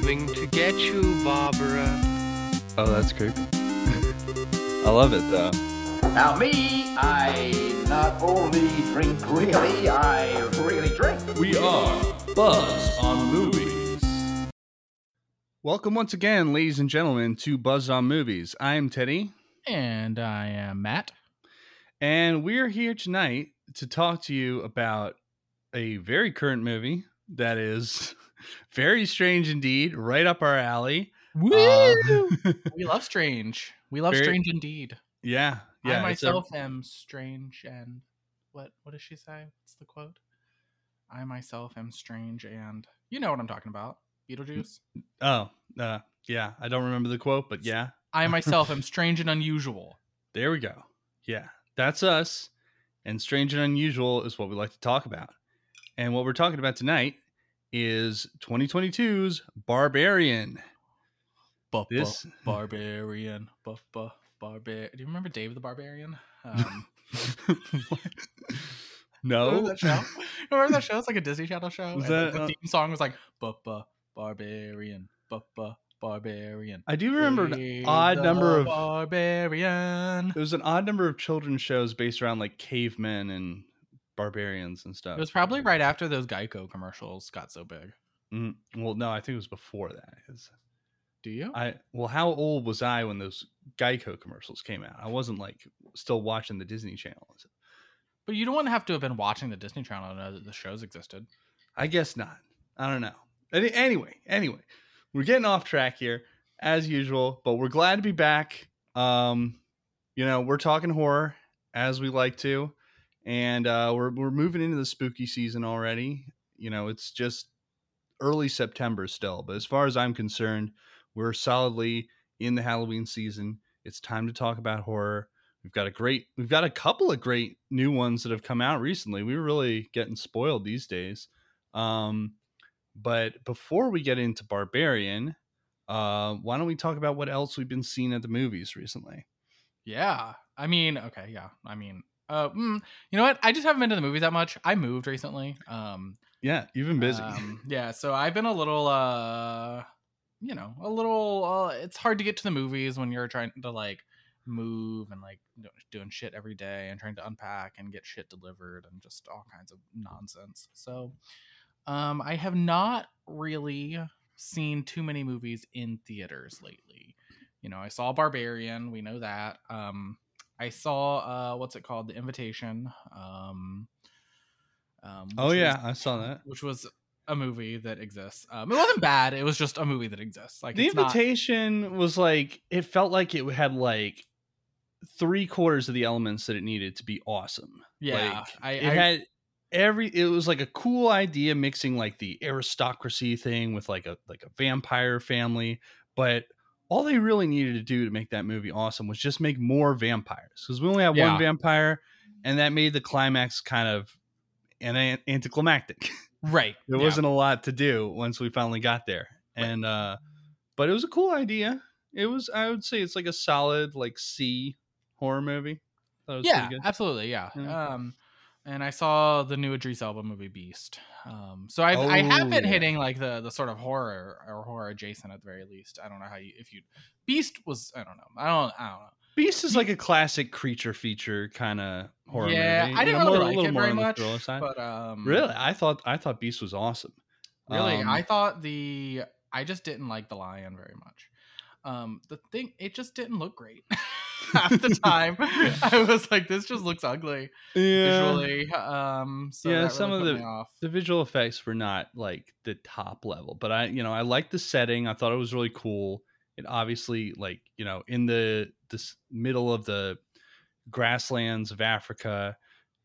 Coming to get you, Barbara. Oh, that's creepy. I love it though. Now me, I not only drink really, I really drink. We are Buzz on Movies. Welcome once again, ladies and gentlemen, to Buzz on Movies. I am Teddy, And I am Matt. and we're here tonight to talk to you about a very current movie that is very strange indeed, right up our alley. Woo! Uh, we love strange. We love Very- strange indeed. yeah, yeah. I it's a- myself am strange and what what does she say? What's the quote? I myself am strange and you know what I'm talking about. Beetlejuice. oh, uh, yeah. I don't remember the quote, but yeah, I myself am strange and unusual. There we go. Yeah, that's us. And strange and unusual is what we like to talk about. And what we're talking about tonight is 2022's Barbarian. Bubba This- barbarian. Bubba barbarian. Do you remember Dave the Barbarian? Um, no. remember that show? remember that show? It's like a Disney Channel show. Was that, the uh, theme song was like Bubba barbarian. Bubba barbarian. I do remember an odd number of barbarian. it was an odd number of children's shows based around like cavemen and barbarians and stuff. It was probably right after those Geico commercials got so big. Mm, well, no, I think it was before that. Do you? I well, how old was I when those Geico commercials came out? I wasn't like still watching the Disney Channel. but you don't have to have been watching the Disney Channel to know that the shows existed. I guess not. I don't know. Any, anyway, anyway, we're getting off track here as usual, but we're glad to be back. Um, you know, we're talking horror as we like to, and uh, we're we're moving into the spooky season already. You know, it's just early September still, but as far as I'm concerned, we're solidly in the Halloween season. It's time to talk about horror. We've got a great, we've got a couple of great new ones that have come out recently. We're really getting spoiled these days. Um, but before we get into Barbarian, uh, why don't we talk about what else we've been seeing at the movies recently? Yeah. I mean, okay, yeah. I mean, uh, mm, you know what? I just haven't been to the movies that much. I moved recently. Um, Yeah, you've been busy. um, yeah, so I've been a little, uh, you know, a little. Uh, it's hard to get to the movies when you're trying to like move and like doing shit every day and trying to unpack and get shit delivered and just all kinds of nonsense. So, um, I have not really seen too many movies in theaters lately. You know, I saw Barbarian. We know that. Um, I saw uh, what's it called? The Invitation. Um, um, oh yeah, was- I saw that. which was a movie that exists. Um, it wasn't bad. It was just a movie that exists. Like the it's not- invitation was like it felt like it had like three quarters of the elements that it needed to be awesome. yeah, Like, I, it I had every it was like a cool idea mixing like the aristocracy thing with like a like a vampire family but all they really needed to do to make that movie awesome was just make more vampires because we only have Yeah. one vampire and that made the climax kind of an an- anticlimactic right. there yeah. wasn't a lot to do once we finally got there Right. and uh but it was a cool idea it was i would say it's like a solid like c horror movie yeah, absolutely, yeah. Yeah. Um, and I saw the new Idris Elba movie Beast. Um, so I've, I have Oh, been yeah. hitting like the the sort of horror or horror adjacent at the very least. I don't know how you if you Beast was I don't know I don't I don't know. Beast is like a classic creature feature kind of horror yeah, movie. I you didn't know, really more- like it very much, but um, really, I thought I thought Beast was awesome. Really, Um, I thought the I just didn't like the lion very much. Um, the thing it just didn't look great half the time. I was like, this just looks ugly yeah, visually. Um, so Yeah, that some of the- the visual effects were not like the top level, but I, you know, I liked the setting. I thought it was really cool. It obviously, like, you know, in the this middle of the grasslands of Africa,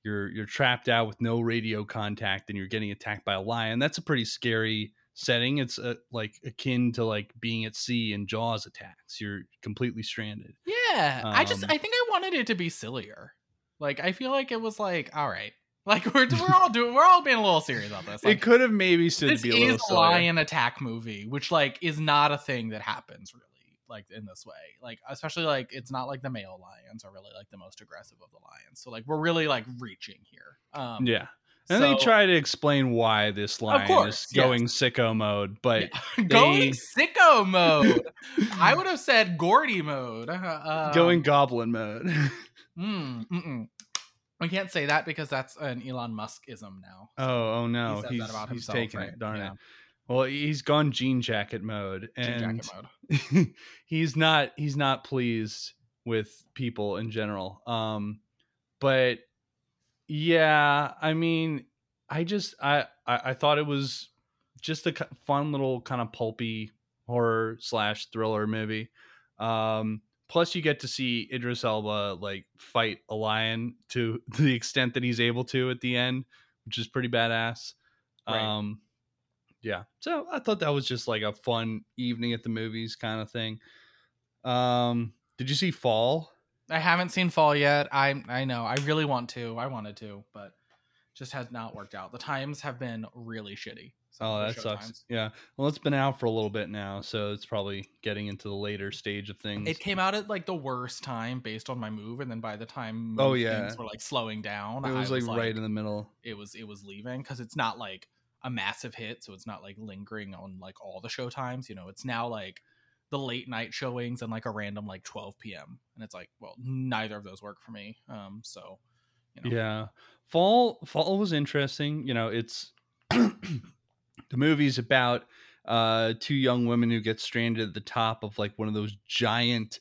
you're you're trapped out with no radio contact, and you're getting attacked by a lion. That's a pretty scary setting. It's uh, like akin to like being at sea and Jaws attacks. You're completely stranded. Yeah, I just Um, I think I wanted it to be sillier. Like I feel like it was like all right, like we're we're all doing we're all being a little serious about this. Like, it could have maybe should this be a little is a lion attack movie, which like is not a thing that happens really like in this way. Like especially like it's not like the male lions are really like the most aggressive of the lions. So like we're really like reaching here. Um Yeah. And they try to explain why this line course, is going sicko mode, but going they- sicko mode. I would have said Gordy mode. Uh, going goblin mode. Mm, mm-mm. I can't say that because that's an Elon Musk ism now. oh, oh no, says he's he's himself, taking right? it. Darn Yeah. it. Well, he's gone jean jacket mode, and jacket mode. he's not he's not pleased with people in general. Um, but yeah, I mean, I just I I, I thought it was just a fun little kind of pulpy horror slash thriller movie. Um, plus, you get to see Idris Elba like fight a lion to the extent that he's able to at the end, which is pretty badass. Right. Um, yeah, so I thought that was just like a fun evening at the movies kind of thing. Um, did you see Fall? I haven't seen Fall yet. I I know. I really want to. I wanted to, but just has not worked out. The times have been really shitty. Oh, that sucks. times. Yeah. Well, it's been out for a little bit now, so it's probably getting into the later stage of things. It came out at like the worst time based on my move, and then by the time Oh, yeah. things were like slowing down, It I was like right in the middle. it was it was leaving because it's not like a massive hit, so it's not like lingering on like all the show times. You know, it's now like the late night showings and like a random like 12 p.m. and it's like, well, neither of those work for me. Um, so you know, Yeah. Fall Fall was interesting. You know, it's the movie's about uh two young women who get stranded at the top of like one of those giant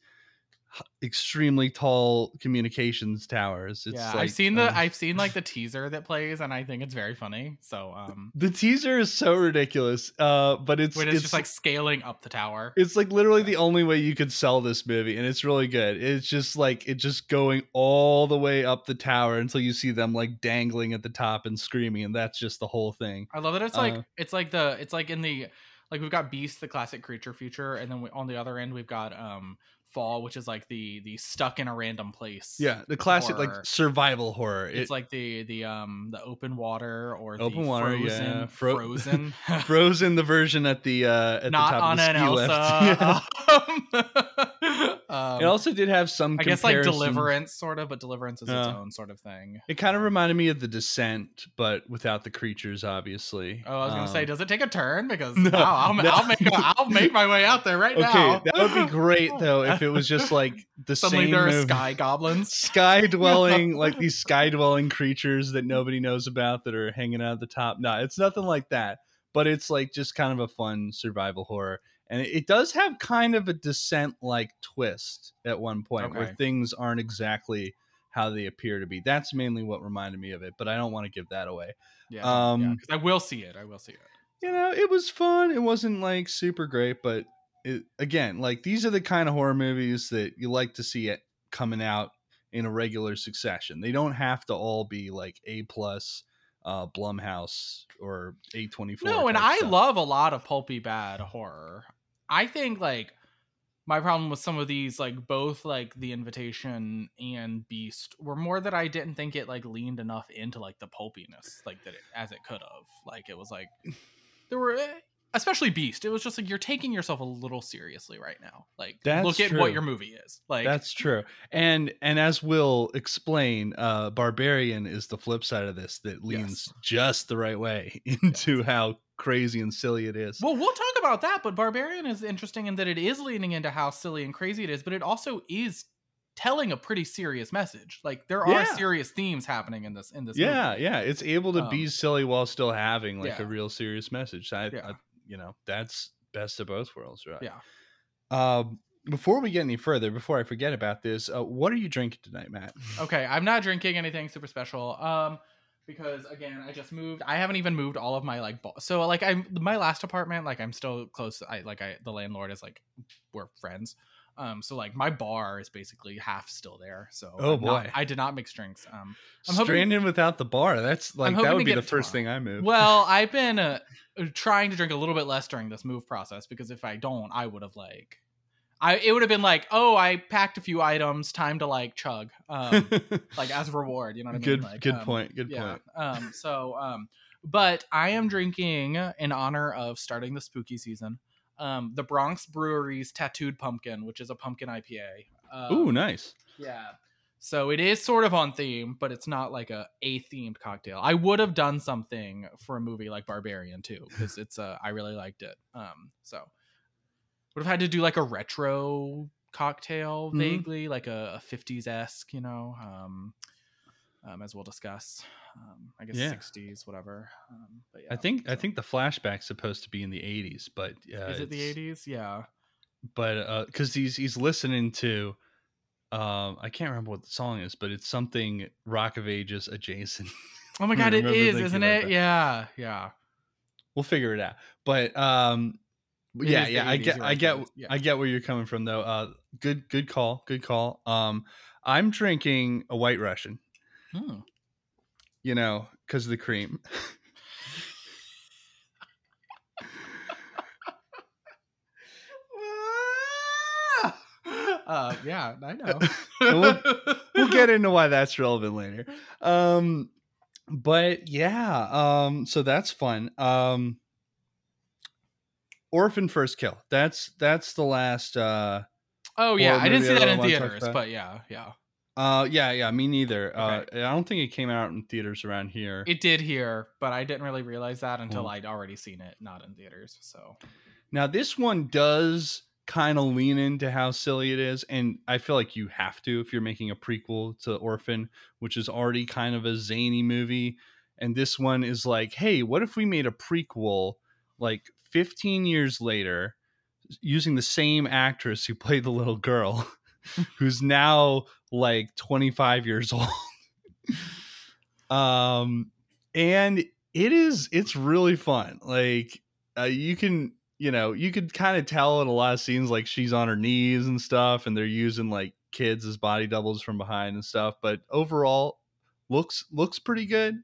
extremely tall communications towers. It's yeah. like, I've seen the uh, I've seen like the teaser that plays, and I think it's very funny. So um, the teaser is so ridiculous. Uh but it's when it's, just like scaling up the tower. It's like literally the only way you could sell this movie, and it's really good. It's just like it's just going all the way up the tower until you see them like dangling at the top and screaming, and that's just the whole thing. I love that it's like Uh, it's like the it's like in the like we've got Beast, the classic creature feature, and then we, on the other end we've got um Fall, which is like the the stuck in a random place. Yeah, the classic horror. like survival horror. It's like the the um the open water or the Open water, frozen, yeah. Fro- frozen. Frozen, the version at the uh at Not the top on of the an ski Elsa. lift. um, it also did have some. Kind of I guess like Deliverance, sort of, but Deliverance is its own sort of thing. It kind of reminded me of the Descent, but without the creatures, obviously. Oh, I was gonna say, Um, does it take a turn? Because No, wow, I'll, no. I'll make I'll make my way out there right okay, now. that would be great though if it was just like the Suddenly same there are sky goblins. sky dwelling like these sky dwelling creatures that nobody knows about that are hanging out at the top no it's nothing like that but it's like just kind of a fun survival horror and it, it does have kind of a descent like twist at one point where things aren't exactly how they appear to be that's mainly what reminded me of it but i don't want to give that away Yeah, um, because I will see it. I will see it. you know it was fun it wasn't like super great but it, again like these are the kind of horror movies that you like to see it coming out in a regular succession they don't have to all be like a plus uh blumhouse or a24 No, and I stuff. love a lot of pulpy bad horror. I think like my problem with some of these, like both like The Invitation and Beast, were more that I didn't think it like leaned enough into like the pulpiness, like that it, as it could have. Like it was like there were, eh, especially Beast. It was just like you're taking yourself a little seriously right now. Like That's look at true. what your movie is. Like that's true and and as we'll explain uh barbarian is the flip side of this that leans Yes. just the right way into how crazy and silly it is Well, we'll talk about that, but Barbarian is interesting in that it is leaning into how silly and crazy it is, but it also is telling a pretty serious message. Like there are Yeah. serious themes happening in this in this yeah movie. yeah it's able to be Um, silly while still having like yeah. a real serious message I, Yeah. I you know that's best of both worlds right Yeah. um before we get any further before i forget about this uh, what are you drinking tonight matt Okay, I'm not drinking anything super special. Um because again, I just moved. I haven't even moved all of my like bo- so like I'm my last apartment like I'm still close I like I the landlord is like we're friends. Um so like my bar is basically half still there. So Oh, I'm not- boy. I did not mix drinks. Um I'm hoping- without the bar that's like that would be the first thing i move Well, I've been uh, trying to drink a little bit less during this move process because if I don't, I would have like, I it would have been like, oh, I packed a few items, time to like chug, um, like as a reward. You know what I mean? good Like, good um, point good yeah. point Um. So um. But I am drinking in honor of starting the spooky season. Um, the Bronx Brewery's Tattooed Pumpkin, which is a pumpkin IPA. Um, Ooh, nice yeah. So it is sort of on theme, but it's not like a a themed cocktail. I would have done something for a movie like Barbarian too, because it's uh, I really liked it. Um, so would have had to do like a retro cocktail, Mhm. vaguely like a, a 50s esque, you know. Um, um, as we'll discuss. Um, I guess Yeah. 60s, whatever. Um, but I yeah, think I think the flashback's supposed to be in the 80s, but uh, is it the 80s? Yeah. But uh, because he's he's listening to, um, I can't remember what the song is, but it's something Rock of Ages adjacent. Oh my god, it is, isn't it? that. Yeah, yeah. we'll figure it out. But um, It yeah, yeah, I get, I get, yeah. I get where you're coming from though. Uh, good, good call, good call. Um, I'm drinking a White Russian, Hmm. you know, because of the cream. uh, yeah, I know. we'll, we'll get into why that's relevant later. Um, but yeah, um, so that's fun. Um, Orphan First Kill. That's that's the last. Uh, Oh yeah, I didn't see that in theaters, but yeah, yeah, uh, yeah, yeah, me neither. Uh, I don't think it came out in theaters around here. it did here, but I didn't really realize that until Mm. I'd already seen it, not in theaters. So Now this one does kind of lean into how silly it is, and I feel like you have to if you're making a prequel to Orphan, which is already kind of a zany movie. And this one is like, hey, what if we made a prequel like 15 years later using the same actress who played the little girl, who's now like 25 years old. um and it is it's really fun. Like uh, you can you know you could kind of tell in a lot of scenes like she's on her knees and stuff and they're using like kids as body doubles from behind and stuff but overall looks looks pretty good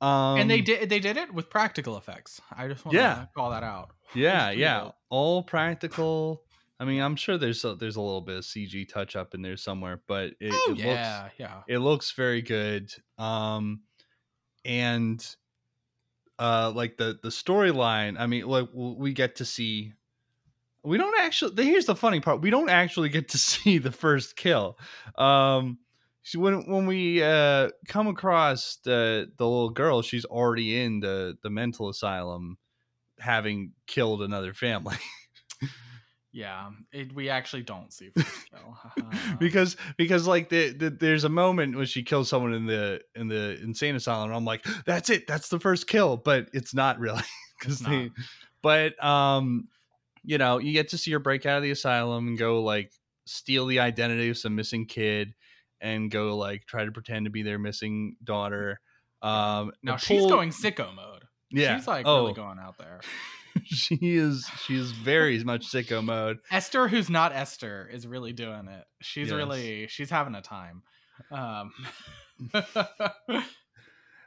um and they did they did it with practical effects. I just want to Yeah. call that out. yeah yeah all practical i mean i'm sure there's a, there's a little bit of cg touch up in there somewhere but it, oh it looks yeah, yeah. it looks very good um and uh like the the storyline i mean like we get to see we don't actually here's the funny part we don't actually get to see the first kill um so when when we uh come across the the little girl she's already in the the mental asylum having killed another family Yeah, it, we actually don't see first kill. Because because like the, the there's a moment when she kills someone in the in the insane asylum and i'm like that's it that's the first kill but it's not really because they but um you know you get to see her break out of the asylum and go like steal the identity of some missing kid and go like try to pretend to be their missing daughter um now she's pull- going sicko mode. yeah she's like oh really going out there. she is she is very much sicko mode Esther, who's not Esther, is really doing it. She's Yes. really she's having a time. Um,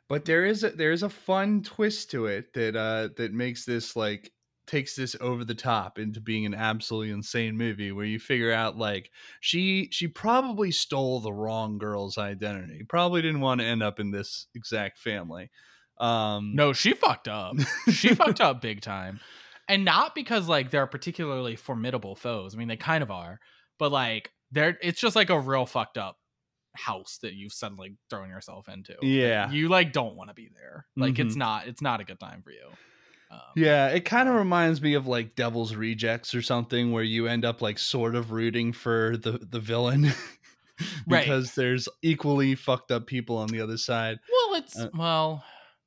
but there is a there is a fun twist to it that uh that makes this like takes this over the top into being an absolutely insane movie where you figure out like she she probably stole the wrong girl's identity probably didn't want to end up in this exact family um no, she fucked up. She fucked up big time, and not because like they're particularly formidable foes. I mean, they kind of are, but like they're it's just like a real fucked up house that you've suddenly thrown yourself into. yeah you like don't want to be there. Like it's Mhm. not it's not a good time for you. Um, yeah it kind of reminds me of like devil's rejects or something where you end up like sort of rooting for the the villain Right. because there's equally fucked up people on the other side Well, it's Uh, well,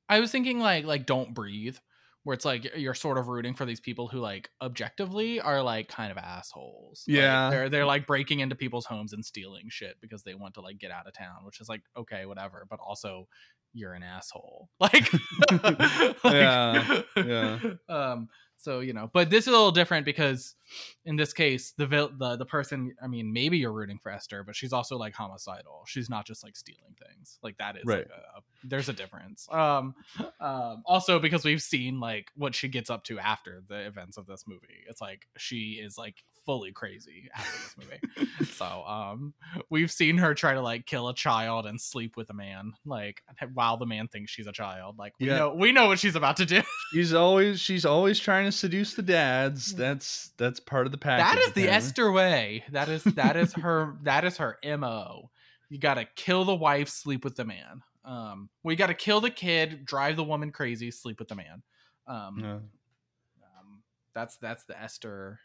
I was thinking like like don't breathe, where it's like you're sort of rooting for these people who like objectively are like kind of assholes. Like, Yeah. they're they're like breaking into people's homes and stealing shit because they want to like get out of town, which is like okay, whatever, but also you're an asshole. Like, like- Yeah, yeah. Um. So you know, but this is a little different because in this case, the the the person, I mean, maybe you're rooting for Esther, but she's also like homicidal. She's not just like stealing things. Like that is Right. like a, a- there's a difference. Um, um, also because we've seen like what she gets up to after the events of this movie. It's like she is like fully crazy after this movie. so um, we've seen her try to like kill a child and sleep with a man, like while the man thinks she's a child. Like we Yeah. know we know what she's about to do. She's always she's always trying to seduce the dads. That's that's part of the package. that is the. Esther way. That is that is her that is her mo. you got to kill the wife, sleep with the man. Um, you got to kill the kid, drive the woman crazy, sleep with the man. Um, Yeah. um, that's that's the Esther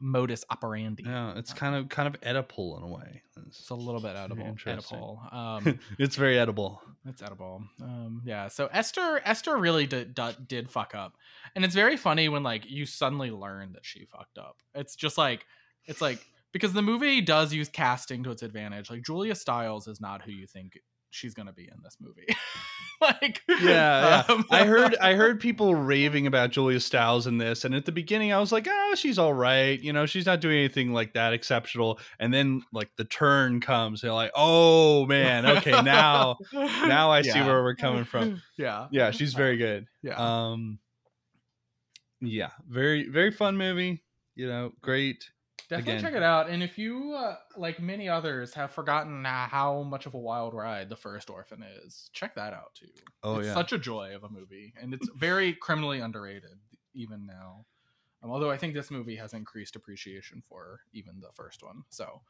modus operandi. Yeah, it's kind of kind of Oedipal in a way. It's a little bit edible. edible. Um, it's very edible. It's edible. Um, yeah. So Esther, Esther really did, did did fuck up, and it's very funny when like you suddenly learn that she fucked up. It's just like, it's like because the movie does use casting to its advantage. Like Julia Stiles is not who you think she's gonna be in this movie. like, Yeah, yeah. um, I heard I heard people raving about Julia Stiles in this, and at the beginning I was like, oh, she's all right. You know, she's not doing anything like that exceptional. And then like the turn comes, they're like, oh man, okay, now now I see where we're coming from. Yeah. Yeah, she's very good. Yeah. Um, yeah, very very fun movie. You know, great. Definitely again. check it out. And if you, uh, like many others, have forgotten uh, how much of a wild ride the first Orphan is, check that out too. Oh it's yeah, such a joy of a movie, and it's very criminally underrated even now. Um, although I think this movie has increased appreciation for even the first one, so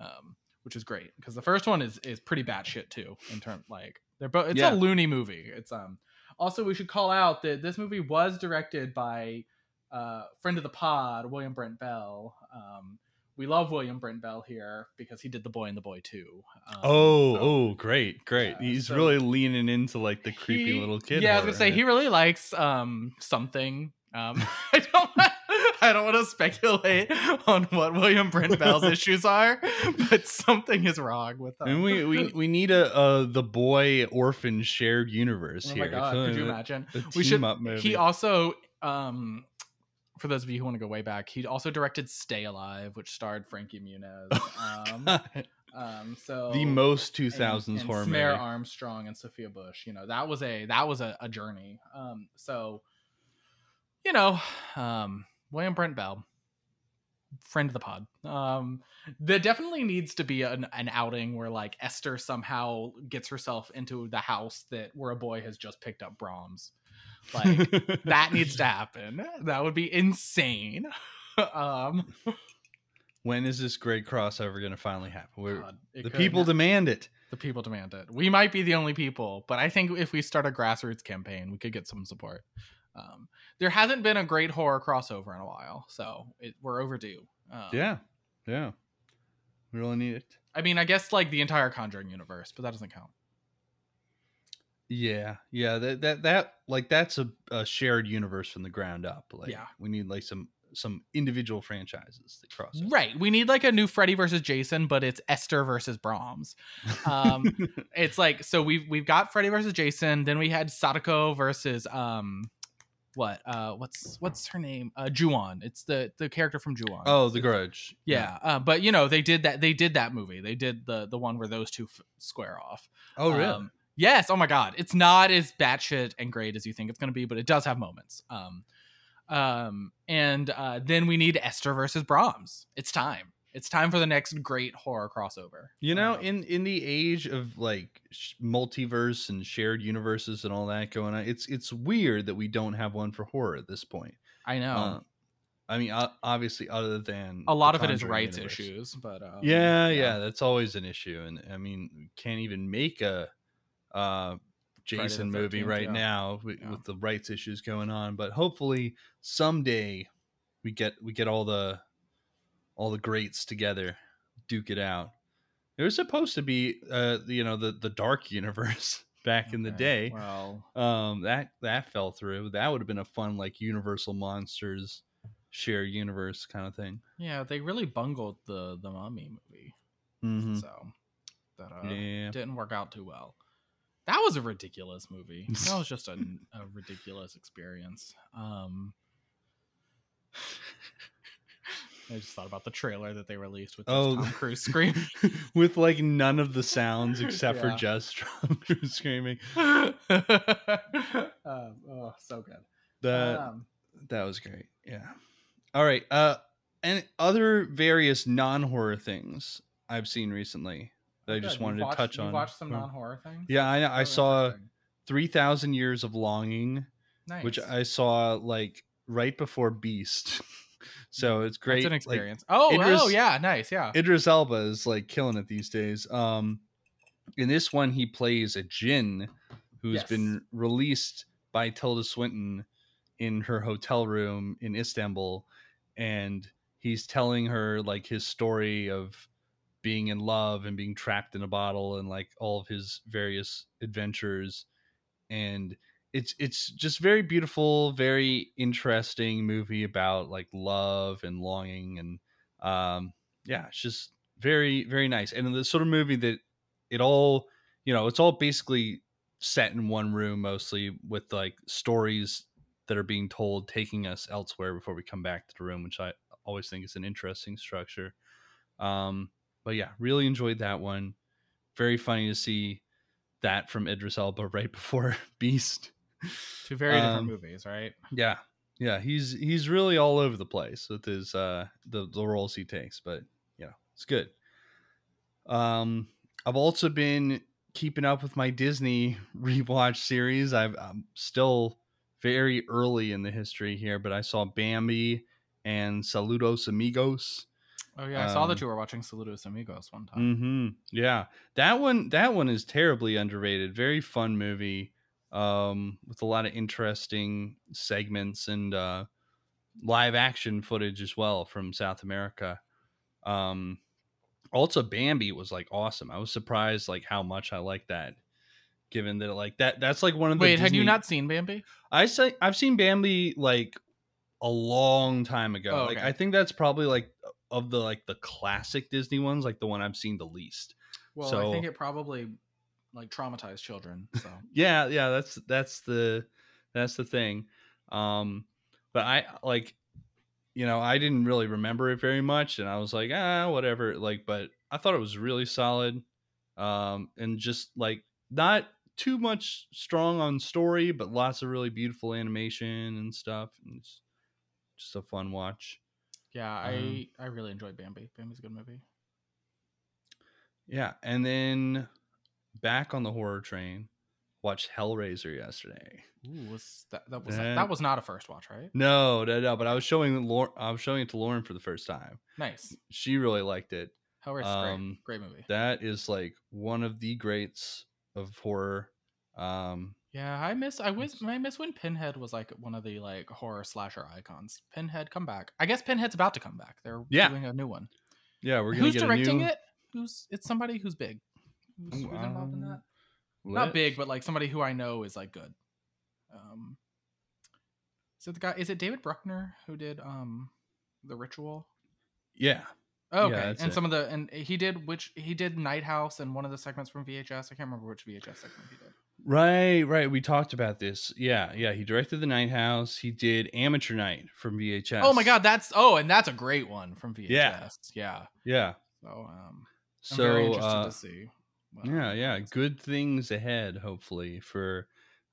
um, which is great because the first one is is pretty batshit too in terms like they're both. It's Yeah. a loony movie. It's um also we should call out that this movie was directed by uh, friend of the pod William Brent Bell. Um, we love William Brent Bell here because he did The Boy and the Boy too. Um, Oh, so- oh, great, great. Yeah, He's so- really leaning into like the creepy he- little kid. Yeah, I was gonna say he really likes um something. Um, I don't. I don't want to speculate on what William Brent Bell's issues are, but something is wrong with them. And we, we we need a uh the boy orphan shared universe oh here. my god, So could you imagine? the We should. He also, um, for those of you who want to go way back, he also directed Stay Alive, which starred Frankie Muniz. Um, um, so the most 2000s and- and horror Samaire movie. Armstrong and Sophia Bush. You know that was a that was a, a journey. Um, so you know, um, William Brent Bell, friend of the pod. Um, there definitely needs to be an, an outing where like Esther somehow gets herself into the house that where a boy has just picked up Brahms. Like that needs to happen. That would be insane. um, when is this great crossover going to finally happen? God, the people happen. demand it. The people demand it. We might be the only people, but I think if we start a grassroots campaign, we could get some support. Um, there hasn't been a great horror crossover in a while, so it, we're overdue. Um, Yeah, yeah. We really need it. I mean, I guess like the entire Conjuring universe, but that doesn't count. Yeah, yeah. That that that like that's a, a shared universe from the ground up. Like, Yeah. we need like some some individual franchises that cross. over. Right. We need like a new Freddy versus Jason, but it's Esther versus Brahms. Um, it's like so we've we've got Freddy versus Jason, then we had Sadako versus um what uh what's what's her name uh Ju-On. It's the the character from Ju-On. oh, The Grudge. Yeah, uh, but you know they did that. They did that movie. They did the the one where those two f- square off. Oh, really? Um, yes. Oh my god, it's not as batshit and great as you think it's going to be, but it does have moments. Um, um, and uh, then we need Esther versus Brahms. It's time. It's time for the next great horror crossover. You know, Um, in in the age of like sh- multiverse and shared universes and all that going on, it's it's weird that we don't have one for horror at this point. I know Uh, I mean, o- obviously, other than a lot of it is rights universe. issues, but um, Yeah, yeah, that's always an issue, and I mean, can't even make a uh, Jason movie 13th, right yeah. now with, Yeah. with the rights issues going on. But hopefully, someday we get we get all the all the greats together, duke it out. It was supposed to be, uh, you know, the the dark universe back in the day. Well, Um, that that fell through. That would have been a fun like Universal monsters share universe kind of thing. yeah, they really bungled the the Mummy movie, Mm-hmm. so that uh, yeah. didn't work out too well. That was a ridiculous movie. That was just a, a ridiculous experience. Um, I just thought about the trailer that they released with Oh. Tom Cruise screaming. with like none of the sounds except for just Tom Cruise screaming. um, oh, so good. That Um, that was great. Yeah. All right. Uh, and other various non-horror things I've seen recently that I just wanted watched- to touch on. watched some Oh. non-horror things. Yeah, I know. I Oh, saw. Three Thousand Years of Longing, nice. which I saw like right before Beast. so it's great. That's an like, experience. oh, Idris- oh yeah, nice, yeah. Idris Elba is like killing it these days. Um, in this one he plays a jinn who's Yes. been released by Tilda Swinton in her hotel room in Istanbul and he's telling her like his story of being in love and being trapped in a bottle and like all of his various adventures. And it's it's just very beautiful very interesting movie about like love and longing and um yeah it's just very very nice. And the sort of movie that it all you know it's all basically set in one room mostly with like stories that are being told taking us elsewhere before we come back to the room which i always think is an interesting structure. Um but yeah really enjoyed that one. Very funny to see that from idris elba right before beast. Two very different Um, movies, right? yeah yeah he's he's really all over the place with his uh the, the roles he takes but you know it's good. Um i've also been keeping up with my disney rewatch series. I've, i'm still very early in the history here but i saw bambi and saludos amigos Oh yeah, I saw that um, you were watching Saludos Amigos one time. hmm Yeah, that one that one is terribly underrated. Very fun movie, um, with a lot of interesting segments and uh, live action footage as well from South America. Um, also, Bambi was like awesome. I was surprised like how much I like that. Given that like that that's like one of the Wait, had you not seen Bambi? I say I've seen Bambi like a long time ago. Oh, Like. I think that's probably like of the like the classic Disney ones, like the one I've seen the least. Well, I think it probably like traumatized children. So Yeah, yeah, that's that's the that's the thing. Um but I like you know, I didn't really remember it very much and I was like, ah, whatever, like but I thought it was really solid. Um and just like not too much strong on story, but lots of really beautiful animation and stuff. And it's just a fun watch. Yeah, I Um, I really enjoyed Bambi. Bambi's a good movie. Yeah, and then back on the horror train, watched Hellraiser yesterday. Ooh, was that that was That- that was not a first watch, right? No, no, no. But I was showing Lauren, I was showing it to Lauren for the first time. Nice. She really liked it. Hellraiser's Um, great. Great movie. That is like one of the greats of horror. Um, Yeah, I miss I miss I miss when Pinhead was like one of the like horror slasher icons. Pinhead come back. I guess Pinhead's about to come back. They're Yeah. doing a new one. yeah, we're gonna Who's get directing a new, it? Who's it's somebody who's big. Who's, who's involved in Um, that? Lit? Not big, but like somebody who I know is like good. Um it the guy is it David Bruckner who did um The Ritual? Yeah, Oh, okay. that's and it. some of the and he did which he did Night House and one of the segments from VHS. I can't remember which VHS segment he did. Right, right. We talked about this. Yeah, yeah. He directed the Night House. He did Amateur Night from VHS. Oh my god, that's oh, and that's a great one from VHS. Yeah. Yeah. Yeah. So um I'm So very interested uh, to see. yeah, yeah. Good things ahead, hopefully for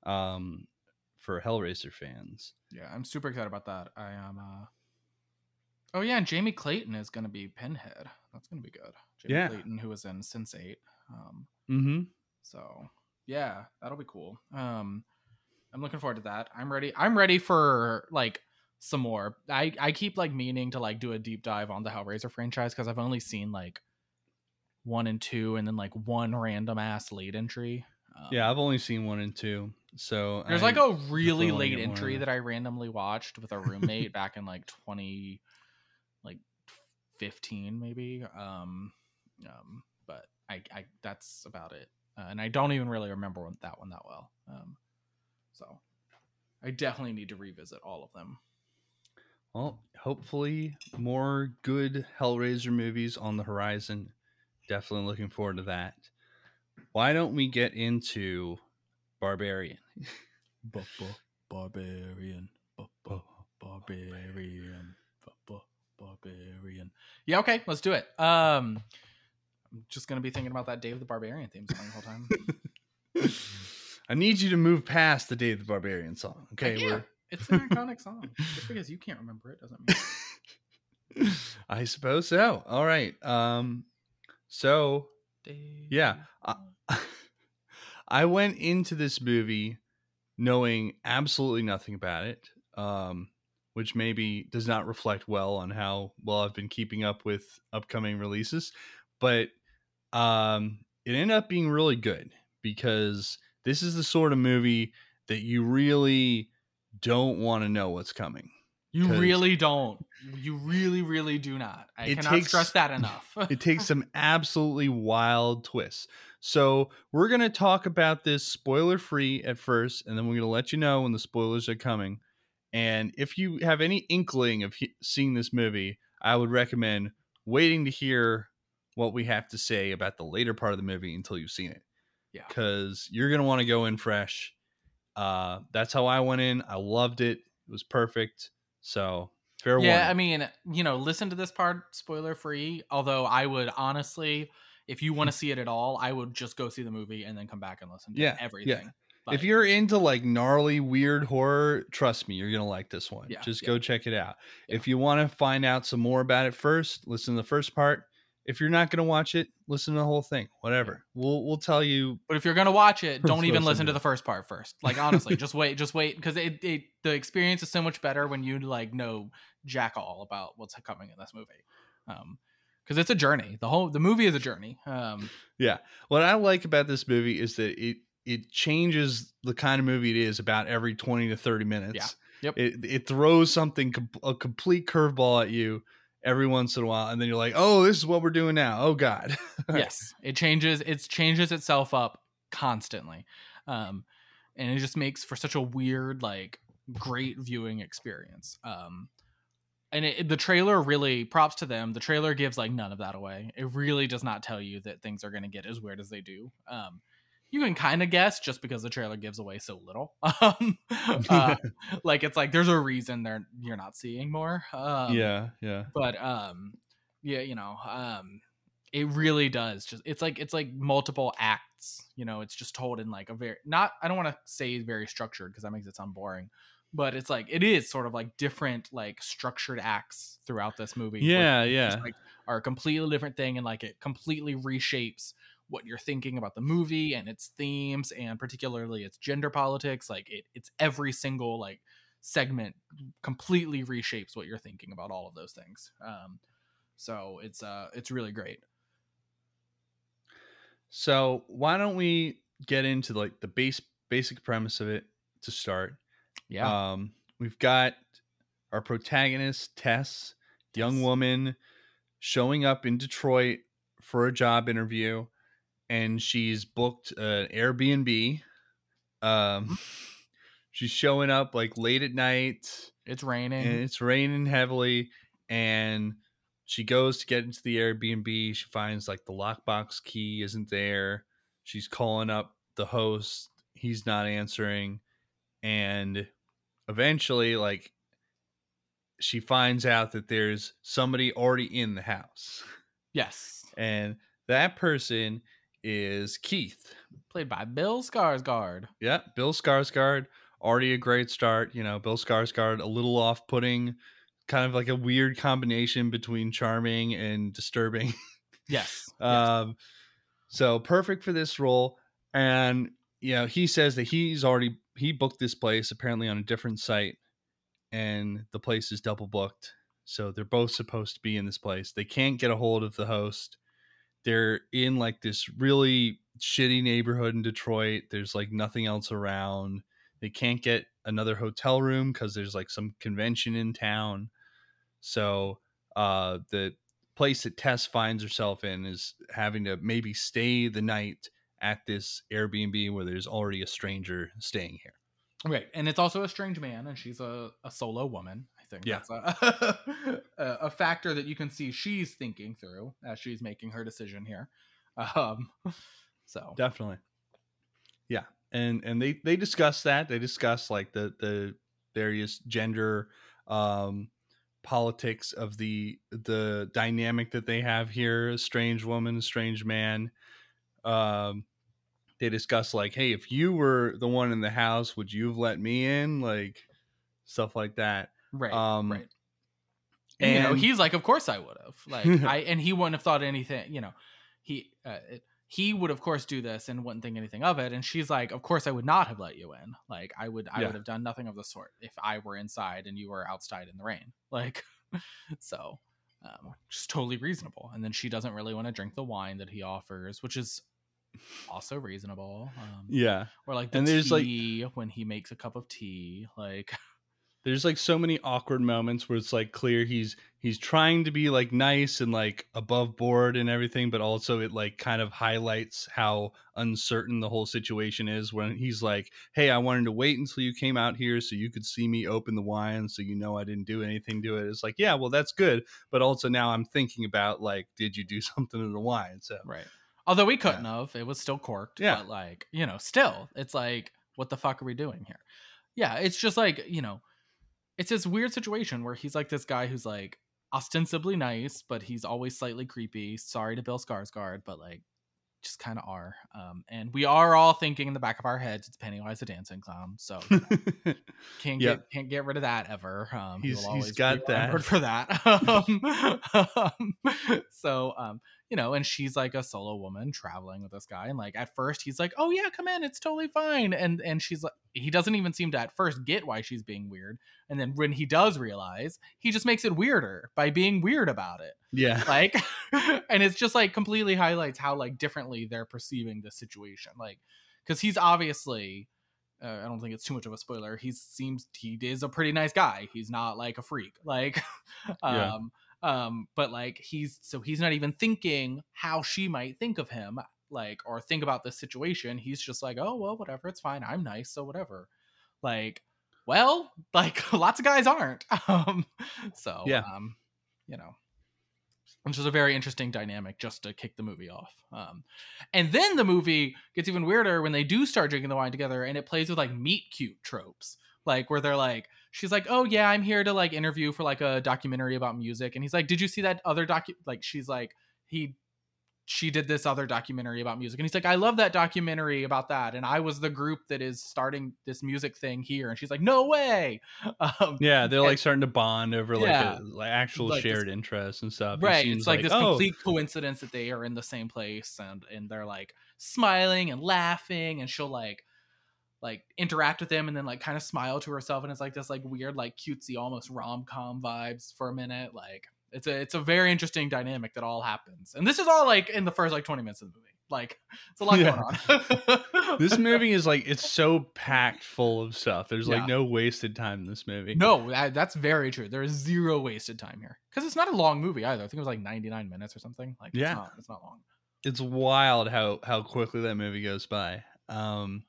um for Hellraiser fans. Yeah, I'm super excited about that. I am uh Oh yeah, and Jamie Clayton is gonna be Pinhead. That's gonna be good. Jamie Yeah. Clayton, who was in Sense8. Um Mm-hmm. So yeah, that'll be cool. Um, I'm looking forward to that. I'm ready. I'm ready for like some more. I I keep like meaning to like do a deep dive on the Hellraiser franchise because I've only seen like one and two, and then like one random ass late entry. Um, Yeah, I've only seen one and two. So There's I- like a really late more. entry that I randomly watched with a roommate back in like 20 like 15 maybe. Um um but I I that's about it. Uh, and I don't even really remember that one that well. Um so I definitely need to revisit all of them. Well, hopefully more good Hellraiser movies on the horizon. Definitely looking forward to that. Why don't we get into Barbarian? Barbarian. Barbarian. Barbarian. Yeah, okay, let's do it. Um I'm just gonna be thinking about that Dave the Barbarian theme song the whole time. I need you to move past the Dave the Barbarian song. Okay, Yeah, it's an iconic song. Just because you can't remember it doesn't mean. I suppose so. All right. Um so Dave Yeah, I- I went into this movie knowing absolutely nothing about it, um, which maybe does not reflect well on how well I've been keeping up with upcoming releases. But um, it ended up being really good because this is the sort of movie that you really don't want to know what's coming. You really don't. You really, really do not. I cannot takes- stress that enough. it takes some absolutely wild twists. So we're gonna talk about this spoiler free at first, and then we're gonna let you know when the spoilers are coming. And if you have any inkling of he- seeing this movie, I would recommend waiting to hear what we have to say about the later part of the movie until you've seen it. Yeah. because you're gonna want to go in fresh. Uh, that's how I went in. I loved it. It was perfect. So fair yeah, warning. I mean, you know, listen to this part spoiler free. Although I would honestly, if you want to see it at all, I would just go see the movie and then come back and listen to Yeah, yeah. everything. if you're into like gnarly weird horror trust me you're gonna like this one Yeah, just yeah. go check it out if you want to find out some more about it first listen to the first part if you're not gonna watch it listen to the whole thing whatever we'll we'll tell you But if you're gonna watch it, don't even listen to to the first part first. Like honestly, just wait, just wait, because it, it the experience is so much better when you like know jack all about what's coming in this movie. Um, because it's a journey. The whole the movie is a journey. Um, yeah. what i like about this movie is that it it changes the kind of movie it is about every 20 to 30 minutes Yeah. Yep. it, it throws something a complete curveball at you every once in a while and then you're like oh this is what we're doing now oh god yes, it changes. It changes itself up constantly, um, and it just makes for such a weird, like, great viewing experience. Um, and it, the trailer really props to them. The trailer gives like none of that away. It really does not tell you that things are going to get as weird as they do. Um, you can kind of guess just because the trailer gives away so little. Um, uh, like it's like there's a reason they're you're not seeing more. Um, yeah yeah but um yeah you know um it really does just it's like it's like multiple acts you know it's just told in like a very not i don't want to say very structured because that makes it sound boring but it's like it is sort of like different like structured acts throughout this movie yeah yeah just, like are a completely different thing and like it completely reshapes what you're thinking about the movie and its themes and particularly its gender politics like it, it's every single like segment completely reshapes what you're thinking about all of those things um so it's uh it's really great So why don't we get into like the base basic premise of it to start? yeah Um, we've got our protagonist Tess, young Tess. woman, showing up in Detroit for a job interview, and she's booked an Airbnb. Um, she's showing up like late at night it's raining. and it's raining heavily and she goes to get into the airbnb she finds like the lockbox key isn't there she's calling up the host he's not answering and eventually like she finds out that there's somebody already in the house. Yes. And that person is keith played by bill skarsgård yeah, Bill Skarsgård, already a great start. You know, Bill Skarsgård, a little off-putting, kind of like a weird combination between charming and disturbing. yes, yes. Um, so perfect for this role. And you know, he says that he's already he booked this place apparently on a different site, and the place is double booked. So they're both supposed to be in this place. They can't get a hold of the host. They're in like this really shitty neighborhood in Detroit. There's like nothing else around. They can't get another hotel room because there's like some convention in town. So uh, the place that Tess finds herself in is having to maybe stay the night at this Airbnb where there's already a stranger staying here. Right, and it's also a strange man, and she's a, a solo woman. Think Yeah. that's a, a a factor that you can see she's thinking through as she's making her decision here. Um, so Definitely. Yeah. And and they they discuss that. They discuss like the the various gender um politics of the the dynamic that they have here, a strange woman, a strange man. Um they discuss like, hey, if you were the one in the house, would you have let me in? Like stuff like that. Right, um, right. And, you know, he's like, of course I would have. Like I and he wouldn't have thought anything. You know, he uh, he would of course do this and wouldn't think anything of it. And she's like, of course I would not have let you in. Like I would I Yeah. would have done nothing of the sort if I were inside and you were outside in the rain. Like so. Um, just totally reasonable. And then she doesn't really want to drink the wine that he offers, which is also reasonable. Um, Yeah. Or like the And there's, like- when he makes a cup of tea, like There's like so many awkward moments where it's like clear he's he's trying to be like nice and like above board and everything, but also it like kind of highlights how uncertain the whole situation is when he's like, Hey, I wanted to wait until you came out here so you could see me open the wine so you know I didn't do anything to it. It's like, yeah, well that's good. But also now I'm thinking about like, did you do something to the wine? So right. Although we couldn't have, it was still corked. Yeah. But like, you know, still, it's like, what the fuck are we doing here? Yeah, it's just like, you know, it's this weird situation where he's like this guy who's like ostensibly nice, but he's always slightly creepy. Sorry to Bill Skarsgård, but like just kind of are. Um, and we are all thinking in the back of our heads, it's Pennywise the dancing clown. So can't get can't get rid of that ever. Um, he He's- he's got that. for that. um, so um, you know, and she's like a solo woman traveling with this guy, and like at first he's like, "Oh yeah, come in, it's totally fine," and and she's like, he doesn't even seem to at first get why she's being weird, and then when he does realize, he just makes it weirder by being weird about it yeah. like and it's just like completely highlights how like differently they're perceiving the situation like because he's obviously uh, i don't think it's too much of a spoiler he seems he is a pretty nice guy he's not like a freak like Yeah. Um but like he's so he's not even thinking how she might think of him like or think about this situation he's just like oh well whatever it's fine i'm nice so whatever like well like lots of guys aren't um so Yeah. um you know which is a very interesting dynamic just to kick the movie off. Um, and then the movie gets even weirder when they do start drinking the wine together, and it plays with like meet cute tropes, like where they're like, she's like, "Oh yeah, I'm here to like interview for like a documentary about music," and he's like, "Did you see that other doc?" Like she's like, he. She did this other documentary about music, and he's like, "I love that documentary about that." And I was the group that is starting this music thing here, and she's like, "No way!" Um, Yeah, they're And- like starting to bond over like Yeah. a, like actual Like this- shared interests and stuff. It right seems it's like, this oh, complete coincidence that they are in the same place and and they're like smiling and laughing and she'll like like interact with him and then like kind of smile to herself and it's like this like weird like cutesy almost rom-com vibes for a minute like it's a it's a very interesting dynamic that all happens and this is all like in the first like 20 minutes of the movie like it's a lot Yeah. going on this movie is like it's so packed full of stuff. There's like Yeah. no wasted time in this movie. no that, that's very true there is zero wasted time here because it's not a long movie either i think it was like 99 minutes or something like Yeah. it's not, it's not long it's wild how how quickly that movie goes by. Um,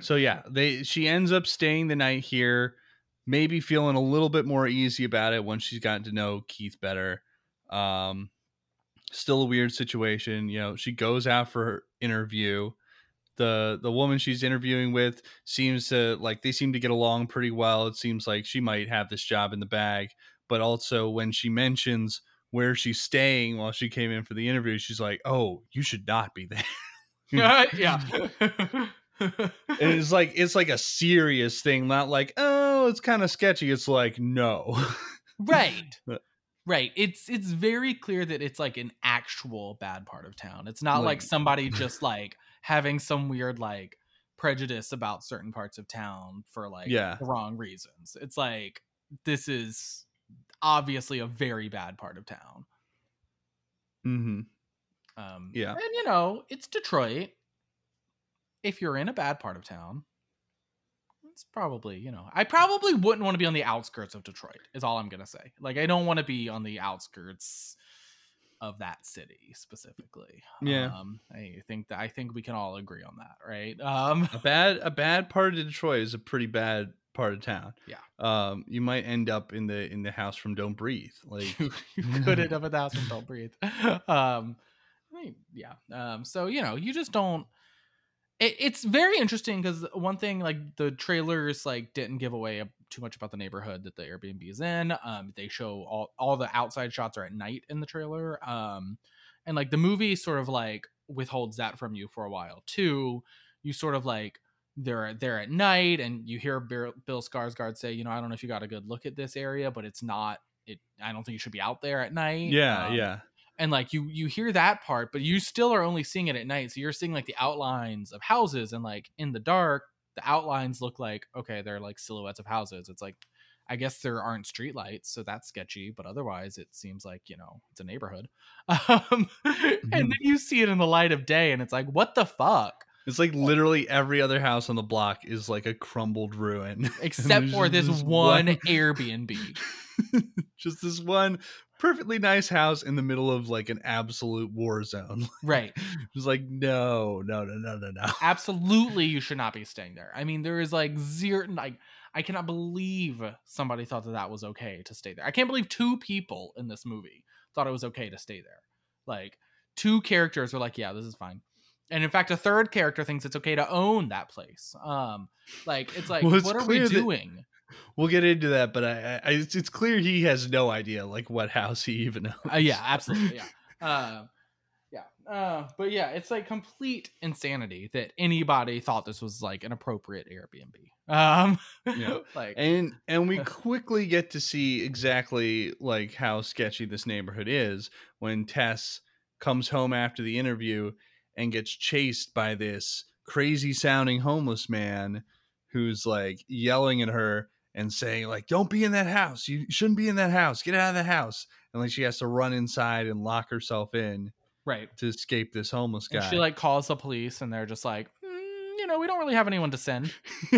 so yeah, they she ends up staying the night here, maybe feeling a little bit more easy about it once she's gotten to know Keith better. Um, still a weird situation, you know. She goes out for her interview. the The woman she's interviewing with seems to like they seem to get along pretty well. It seems like she might have this job in the bag, but also when she mentions where she's staying while she came in for the interview, she's like, "Oh, you should not be there." yeah it's like it's like a serious thing, not like, "Oh, it's kind of sketchy." It's like, "No." right right it's it's very clear that it's like an actual bad part of town it's not like Like- somebody just like having some weird like prejudice about certain parts of town for like Yeah. the wrong reasons it's like this is obviously a very bad part of town hmm um Yeah. and you know it's detroit if you're in a bad part of town it's probably you know i probably wouldn't want to be on the outskirts of detroit is all i'm gonna say like i don't want to be on the outskirts of that city specifically Yeah. um i think that i think we can all agree on that right um A bad a bad part of Detroit is a pretty bad part of town. Yeah. Um, you might end up in the in the house from Don't Breathe. Like, you, you could end up a thousand don't breathe um I mean, yeah um so you know you just don't it, it's very interesting because one thing like the trailers like didn't give away too much about the neighborhood that the airbnb is in um they show all, all the outside shots are at night in the trailer um and like the movie sort of like withholds that from you for a while too. You sort of like they're they're at night and you hear bill, bill skarsgård say you know i don't know if you got a good look at this area but it's not it i don't think you should be out there at night yeah, Um, yeah, and like you you hear that part but you still are only seeing it at night so you're seeing like the outlines of houses and like in the dark the outlines look like okay they're like silhouettes of houses it's like I guess there aren't streetlights, so that's sketchy. But otherwise, it seems like you know it's a neighborhood. Um, Mm-hmm. and then you see it in the light of day, and it's like, what the fuck? It's like literally every other house on the block is like a crumbled ruin. Except for this one one- Airbnb. just this one perfectly nice house in the middle of like an absolute war zone. right. It's like no, no, no, no, no, no. Absolutely, you should not be staying there. I mean, there is like zero. Like, I cannot believe somebody thought that that was okay to stay there. I can't believe two people in this movie thought it was okay to stay there. Like, two characters were like, "Yeah, this is fine." And in fact, a third character thinks it's okay to own that place. Um, like it's like, Well, it's what are we doing? We'll get into that, but I, I it's, it's clear he has no idea like what house he even owns. Uh, yeah, absolutely. Yeah. Uh, yeah. Uh, but yeah, it's like complete insanity that anybody thought this was like an appropriate Airbnb. Um, Yeah. like and and we quickly get to see exactly like how sketchy this neighborhood is when Tess comes home after the interview and gets chased by this crazy sounding homeless man who's like yelling at her and saying like don't be in that house you shouldn't be in that house get out of the house and like she has to run inside and lock herself in right. to escape this homeless guy And she like calls the police, and they're just like, "Mm, you know, we don't really have anyone to send.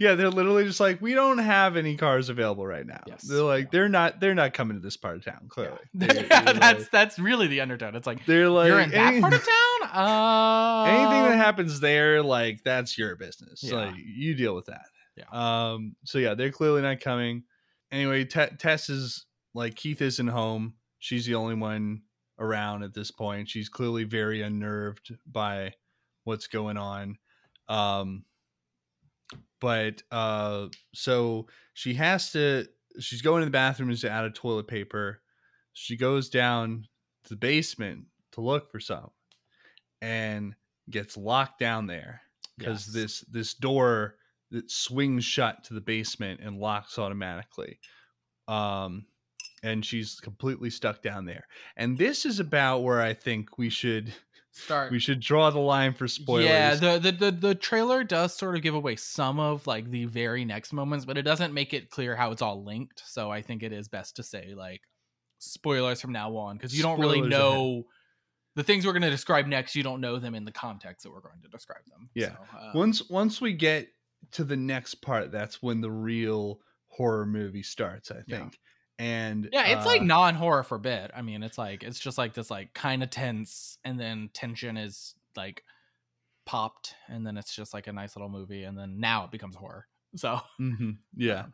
yeah, they're literally just like, we don't have any cars available right now. Yes. They're like, Yeah. they're not, they're not coming to this part of town. Clearly, Yeah, They- that's like- that's really the undertone. It's like they're like you're in that any- part of town. Uh, anything that happens there, like that's your business. Yeah. Like you deal with that. Yeah. Um. So yeah, they're clearly not coming. Anyway, Te- Tess is like Keith isn't home. She's the only one around at this point. She's clearly very unnerved by what's going on. Um. But uh, so she has to. She's going to the bathroom is out of toilet paper. She goes down to the basement to look for some, and gets locked down there because Yes. this this door that swings shut to the basement and locks automatically um and she's completely stuck down there and this is about where i think we should start. we should draw the line for spoilers Yeah, the, the the the trailer does sort of give away some of like the very next moments, but it doesn't make it clear how it's all linked. So I think it is best to say like spoilers from now on because you don't really Spoilers ahead. know the things we're going to describe next. You don't know them in the context that we're going to describe them. Yeah. So, uh, once once we get to the next part that's when the real horror movie starts i Yeah. think and yeah, it's like uh, non horror for a bit. I mean, it's like it's just like this like kind of tense, and then tension is like popped, and then it's just like a nice little movie, and then now it becomes horror. So Mhm, yeah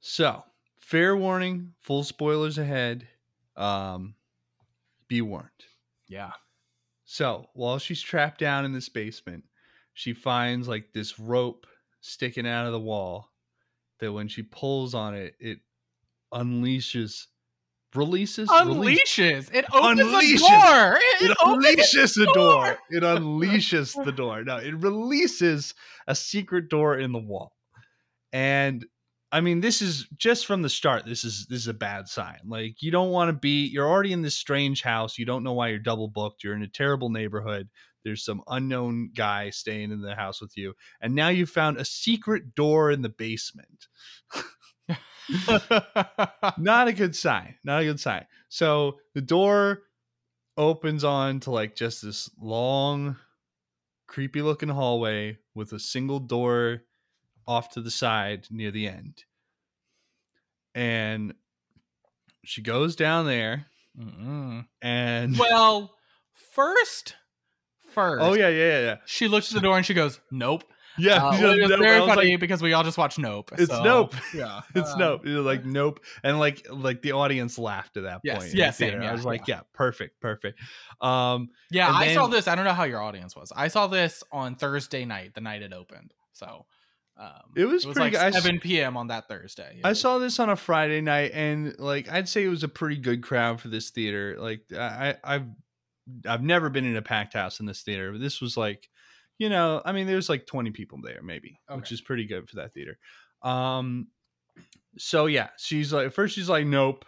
so fair warning full spoilers ahead um be warned yeah, So while she's trapped down in this basement, she finds like this rope sticking out of the wall that when she pulls on it, it unleashes, releases, release- unleashes. It opens Unleashes. the door. It, It unleashes the door. door. It unleashes the door. No, it releases a secret door in the wall. And I mean, this is just from the start. This is this is a bad sign. Like you don't want to be. You're already in this strange house. You don't know why you're double booked. You're in a terrible neighborhood. There's some unknown guy staying in the house with you, and now you found a secret door in the basement. Not a good sign. Not a good sign. So the door opens on to like just this long, creepy looking hallway with a single door off to the side near the end. And she goes down there Mm-mm. and well, first, first. oh yeah, yeah, yeah, yeah. She looks at the door and she goes, "Nope." Yeah, Uh, yeah, which Nope. very funny like, because we all just watched Nope. It's so, Nope. Yeah, it's um, nope. You're like nope, and like like the audience laughed at that Yes, point. in yeah, the same, theater. I yeah, was like, yeah, perfect, perfect. Um, Yeah, I saw this. I don't know how your audience was. I saw this on Thursday night, the night it opened. So um, It was it was pretty like good. 7 p.m. on that Thursday. I saw this on a Friday night, and like I'd say it was a pretty good crowd for this theater. Like I, I've I've never been in a packed house in this theater, but this was like, you know, I mean, there's like 20 people there, maybe, which is pretty good for that theater. Um, so yeah, she's like, first she's like, nope,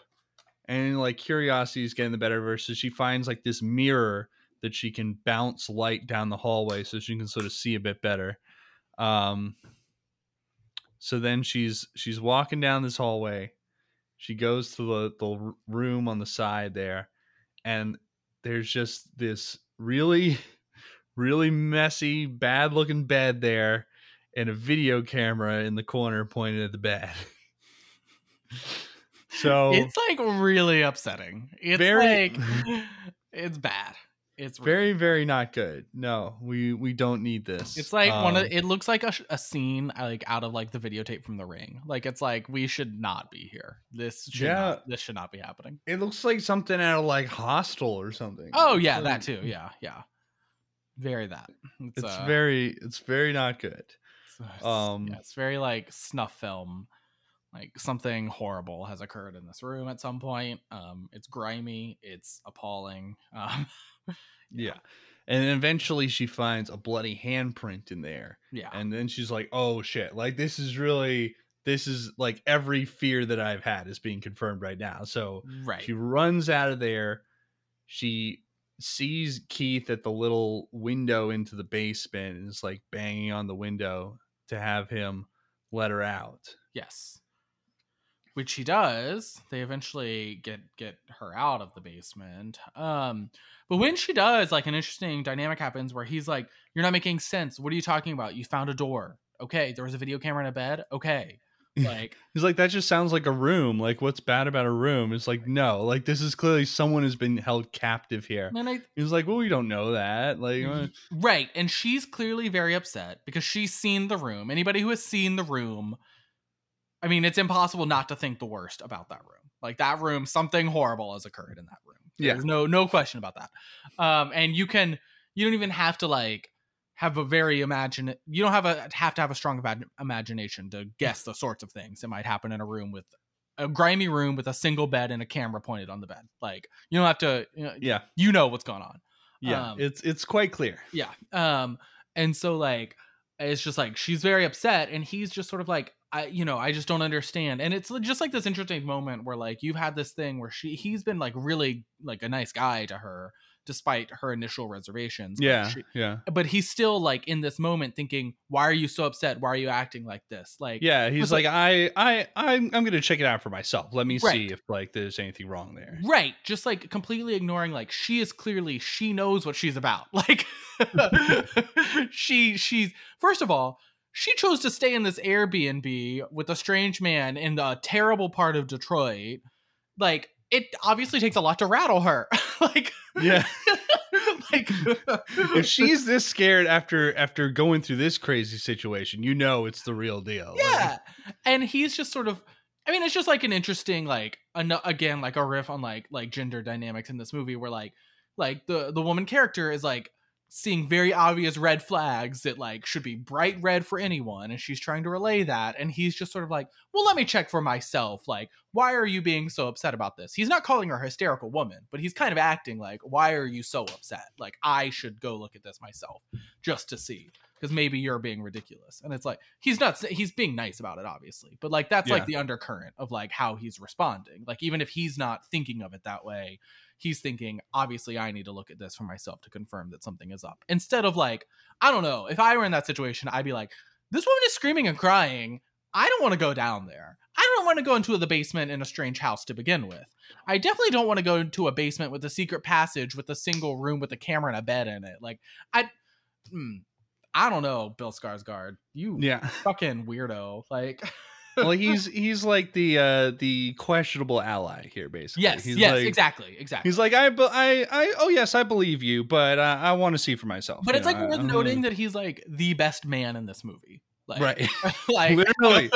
and like curiosity is getting the better of her, so she finds like this mirror that she can bounce light down the hallway, so she can sort of see a bit better. Um, So then she's she's walking down this hallway. She goes to the the room on the side there, and there's just this really, really messy, bad looking bed there, and a video camera in the corner pointed at the bed. so it's like really upsetting. It's Very- like it's bad. It's very very not good. No, we we don't need this. It's like one of Um, it looks like a, a scene uh, like out of like the videotape from the ring. Like it's like we should not be here. This should Yeah. not, this should not be happening. It looks like something out of like Hostel or something. Oh yeah, like- that too. Yeah, yeah. Very that. It's, It's uh, very it's very not good. it's- it's- um, yeah, it's very like snuff film. Like something horrible has occurred in this room at some point. Um, it's grimy. It's appalling. Um, Yeah. And then eventually she finds a bloody handprint in there. yeah. And then she's like, "Oh shit. Like this is really this is like every fear that I've had is being confirmed right now." So right. she runs out of there. She sees Keith at the little window into the basement and is like banging on the window to have him let her out. Yes. Which he does. They eventually get get her out of the basement. Um, but when she does, like an interesting dynamic happens where he's like, "You're not making sense. What are you talking about? You found a door. Okay, there was a video camera in a bed. Okay, like He's like, that just sounds like a room. Like, what's bad about a room? It's like, no, like this is clearly someone has been held captive here. and I He's like, well, we don't know that. Like, uh, right, and she's clearly very upset because she's seen the room. Anybody who has seen the room, I mean, it's impossible not to think the worst about that room. Like that room, something horrible has occurred in that room. Yeah. There's no no question about that. Um, and you can you don't even have to like have a very imagine you don't have a have to have a strong imag- imagination to guess the sorts of things that might happen in a room with a grimy room with a single bed and a camera pointed on the bed. Like you don't have to you know, yeah, you know what's going on. yeah, Um, it's it's quite clear. Yeah. Um and so like it's just like she's very upset and he's just sort of like I you know, I just don't understand. And it's just like this interesting moment where like you've had this thing where she he's been like really like a nice guy to her despite her initial reservations. Yeah, she- yeah, but he's still like in this moment thinking, "Why are you so upset? Why are you acting like this?" Like yeah. He's was like, I, I, I'm, I'm gonna check it out for myself. Let me see if like there's anything wrong there. Right, just like completely ignoring like she is clearly she knows what she's about. Like she she's first of all, she chose to stay in this Airbnb with a strange man in the terrible part of Detroit. Like it obviously takes a lot to rattle her. like Yeah, like if she's this scared after after going through this crazy situation, you know it's the real deal. Like, yeah and he's just sort of i mean it's just like an interesting like an, again like a riff on like like gender dynamics in this movie where like like the the woman character is like seeing very obvious red flags that like should be bright red for anyone and she's trying to relay that and he's just sort of like well let me check for myself like why are you being so upset about this? He's not calling her a hysterical woman but he's kind of acting like why are you so upset? Like i should go look at this myself just to see because maybe you're being ridiculous. And it's like he's not he's being nice about it obviously. But like that's Yeah. like the undercurrent of like how he's responding. Like even if he's not thinking of it that way he's thinking obviously i need to look at this for myself to confirm that something is up. Instead of like i don't know if i were in that situation i'd be like this woman is screaming and crying. I don't want to go down there. I don't want to go into the basement in a strange house to begin with. I definitely don't want to go into a basement with a secret passage with a single room with a camera and a bed in it. Like i hmm, i don't know bill skarsgård you yeah. fucking weirdo like well, he's he's like the uh the questionable ally here, basically. yes he's yes like, exactly exactly He's like, I, I, I, oh yes, I believe you, but uh, I want to see for myself. But you it's know, like I- worth I don't noting that he's like the best man in this movie. Like, right, like Literally.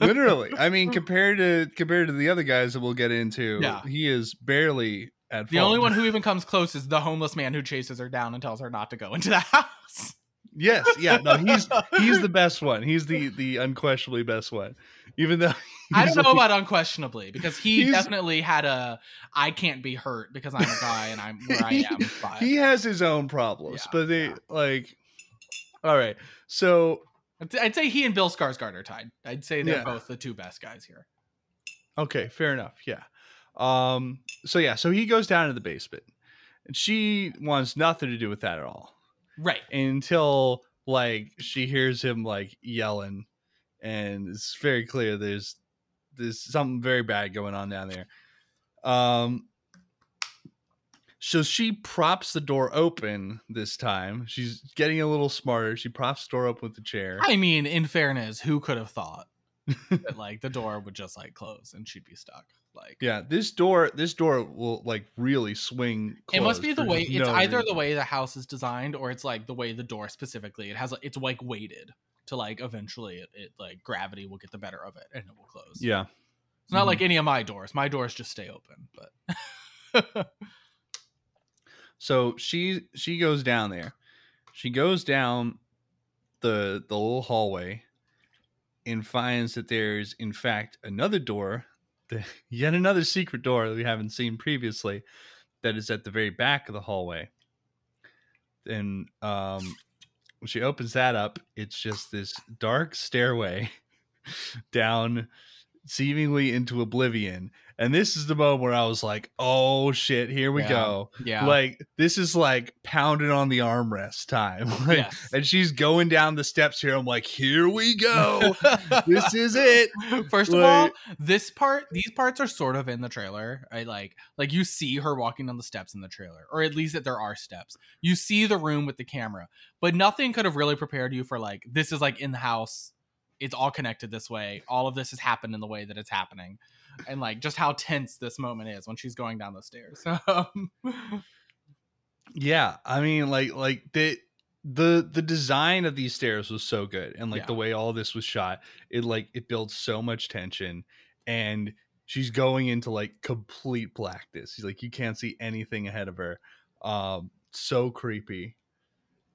literally. I mean, compared to compared to the other guys that we'll get into, Yeah. he is barely at the fault. only one who even comes close is the homeless man who chases her down and tells her not to go into the house. Yes, yeah, no, he's he's the best one. He's the the unquestionably best one, even though I don't know like- about unquestionably because he definitely had a I can't be hurt because I'm a guy and I'm where I am. But he has his own problems, Yeah, but they yeah. like. All right, so I'd, say he and Bill Skarsgård are tied. I'd say they're Yeah. both the two best guys here. Okay, fair enough. Yeah. Um so yeah, so he goes down to the basement. And she wants nothing to do with that at all. Right. Until like she hears him like yelling and it's very clear there's there's something very bad going on down there. Um, so she props the door open this time. She's getting a little smarter. She props the door open with the chair. I mean, in fairness, who could have thought that like the door would just like close and she'd be stuck? Like, Yeah, this door this door will like really swing. it must be the way it's no either reason. the way the house is designed or it's like the way the door specifically. It has like it's like weighted to like eventually it, it like gravity will get the better of it and it will close. Yeah. It's not Mhm. like any of my doors. My doors just stay open, but So she she goes down there. She goes down the the little hallway and finds that there's in fact another door, the, yet another secret door that we haven't seen previously that is at the very back of the hallway. And um when she opens that up, it's just this dark stairway down seemingly into oblivion. And this is the moment where I was like, "Oh shit, here we Yeah. go." yeah. Like this is like pounding on the armrest time. Like, yes. And she's going down the steps here. I'm like, "Here we go. this is it." First of all, this part, these parts are sort of in the trailer. I like, like you see her walking down the steps in the trailer, or at least that there are steps. You see the room with the camera, but nothing could have really prepared you for like this is like in the house. It's all connected this way. All of this has happened in the way that it's happening, and like just how tense this moment is when she's going down the stairs. Yeah, I mean, like, like the the the design of these stairs was so good, and like Yeah. the way all this was shot, it like it builds so much tension, and she's going into like complete blackness. She's like, you can't see anything ahead of her. Um, so creepy.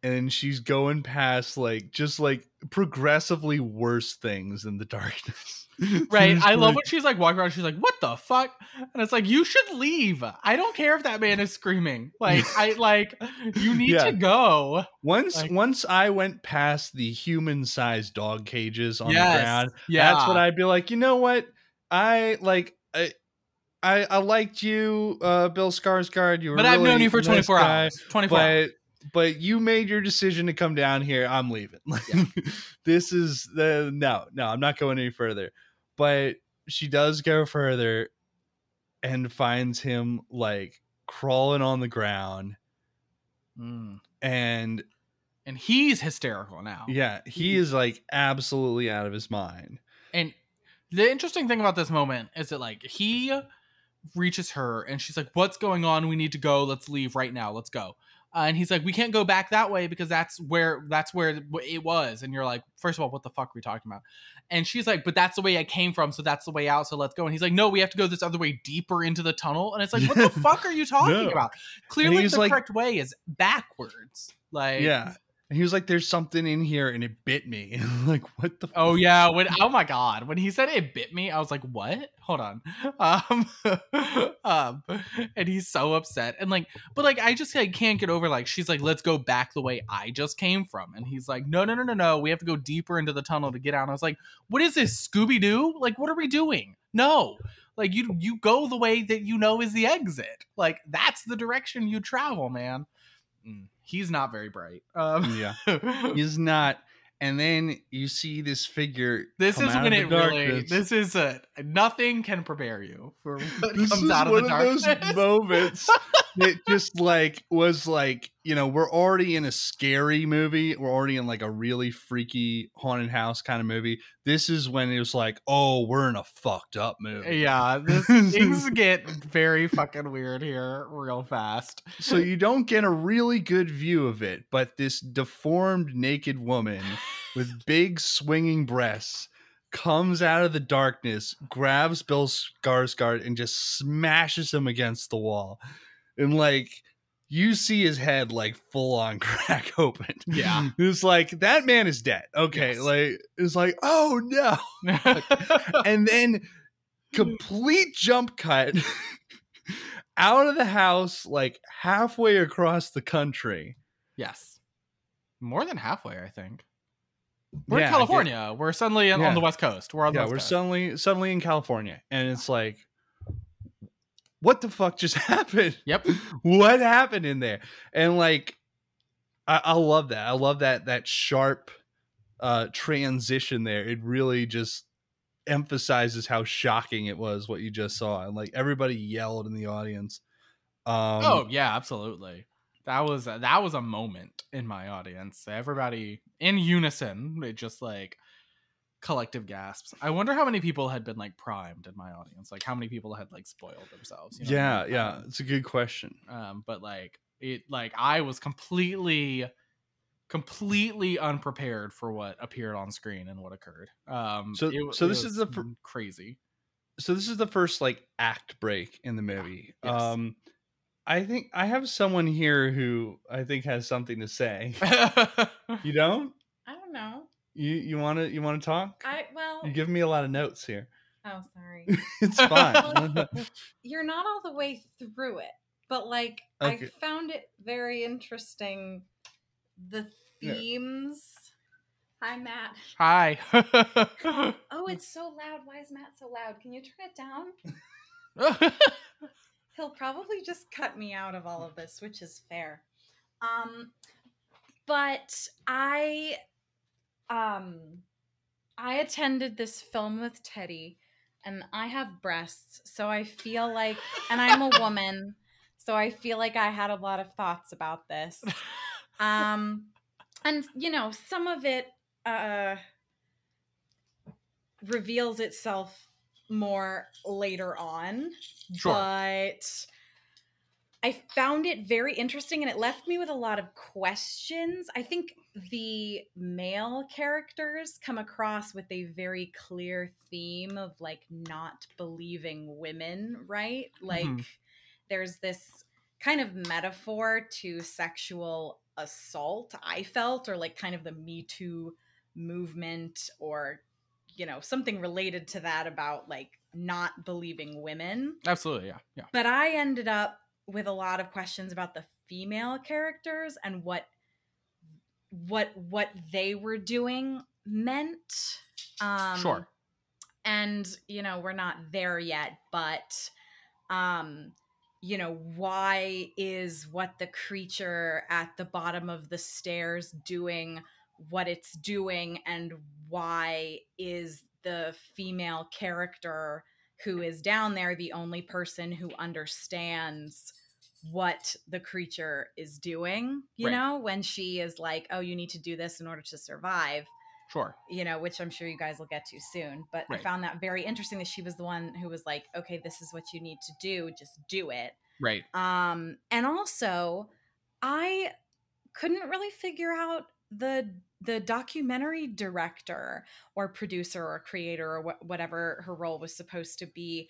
And she's going past like just like progressively worse things in the darkness. right. I love when she's like walking around. She's like, "What the fuck?" And it's like, "You should leave. I don't care if that man is screaming. Like, I like you need Yeah. to go." Once Like- once I went past the human sized dog cages on Yes. the ground, Yeah, that's what I'd be like, you know what? I like I I, I liked you, uh Bill Skarsgård. You were But I've known you for nice 24 guy, hours. 24 hours. But you made your decision to come down here. I'm leaving. Like this is the no, no, I'm not going any further. But she does go further and finds him like crawling on the ground Mm. and And he's hysterical now. Yeah, he is like absolutely out of his mind. And the interesting thing about this moment is that like he reaches her and she's like, "What's going on? We need to go. Let's leave right now. Let's go." Uh, and he's like, "We can't go back that way because that's where that's where it was." And you're like, first of all, what the fuck are we talking about?" And she's like, "But that's the way I came from, so that's the way out. So let's go." And he's like, "No, we have to go this other way, deeper into the tunnel." And it's like, "What the fuck are you talking No. about? Clearly, the like- correct way is backwards." Like, Yeah. And he was like, There's something in here and it bit me. And I'm like, what the Oh fuck? yeah, when oh my god, when he said it bit me, I was like, "What? Hold on." Um, um and he's so upset. And like but like I just like can't get over like she's like, "Let's go back the way I just came from." And he's like, "No, no, no, no, no. We have to go deeper into the tunnel to get out." And I was like, "What is this, Scooby Doo? Like what are we doing?" No. Like you you go the way that you know is the exit. Like that's the direction you travel, man. Mm, he's not very bright. Um Yeah. He's not. And then you see this figure. This is when it the really. This is a nothing can prepare you for what This comes is out of one the of those moments that just like was like you know we're already in a scary movie we're already in like a really freaky haunted house kind of movie this is when it was like oh we're in a fucked up movie yeah, this, things get very fucking weird here real fast. so you don't get a really good view of it but this deformed naked woman with big swinging breasts comes out of the darkness grabs bill skarsgård and just smashes him against the wall and like you see his head like full on crack open Yeah. it's like that man is dead okay Yes. like it's like oh no and then complete jump cut out of the house like halfway across the country yes, more than halfway, I think. We're Yeah, in California. We're suddenly in, on the west coast. We're on the yeah west we're coast. suddenly suddenly in california and it's like what the fuck just happened Yep. what happened in there and like i, I love that i love that that sharp uh transition there it really just emphasizes how shocking it was what you just saw and like everybody yelled in the audience um oh yeah, absolutely. That was that was a moment in my audience. Everybody in unison, it just like collective gasps. I wonder how many people had been like primed in my audience. Like how many people had like spoiled themselves. you know what I yeah mean? yeah Um, it's a good question um but like it like i was completely completely unprepared for what appeared on screen and what occurred um So- it- so it this is was the fir- crazy so this is the first like act break in the movie Yes. um i think i have someone here who i think has something to say you don't I don't know. You you want to you want to talk I well. you're giving me a lot of notes here oh, sorry. it's fine Well, You're not all the way through it, but like Okay. I found it very interesting. The Yeah. themes. Hi, Matt. hi Oh, it's so loud. Why is Matt so loud? Can you turn it down? He'll probably just cut me out of all of this, which is fair. Um, but I, um, I attended this film with Teddy, and I have breasts, so I feel like, and I'm a woman, so I feel like I had a lot of thoughts about this. Um, and you know, some of it, uh, reveals itself more later on Sure. but I found it very interesting and it left me with a lot of questions. I think the male characters come across with a very clear theme of like not believing women, right? Like Mhm. there's this kind of metaphor to sexual assault, I felt, or like kind of the Me Too movement or you know something related to that about like not believing women absolutely yeah yeah but I ended up with a lot of questions about the female characters and what what what they were doing meant. Um Sure. And you know, we're not there yet, but um you know, why is what the creature at the bottom of the stairs doing what it's doing and why is the female character who is down there the only person who understands what the creature is doing you Right. know when she is like oh you need to do this in order to survive sure you know which i'm sure you guys will get to soon but Right. i found that very interesting that she was the one who was like okay this is what you need to do just do it right um and also i couldn't really figure out the the documentary director or producer or creator or wh- whatever her role was supposed to be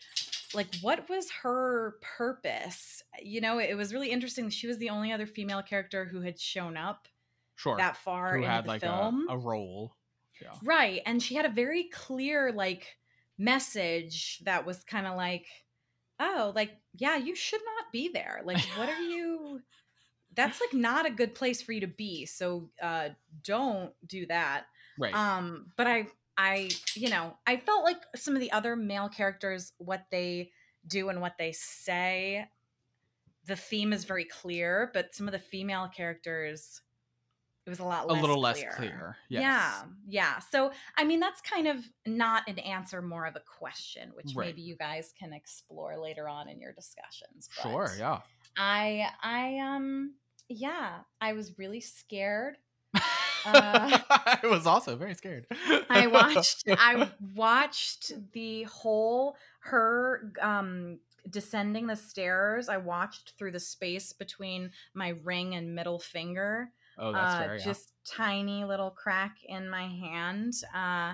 like what was her purpose you know it was really interesting she was the only other female character who had shown up sure that far who into had the like film a, a role yeah Right. And she had a very clear, like, message that was kind of like, oh, like, yeah, you should not be there. Like, what are you. That's like not a good place for you to be. So uh don't do that. right Um, but I I, you know, I felt like some of the other male characters, what they do and what they say, the theme is very clear, but some of the female characters it was a lot a less little less clear yes. yeah, yeah. So, I mean, that's kind of not an answer, more of a question, which Right. maybe you guys can explore later on in your discussions. but sure yeah I, I, um, yeah, I was really scared. Uh, I was also very scared. I watched, I watched the whole her, um, descending the stairs. I watched through the space between my ring and middle finger. oh, that's uh, fair. Yeah. just tiny little crack in my hand. Uh,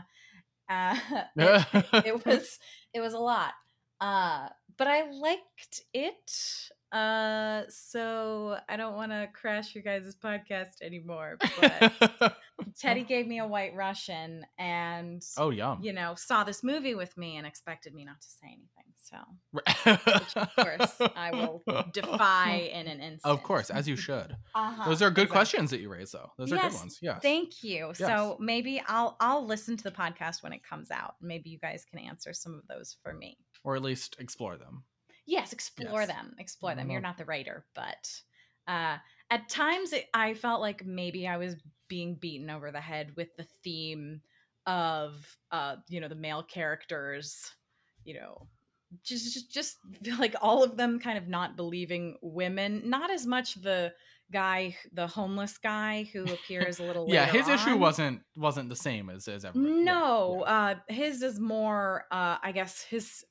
uh, it, it was it was a lot, uh, but I liked it. Uh, so I don't want to crash your guys' podcast anymore. But Teddy gave me a White Russian, and oh, yum. you know saw this movie with me and expected me not to say anything. So Which, of course, I will defy in an instant. Of course, as you should. Uh-huh, Those are good exactly. questions that you raised, though. Those are Yes, good ones. Yes. Thank you. Yes. So maybe I'll I'll listen to the podcast when it comes out. Maybe you guys can answer some of those for me. or at least explore them. Yes, explore Yes. them. Explore them. You're Mhm. not the writer, but uh at times it, I felt like maybe I was being beaten over the head with the theme of uh you know the male characters you know just just just like all of them kind of not believing women not as much the guy the homeless guy who appears a little yeah, his issue wasn't wasn't the same as as everybody. Yeah, no yeah. uh his is more uh i guess his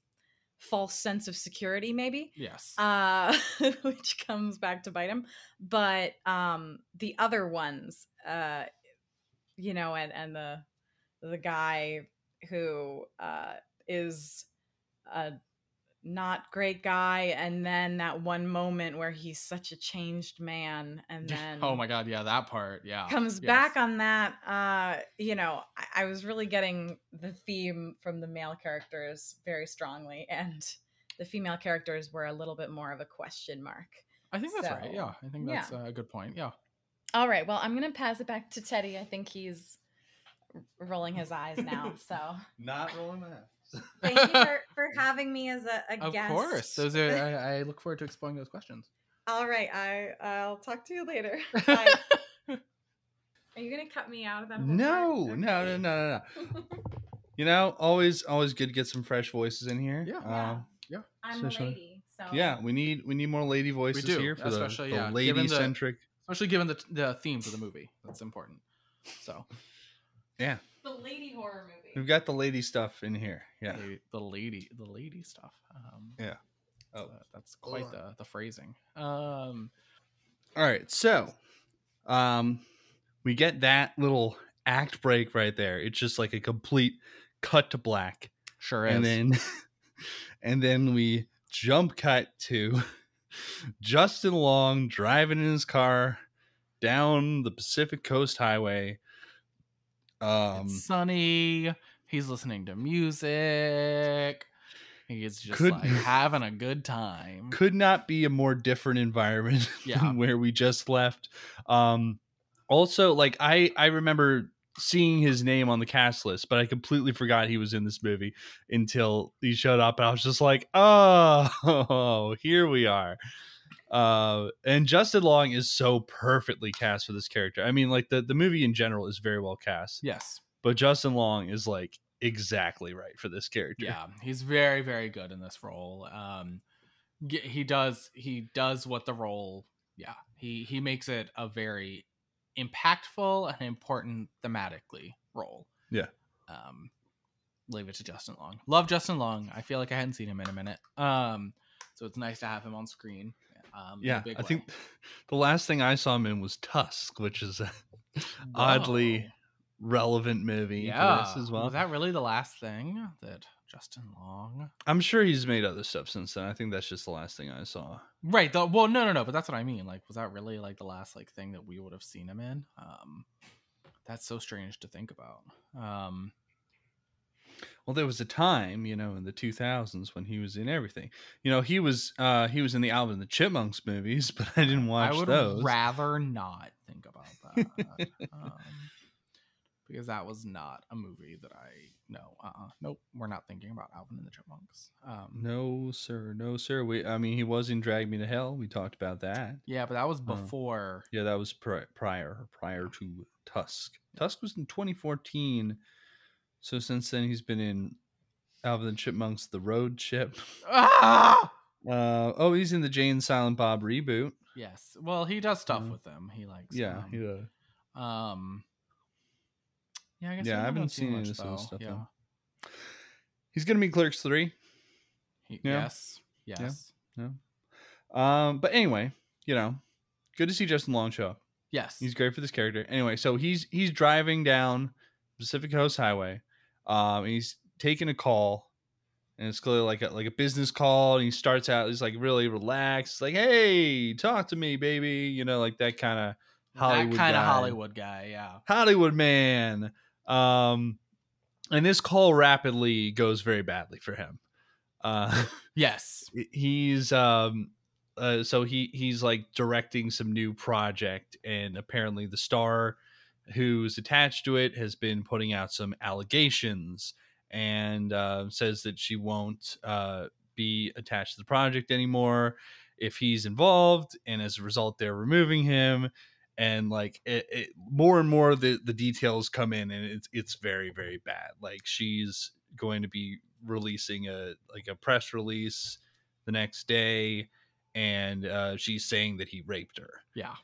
false sense of security maybe yes. uh which comes back to bite him but um the other ones uh you know and and the the guy who uh is a not great guy and then that one moment where he's such a changed man and then oh my god, yeah, that part. Yeah. comes yes. back on that uh you know I, I was really getting the theme from the male characters very strongly and the female characters were a little bit more of a question mark I think that's right. Yeah, I think yeah. that's a good point. Yeah. all right well i'm gonna pass it back to teddy i think he's rolling his eyes now so Not rolling my eyes. Thank you for, for having me as a, a Of guest course. Those are I, I look forward to exploring those questions. all right i i'll talk to you later Bye. are you gonna cut me out of that No, part? no, no, no, no, no. You know, always, always good to get some fresh voices in here. Yeah. Um, i'm a lady so yeah. We need, we need more lady voices do, here for especially, the yeah, given the- lady centric. Especially given the the themes of the movie. That's important. So Yeah, the lady horror movie we've got the lady stuff in here. Yeah. the, the lady the lady stuff. Um Yeah. Oh. that's quite the the phrasing. Um All right, so um we get that little act break right there. It's just like a complete cut to black. sure is. And then and then we jump cut to Justin Long driving in his car down the Pacific Coast Highway. Um it's sunny. He's listening to music. He's just Could- like having a good time. could not be a more different environment Yeah. than where we just left. Um, also, like I I remember seeing his name on the cast list, but I completely forgot he was in this movie until he showed up, and I was just like, oh, here we are. Uh, and Justin Long is so perfectly cast for this character. I mean, like the the movie in general is very well cast, yes. but Justin Long is like exactly right for this character. Yeah, he's very very good in this role. Um he does he does what the role yeah, he he makes it a very impactful and important thematically role. Yeah. Um leave it to Justin Long. Love Justin Long. I feel like I hadn't seen him in a minute. Um so it's nice to have him on screen. Um Yeah, I way. think the last thing I saw him in was Tusk, which is a oddly relevant movie yeah. to this as well. Was that really the last thing that Justin Long? I'm sure he's made other stuff since then. I think that's just the last thing I saw. Right. The, well, no, no, no. But that's what I mean. Like, was that really like the last like thing that we would have seen him in? Um, that's so strange to think about. Um, Well, there was a time, you know, in the 2000s when he was in everything. You know, he was uh he was in the Alvin and the Chipmunks movies, but I didn't watch I would those. rather not think about that um, because that was not a movie that I know. Uh, uh nope. We're not thinking about Alvin and the Chipmunks. Um, no, sir. No, sir. We I mean, he was in Drag Me to Hell. We talked about that. yeah, but that was Uh, before. Yeah, that was pri- prior prior to Tusk. Tusk was in 2014. So since then he's been in Alvin and Chipmunks The Road Chip. Ah! Uh oh, he's in the Jay and Silent Bob reboot. Yes. Well, he does stuff Uh, with them. He likes. Yeah, um, he does. Um. Yeah, I guess. Yeah, I haven't seen any much, of this stuff, Yeah. though. He's gonna be Clerks 3. He- Yeah. Yes. Yes. Um, but anyway, you know, good to see Justin Long show up. Yes. He's great for this character. Anyway, so he's he's driving down Pacific Coast Highway. Um, and he's taking a call, and it's clearly like a like a business call. And he starts out, he's like really relaxed. Like, "Hey, talk to me, baby." You know, like that kind of Hollywood that kind of guy. Hollywood guy. Yeah. Hollywood man. Um, and this call rapidly goes very badly for him. Uh, Yes. he's um uh, so he he's like directing some new project and apparently the star who's attached to it has been putting out some allegations and uh, says that she won't uh, be attached to the project anymore if he's involved, and as a result, they're removing him. And like it, it more and more the the details come in, and it's it's very very bad. Like she's going to be releasing a like a press release the next day, and uh, she's saying that he raped her Yeah.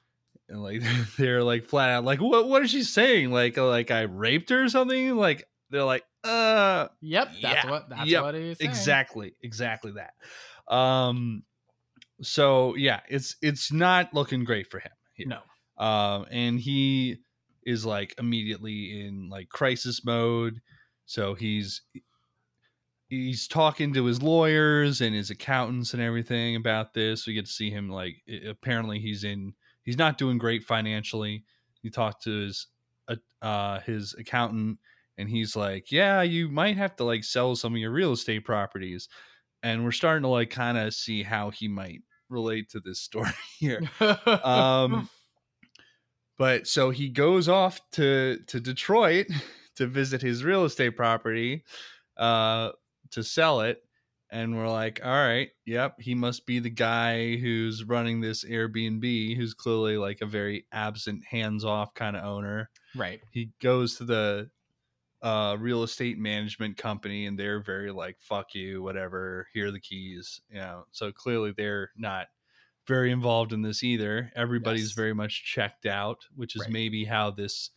And like they're like flat out like what what is she saying like uh, like i raped her or something like they're like uh Yep. That's Yeah, what. That's yep, what he's exactly exactly that um so yeah it's it's not looking great for him here. No. um and he is like immediately in like crisis mode so he's he's talking to his lawyers and his accountants and everything about this we get to see him like apparently he's in he's not doing great financially. He talked to his uh, uh his accountant and he's like yeah you might have to like sell some of your real estate properties. And we're starting to like kind of see how he might relate to this story here. Um but so he goes off to to detroit to visit his real estate property uh to sell it and we're like all right yep he must be the guy who's running this airbnb who's clearly like a very absent hands-off kind of owner right. he goes to the uh real estate management company and they're very like fuck you whatever here are the keys you know so clearly they're not very involved in this either everybody's Yes. very much checked out which is Right. maybe how this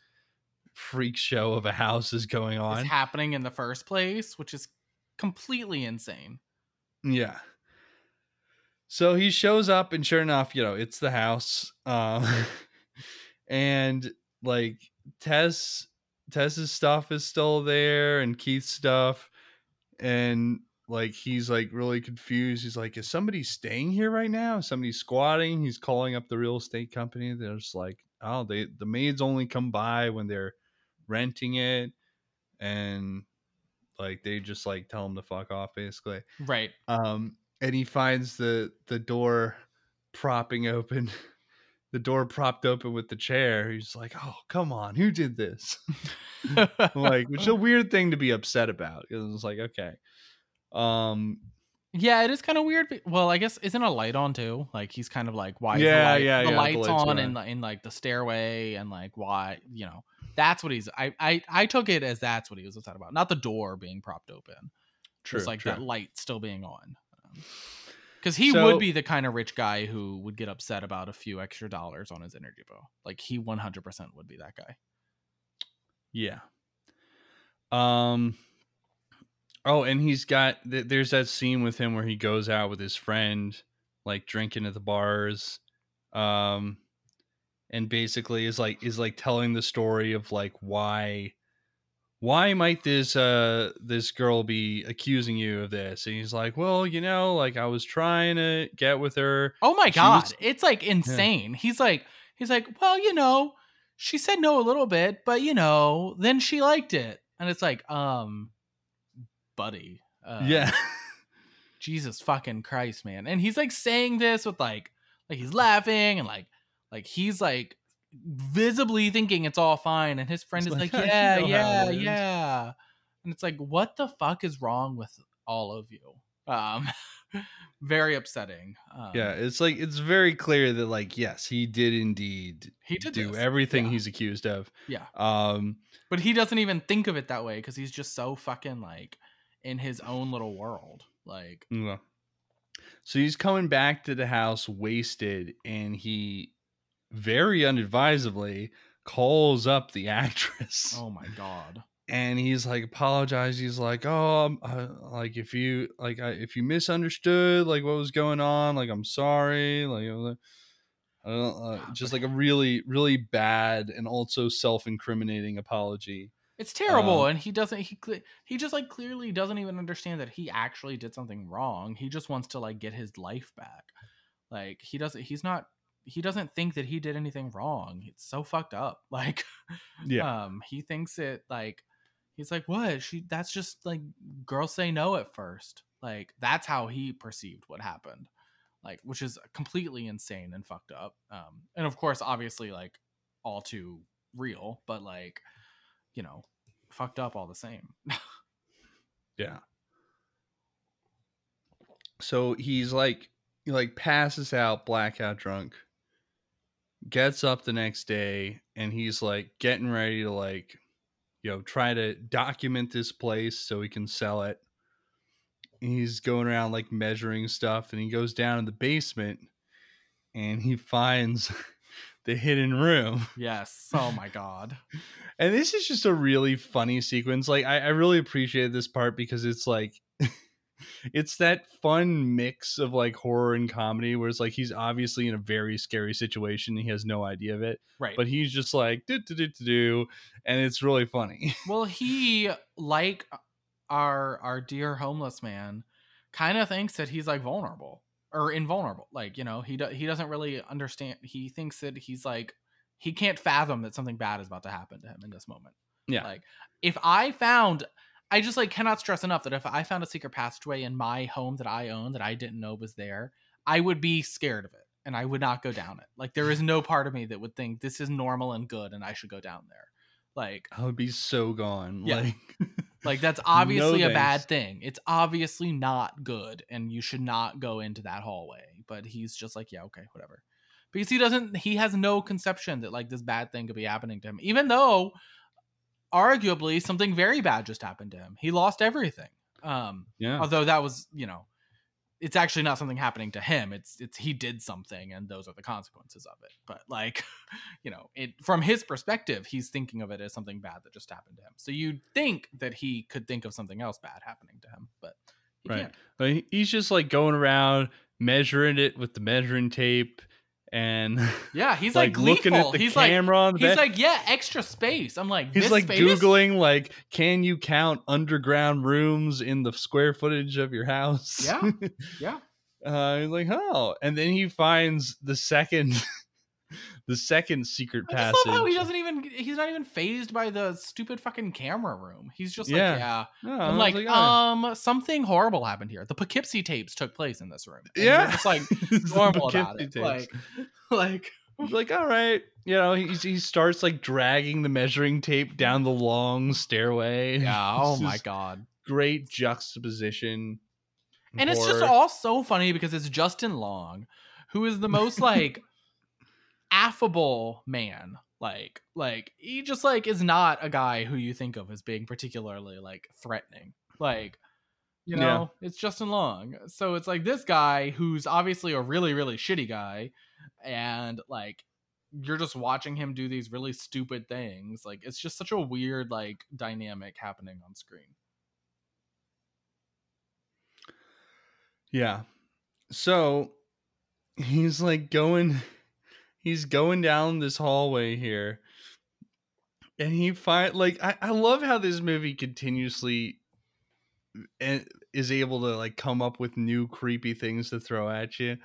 freak show of a house is going on It's happening in the first place, which is completely insane. Yeah. So he shows up, and sure enough, you know, it's the house. Um, and like Tess, Tess's stuff is still there, and Keith's stuff, and like he's like really confused. He's like, "Is somebody staying here right now? Somebody squatting?" He's calling up the real estate company. They're just like, "Oh, they the maids only come by when they're renting it," and like they just like tell him to fuck off, basically. Right. um and he finds the the door propping open the door propped open with the chair. He's like oh come on who did this? Like which is a weird thing to be upset about. Because it's like okay. Um Yeah, it is kind of weird. but- Well, I guess isn't a light on too? Like he's kind of like why? Yeah, the light, yeah, the yeah, the lights lights on in the, in like the stairway and like why? You know, that's what he's. I I I took it as that's what he was upset about, not the door being propped open. true Just like true. that light still being on. Because he So- would be the kind of rich guy who would get upset about a few extra dollars on his energy bill. Like he 100% would be that guy. Yeah. Um. Oh, and he's got th- there's that scene with him where he goes out with his friend, like drinking at the bars, um, and basically is like is like telling the story of like why why might this uh this girl be accusing you of this and he's like well you know like i was trying to get with her Oh my She god, was- it's like insane. He's like he's like, "Well, you know, she said no a little bit, but you know, then she liked it." And it's like, um buddy. Uh, yeah Jesus fucking Christ, man. And he's like saying this with like like he's laughing and like like he's like visibly thinking it's all fine and his friend He's is like, like, "I "Yeah, yeah, yeah." And it's like, "What the fuck is wrong with all of you?" Um very upsetting. Um, yeah it's like it's very clear that like yes he did indeed He did do this, everything yeah. he's accused of Yeah. um But he doesn't even think of it that way because he's just so fucking like in his own little world. Like, yeah. so he's coming back to the house wasted and he very unadvisedly calls up the actress oh my god. and he's like apologize he's like oh uh, like if you like I, if you misunderstood like what was going on like i'm sorry like uh, I don't, uh, just like a really really bad and also self-incriminating apology It's terrible, Um, and he doesn't. He he just like clearly doesn't even understand that he actually did something wrong. He just wants to like get his life back. Like he doesn't. He's not. He doesn't think that he did anything wrong. It's so fucked up. Like, yeah um, he thinks it like he's like, what? She. That's just like girls say no at first. Like that's how he perceived what happened. Like, which is completely insane and fucked up. Um, and of course, obviously, like all too real, but like you know, fucked up all the same. Yeah. So he's like he like passes out, blackout drunk. Gets up the next day and he's like getting ready to like, you know, try to document this place so he can sell it. He's going around like measuring stuff and he goes down in the basement and he finds the hidden room. Yes. Oh my god. And this is just a really funny sequence. Like I, I really appreciate this part because it's like it's that fun mix of like horror and comedy where it's like he's obviously in a very scary situation. He has no idea of it. Right. But he's just like do do do do do and it's really funny. well, he like our our dear homeless man kind of thinks that he's like vulnerable or invulnerable. Like, you know, he do, he doesn't really understand. He thinks that he's like he can't fathom that something bad is about to happen to him in this moment. Yeah. Like if I found I just like cannot stress enough that if I found a secret passageway in my home that I own that I didn't know was there, I would be scared of it and I would not go down it. Like there is no part of me that would think this is normal and good and I should go down there. Like I would be so gone. Yeah. Like like that's obviously a bad thing. It's obviously not good and you should not go into that hallway. But he's just like, yeah, okay, whatever. Because he doesn't he has no conception that like this bad thing could be happening to him. Even though arguably something very bad just happened to him. He lost everything. Um yeah. although that was, you know, it's actually not something happening to him. It's it's he did something and those are the consequences of it. But like, you know, it from his perspective, he's thinking of it as something bad that just happened to him. So you'd think that he could think of something else bad happening to him, but he Right. can't. But he's just like going around measuring it with the measuring tape and Yeah, he's like, looking at the he's camera on like the he's bed. like, yeah, extra space. I'm like, He's this like space? googling like, can you count underground rooms in the square footage of your house? Yeah. Yeah. uh, he's like, oh, and then he finds the second, the second secret I just passage. love how he doesn't even he's not even phased by the stupid fucking camera room. He's just like, yeah. Oh, I I'm was like, oh. um, something horrible happened here. The Poughkeepsie tapes took place in this room. And Yeah. just like It's normal about it. Like, tapes. like, He's like, all right, you know, he he starts like dragging the measuring tape down the long stairway. yeah. Oh my god. great juxtaposition. And it's just all so funny because it's Justin Long, who is the most like affable man. Like, like he just like is not a guy who you think of as being particularly like threatening. Like, you Yeah. know, it's Justin Long. So it's like this guy who's obviously a really, really shitty guy, and like you're just watching him do these really stupid things. Like it's just such a weird like dynamic happening on screen. Yeah. So he's like going he's going down this hallway here. And he find like I, I love how this movie continuously and is able to like come up with new creepy things to throw at you.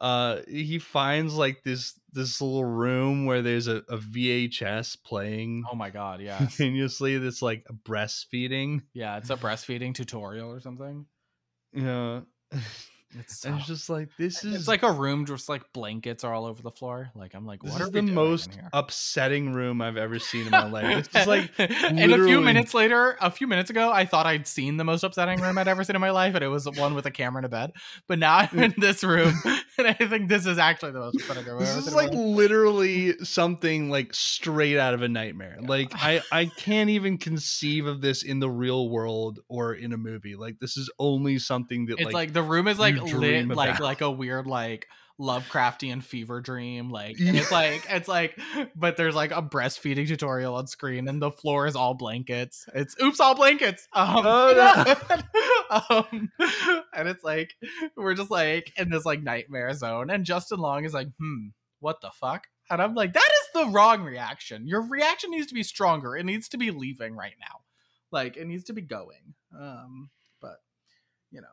Uh he finds like this this little room where there's a, a VHS playing Oh my god, yeah. continuously that's like breastfeeding. Yeah, it's a breastfeeding tutorial or something. Yeah. It's so, it's just like this is it's like a room just like blankets are all over the floor. Like I'm like, This what is the most upsetting room I've ever seen in my life. It's just like and a few minutes later, a few minutes ago, I thought I'd seen the most upsetting room I'd ever seen in my life, and it was one with a camera and a bed. But now I'm mm. in this room, and I think this is actually the most upsetting room I've this ever is seen in my like literally something like straight out of a nightmare. Like I I can't even conceive of this in the real world or in a movie. Like this is only something that It's like, like, the room is like lit like about. like a weird like Lovecraftian fever dream. Like and it's like it's like but there's like a breastfeeding tutorial on screen and the floor is all blankets. It's oops all blankets. Um, Oh, um and it's like we're just like in this like nightmare zone and Justin Long is like, hmm, what the fuck? And I'm like, that is the wrong reaction. Your reaction needs to be stronger. It needs to be leaving right now. Like it needs to be going. Um, but you know,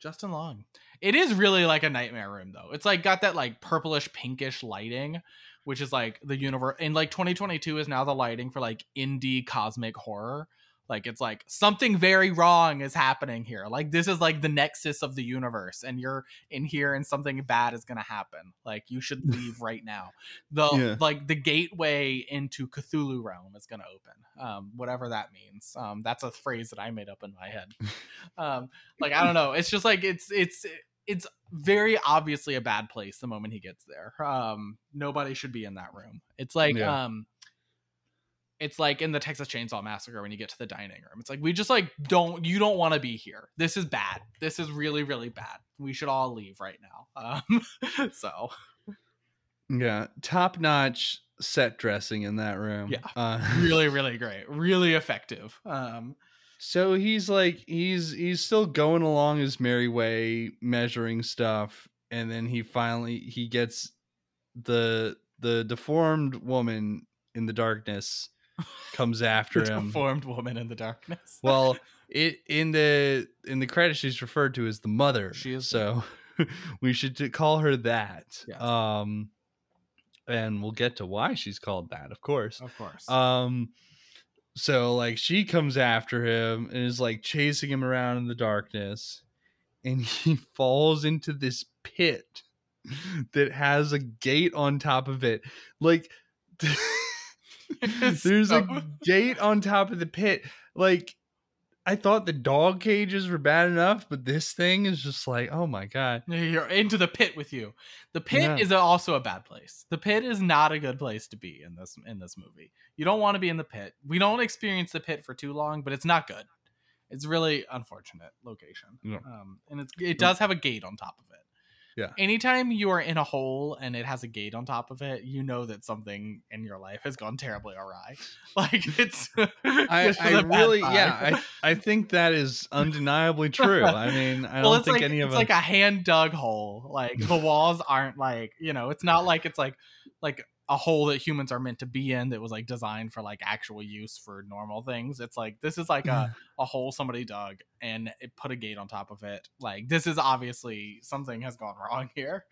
Justin Long. It is really like a nightmare room though. It's like got that like purplish pinkish lighting, which is like the universe and like 2022 is now the lighting for like indie cosmic horror. Like it's like something very wrong is happening here. Like this is like the nexus of the universe and you're in here and something bad is going to happen. Like you should leave right now. The Yeah. like the gateway into Cthulhu realm is going to open. Um whatever that means. Um that's a phrase that I made up in my head. um like I don't know. It's just like it's it's it's very obviously a bad place the moment he gets there. Um, nobody should be in that room. It's like Yeah. um, it's like in the Texas Chainsaw Massacre when you get to the dining room. It's like we just like don't you don't want to be here. This is bad. This is really really bad. We should all leave right now. Um, so Yeah, top notch set dressing in that room. Yeah. uh, really really great, really effective. Um, So he's like he's he's still going along his merry way, measuring stuff, and then he finally he gets the the deformed woman in the darkness comes after him. deformed woman in the darkness. Well, it in the in the credits she's referred to as the mother. She is so we should call her that. Yes. Um and we'll get to why she's called that, of course. of course. Um so like she comes after him and is like chasing him around in the darkness and he falls into this pit that has a gate on top of it. Like there's a gate on top of the pit. Like I thought the dog cages were bad enough, but this thing is just like, oh my god. You're into the pit with you. The pit Yeah. is also a bad place. The pit is not a good place to be in this in this movie. You don't want to be in the pit. We don't experience the pit for too long, but it's not good. It's really unfortunate location. Yeah. Um, and it's it does have a gate on top of it. Yeah. Anytime you are in a hole and it has a gate on top of it, you know that something in your life has gone terribly awry. Like it's. I, I really yeah, I, I think that is undeniably true. I mean, I well, don't think like any of it's us like a hand dug hole. Like the walls aren't like you know, it's not like it's like like a hole that humans are meant to be in that was like designed for like actual use for normal things. It's like this is like a a hole somebody dug and it put a gate on top of it. Like this is obviously something has gone wrong here.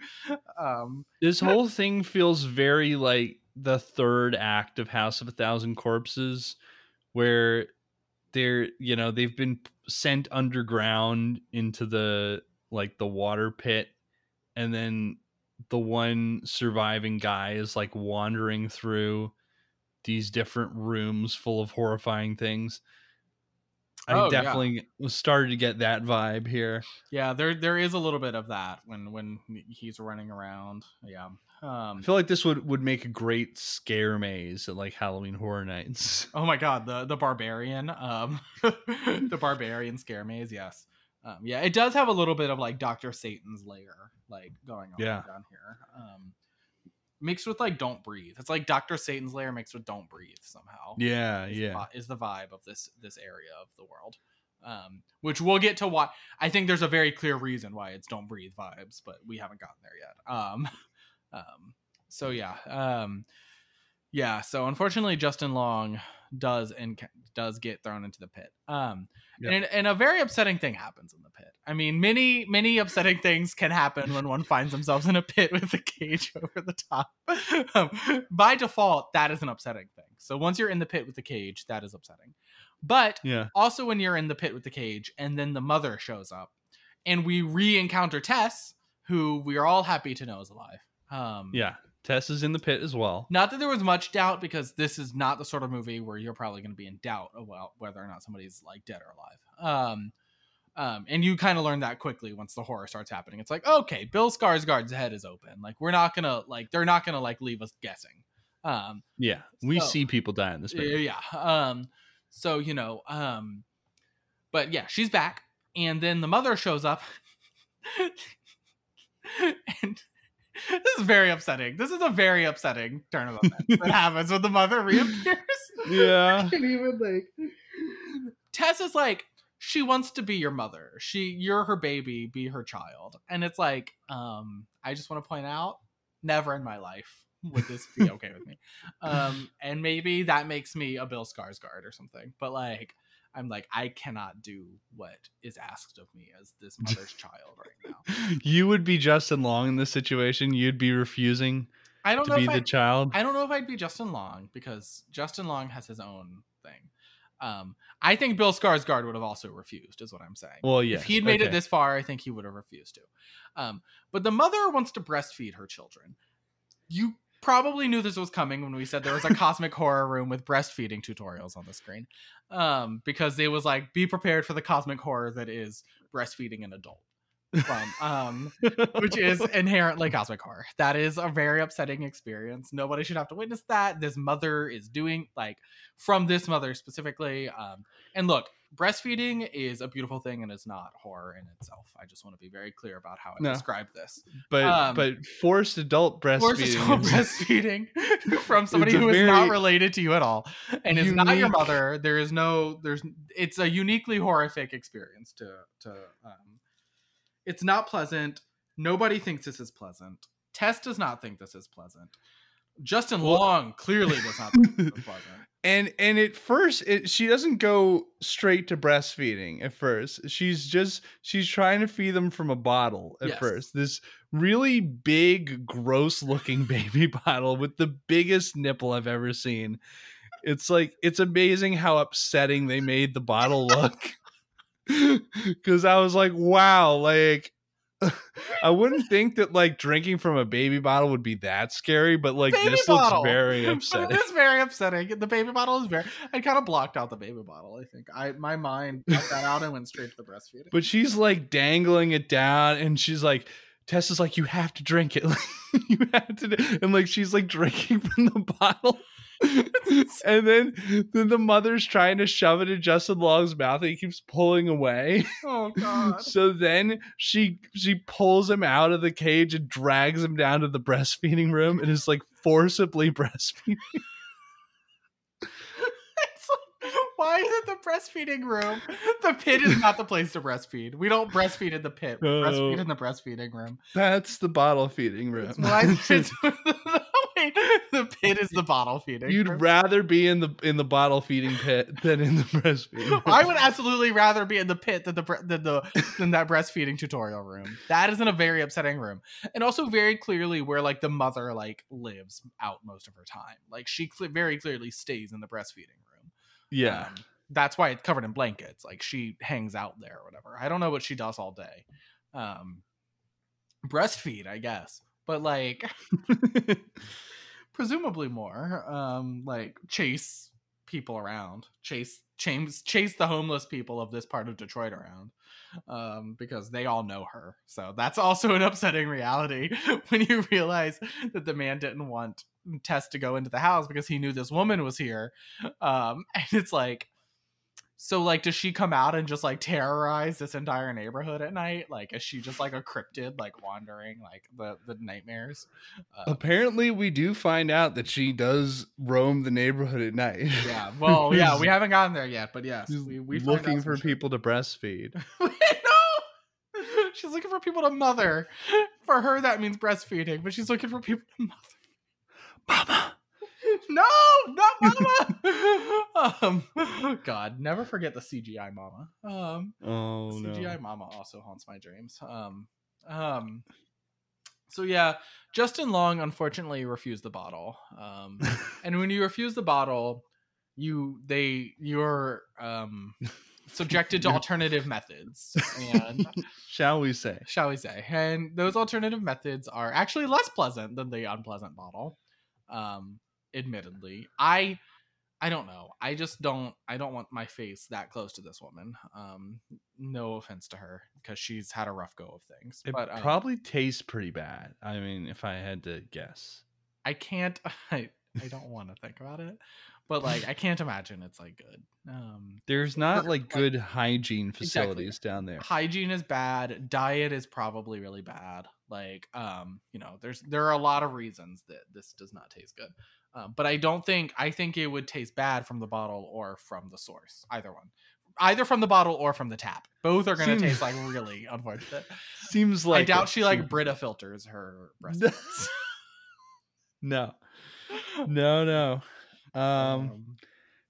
Um, this whole thing feels very like the third act of House of a Thousand Corpses, where they're you know they've been sent underground into the like the water pit, and then the one surviving guy is like wandering through these different rooms full of horrifying things. I Oh, yeah. definitely started to get that vibe here. yeah, there there is a little bit of that when when he's running around. Yeah. Um, I feel like this would would make a great scare maze at like Halloween Horror Nights. Oh my god, the the barbarian, um, the barbarian scare maze. Yes, um, yeah, it does have a little bit of like Doctor Satan's layer, like going on Yeah. down here, um, mixed with like Don't Breathe. It's like Doctor Satan's layer mixed with Don't Breathe somehow. Yeah, is yeah. vi- is the vibe of this this area of the world. Um, which we'll get to why. I think there's a very clear reason why it's Don't Breathe vibes, but we haven't gotten there yet. Um, um, so yeah, um, yeah. So unfortunately, Justin Long does and does get thrown into the pit. Um, and, and a very upsetting thing happens in the pit. I mean, many many upsetting things can happen when one finds themselves in a pit with a cage over the top. um, by default, that is an upsetting thing. So once you're in the pit with the cage, that is upsetting. But Yeah. also when you're in the pit with the cage and then the mother shows up and we re-encounter Tess, who we are all happy to know is alive. Um, Yeah. Tess is in the pit as well. not that there was much doubt because this is not the sort of movie where you're probably going to be in doubt about whether or not somebody's like dead or alive. Um, um, and you kind of learn that quickly once the horror starts happening. It's like, okay, Bill Skarsgård's head is open. Like we're not gonna like they're not gonna like leave us guessing. Um, Yeah. We So- see people die in this movie. yeah. Um, so you know, um, but yeah, she's back, and then the mother shows up, and this is very upsetting. This is a very upsetting turn of events that happens when the mother reappears. Yeah. and even like Tess is like she wants to be your mother. She you're her baby, be her child. And it's like um I just want to point out never in my life would this be okay with me. Um and maybe that makes me a Bill Skarsgård or something. But like I'm like I cannot do what is asked of me as this mother's child right now. You would be Justin Long in this situation. You'd be refusing I don't to know be if the I, child. I don't know if I'd be Justin Long because Justin Long has his own thing. Um, I think Bill Skarsgård would have also refused, is what I'm saying. well, yeah. if he'd made it this far, I think he would have refused to. Um, but the mother wants to breastfeed her children. You probably knew this was coming when we said there was a cosmic horror room with breastfeeding tutorials on the screen, um, because it was like be prepared for the cosmic horror that is breastfeeding an adult. from, um, which is inherently cosmic horror. That is a very upsetting experience. Nobody should have to witness that. This mother is doing like from this mother specifically. Um, and look, breastfeeding is a beautiful thing and it's not horror in itself. I just want to be very clear about how I No. describe this. but Um, but forced adult Forced breastfeeding. adult is- breastfeeding from somebody who is not related to you at all and is not your mother there is no there's it's a uniquely horrific experience to to um it's not pleasant nobody thinks this is pleasant tess does not think this is pleasant justin Well- long clearly does not think this is and and at first it, she doesn't go straight to breastfeeding at first. She's just she's trying to feed them from a bottle at Yes. first. This really big gross looking baby bottle with the biggest nipple i've ever seen. It's like it's amazing how upsetting they made the bottle look. Because i was like wow like I wouldn't think that like drinking from a baby bottle would be that scary, but like Baby this bottle. looks very upsetting. it is very upsetting the baby bottle is very i kind of blocked out the baby bottle i think i my mind blocked that out and went straight to the breastfeeding But she's like dangling it down, and she's like, Tessa's like, you have to drink it. You have to, and like she's like drinking from the bottle. and then then the mother's trying to shove it in Justin Long's mouth, and he keeps pulling away. oh god So then she she pulls him out of the cage and drags him down to the breastfeeding room, and is like forcibly breastfeeding. Like, why is it the breastfeeding room? The pit is not the place to breastfeed. We don't breastfeed in the pit. We Oh. breastfeed in the breastfeeding room. That's the bottle feeding room. Why is it- Wait, the pit is the bottle feeding. You'd rather be in the in the bottle feeding pit than in the breastfeeding. room. I would absolutely rather be in the pit than the than the than that breastfeeding tutorial room. That is in a very upsetting room, and also very clearly where like the mother like lives out most of her time. Like she cle very clearly stays in the breastfeeding room. yeah. Um, that's why it's covered in blankets. Like she hangs out there or whatever. I don't know what she does all day. Um, breastfeed, I guess, but like presumably more. Um, like chase people around, chase chase chase the homeless people of this part of Detroit around. Um, because they all know her. So that's also an upsetting reality when you realize that the man didn't want Tess to go into the house because he knew this woman was here. Um, and it's like, so like, does she come out and just like terrorize this entire neighborhood at night? Like, is she just like a cryptid, like wandering like the the nightmares? Uh, Apparently, we do find out that she does roam the neighborhood at night. yeah. Well, yeah, we haven't gotten there yet, but yes, we we looking for shit. people to breastfeed. no, she's looking for people to mother. For her, that means breastfeeding, but she's looking for people to mother. Mama, No, not mama. um, God, never forget the CGI mama. Um, oh CGI no, mama also haunts my dreams. Um, um, so yeah, Justin Long unfortunately refused the bottle. Um, and when you refuse the bottle, you they you're um subjected to alternative methods and shall we say? shall we say and those alternative methods are actually less pleasant than the unpleasant bottle um admittedly i i don't know i just don't i don't want my face that close to this woman um no offense to her because she's had a rough go of things It but um, probably tastes pretty bad. I mean, if I had to guess, i can't i i don't want to think about it but like i can't imagine it's like good um there's not like like- good hygiene Exactly. facilities down there. hygiene is bad diet is probably really bad like um you know there's there are a lot of reasons that this does not taste good um, but i don't think i think it would taste bad from the bottle or from the source either one. Either from the bottle or from the tap. Both are going to taste like really unfortunate. Seems like i doubt it. she like brita filters her breast no, no, no. Um,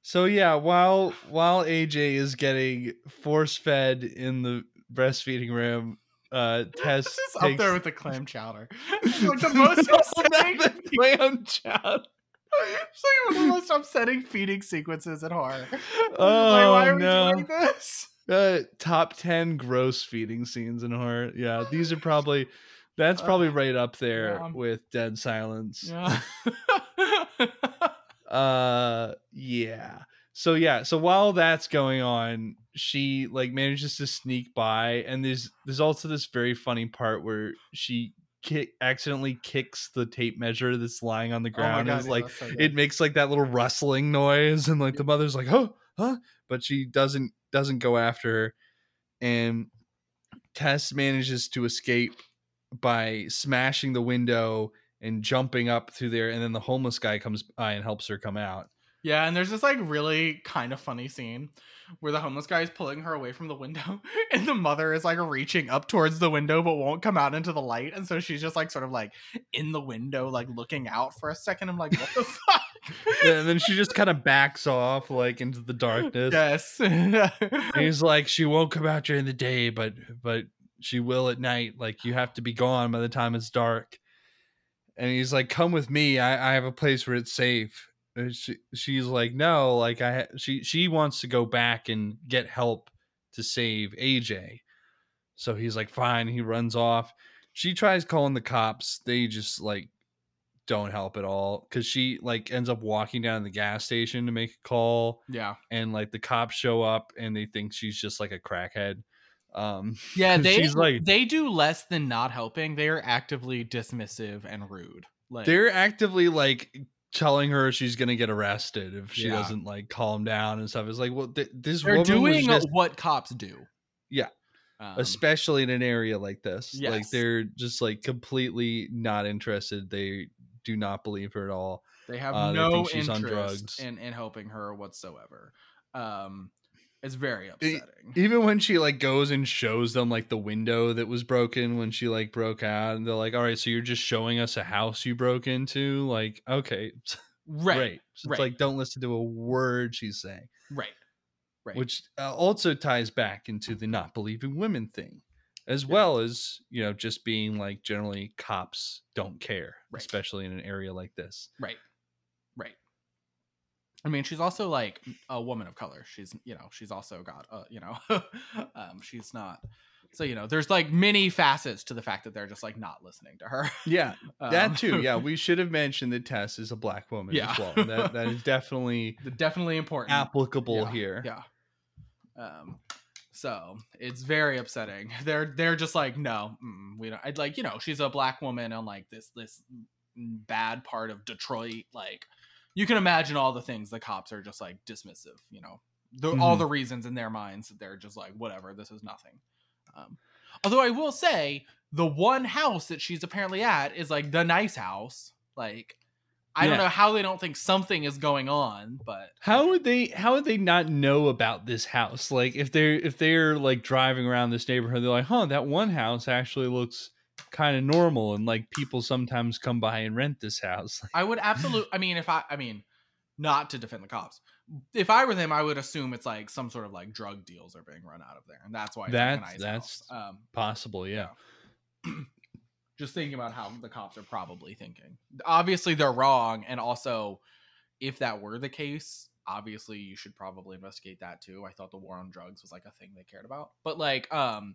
So yeah, while while AJ is getting force fed in the breastfeeding room, uh Tess is takes up there with the clam chowder. Like the most clam chowder. It's like one of the most upsetting feeding sequences in horror. Oh, like, why are no. we doing this? Uh, top ten gross feeding scenes in horror. Yeah, these are probably that's probably right up there yeah. with Dead Silence. Yeah. Uh, yeah. so yeah, so while that's going on, she like manages to sneak by, and there's there's also this very funny part where she kick accidentally kicks the tape measure that's lying on the Oh ground. and God, it's yeah, like so it makes like that little rustling noise, and like the mother's like, "Oh, huh," but she doesn't doesn't go after her, and Tess manages to escape by smashing the window and jumping up through there, and then the homeless guy comes by and helps her come out. Yeah, and there's this like really kind of funny scene where the homeless guy is pulling her away from the window, and the mother is like reaching up towards the window but won't come out into the light, and so she's just like sort of like in the window, like looking out for a second. I'm like, what the fuck? Yeah, and then she just kind of backs off like into the darkness. yes. He's like, she won't come out during the day, but but she will at night. Like you have to be gone by the time it's dark. And he's like, "Come with me. I, I have a place where it's safe." And she, she's like, "No, like I." She she wants to go back and get help to save AJ. So he's like, "Fine." He runs off. She tries calling the cops. They just like don't help at all because she like ends up walking down the gas station to make a call yeah. and like the cops show up and they think she's just like a crackhead. Um, Yeah, they like they do less than not helping. They are actively dismissive and rude. Like they're actively like telling her she's gonna get arrested if she Yeah. doesn't like calm down and stuff. It's like, well, th- this they're doing just, what cops do. Yeah. Um, especially in an area like this. Like they're just like completely not interested. They do not believe her at all. They have Uh, no she's interest in in helping her whatsoever. Um, it's very upsetting. Even when she like goes and shows them like the window that was broken when she like broke out, and they're like, "All right, so you're just showing us a house you broke into?" Like, okay, right, great. It's right. like don't listen to a word she's saying, right, right. which uh, also ties back into the not believing women thing, as well as you know just being like generally cops don't care, Right. especially in an area like this. right, right. I mean, she's also like a woman of color. She's you know she's also got uh, you know um, she's not. So you know, there's like many facets to the fact that they're just like not listening to her. Yeah, Um, that too. Yeah, we should have mentioned that Tess is a black woman Yeah. as well. That that is definitely definitely important. applicable Yeah, here. Yeah. Um, so it's very upsetting. They're they're just like, no, mm, we don't. I'd like, you know, she's a black woman on like this this bad part of Detroit. Like, you can imagine all the things the cops are just like dismissive. You know, the, all Mhm. the reasons in their minds that they're just like, whatever, this is nothing. Um, although I will say, the one house that she's apparently at is like the nice house. Like, I don't know how they don't think something is going on, but How would they how would they not know about this house? Like if they're if they're like driving around this neighborhood, they're like, huh, that one house actually looks kind of normal and like people sometimes come by and rent this house. I would absolutely. I mean, if I, I mean, not to defend the cops. If I were them, I would assume it's like some sort of like drug deals are being run out of there, and that's why it's like a That's- that's-. Um, Possible, yeah. just thinking about how the cops are probably thinking. Obviously, they're wrong, and also, if that were the case, obviously you should probably investigate that too. I thought the war on drugs was like a thing they cared about, but like, um,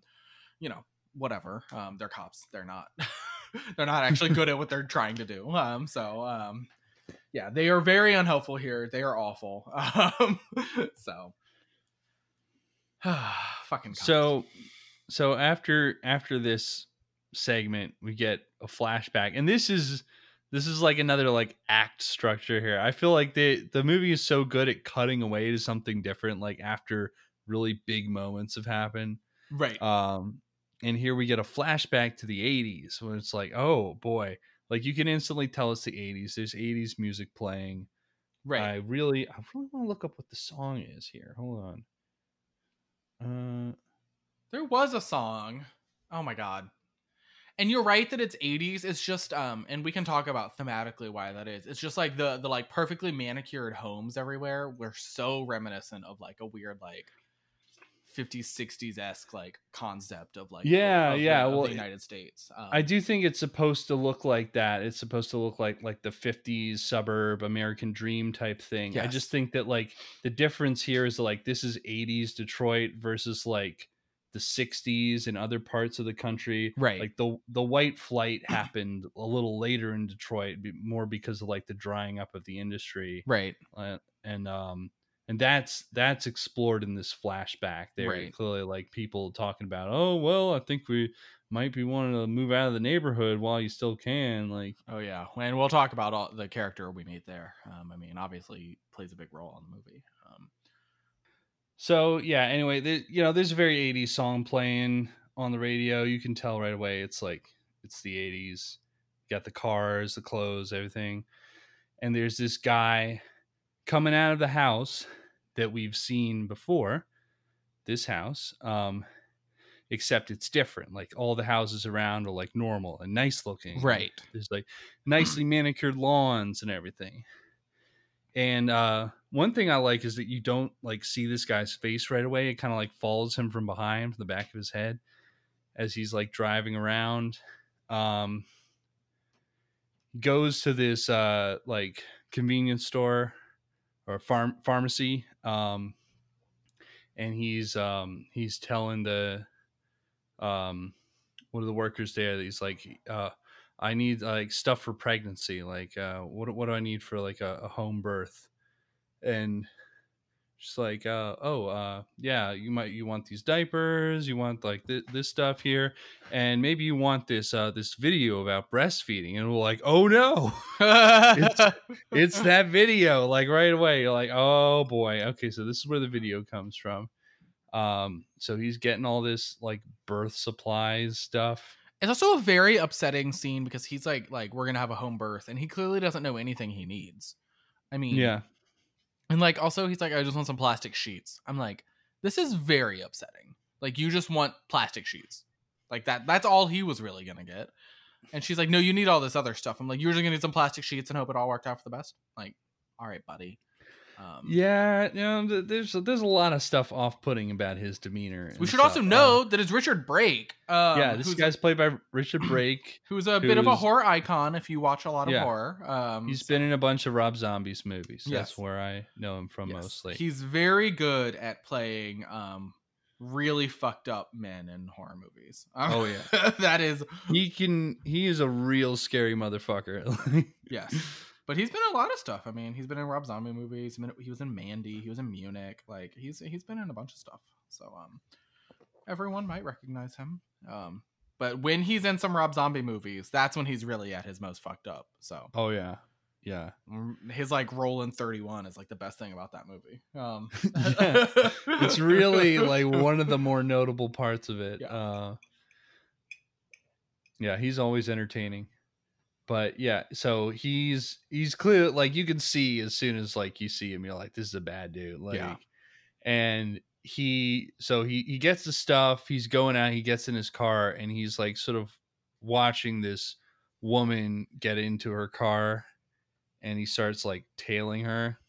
you know, whatever. Um, they're cops. They're not. they're not actually good at what they're trying to do. Um, so um, yeah, they are very unhelpful here. They are awful. Um, so. Fucking cops. So so after after this segment, we get a flashback. And this is this is like another like act structure here. I feel like the the movie is so good at cutting away to something different like after really big moments have happened. right, Um, and here we get a flashback to the 80s when it's like, oh boy, like you can instantly tell it's the 80s. There's 80s music playing. right. I really, I really want to look up what the song is here. Hold on. Uh, There was a song. Oh my god. And you're right that it's 80s. It's just um and we can talk about thematically why that is. It's just like the the like perfectly manicured homes everywhere were so reminiscent of like a weird like 50s 60s esque like concept of like Yeah, of the- yeah, of well, the United States. Um, I do think it's supposed to look like that. It's supposed to look like like the 50s suburb American dream type thing. I just think that like the difference here is like this is 80s Detroit versus like the 60s and other parts of the country. Right. Like the the white flight happened a little later in Detroit more because of like the drying up of the industry. right. uh, and um and that's that's explored in this flashback there Right. clearly like people talking about oh well i think we might be wanting to move out of the neighborhood while you still can like Oh yeah, and we'll talk about all the character we meet there. Um, I mean, obviously plays a big role in the movie. Um, so yeah anyway there, you know there's a very 80s song playing on the radio you can tell right away it's like it's the 80s you got the cars the clothes everything and there's this guy coming out of the house that we've seen before this house um except it's different like all the houses around are like normal and nice looking right. there's like nicely manicured lawns and everything. And uh one thing I like is that you don't like see this guy's face right away. It kind of like follows him from behind, from the back of his head, as he's like driving around. Um goes to this uh like convenience store or farm pharmacy. Um and he's um he's telling the um one of the workers there that he's like uh I need like stuff for pregnancy. Like, uh, what what do I need for like a, a home birth? And she's like, uh, oh, uh, yeah, you might you want these diapers, you want like th- this stuff here, and maybe you want this uh, this video about breastfeeding. And we're like, oh no, it's that video. Like right away, you're like, oh boy, okay, so this is where the video comes from. Um, so he's getting all this like birth supplies stuff. It's also a very upsetting scene because he's like, like we're gonna have a home birth, and he clearly doesn't know anything he needs. I mean, Yeah, and like also he's like, I just want some plastic sheets. I'm like, this is very upsetting. Like you just want plastic sheets, like that. That's all he was really gonna get. And she's like, no, you need all this other stuff. I'm like, you're just gonna need some plastic sheets and hope it all worked out for the best. Like, all right, buddy. Um, Yeah, you know, there's there's a lot of stuff off-putting about his demeanor. We should also stuff. know Um, that it's Richard Brake. Um, yeah, this guy's played by Richard Brake. who's a bit of a horror icon if you watch a lot of Yeah. horror. Um, He's been in a bunch of Rob Zombies movies. Yes. That's where I know him from Yes. mostly. He's very good at playing um really fucked up men in horror movies. Um, Oh, yeah. that is he can. He is a real scary motherfucker. yes. But he's been in a lot of stuff. I mean, he's been in Rob Zombie movies. He was in Mandy. He was in Munich. Like he's he's been in a bunch of stuff. So um, everyone might recognize him. Um, but when he's in some Rob Zombie movies, that's when he's really at his most fucked up. So oh yeah, yeah. mm, his like role in Thirty One is like the best thing about that movie. Um, Yeah. It's really like one of the more notable parts of it. Yeah. Uh, yeah, he's always entertaining. But yeah, so he's he's clear like you can see as soon as like you see him, you're like, this is a bad dude. Like Yeah. and he so he he gets the stuff, he's going out, he gets in his car, and he's like sort of watching this woman get into her car and he starts like tailing her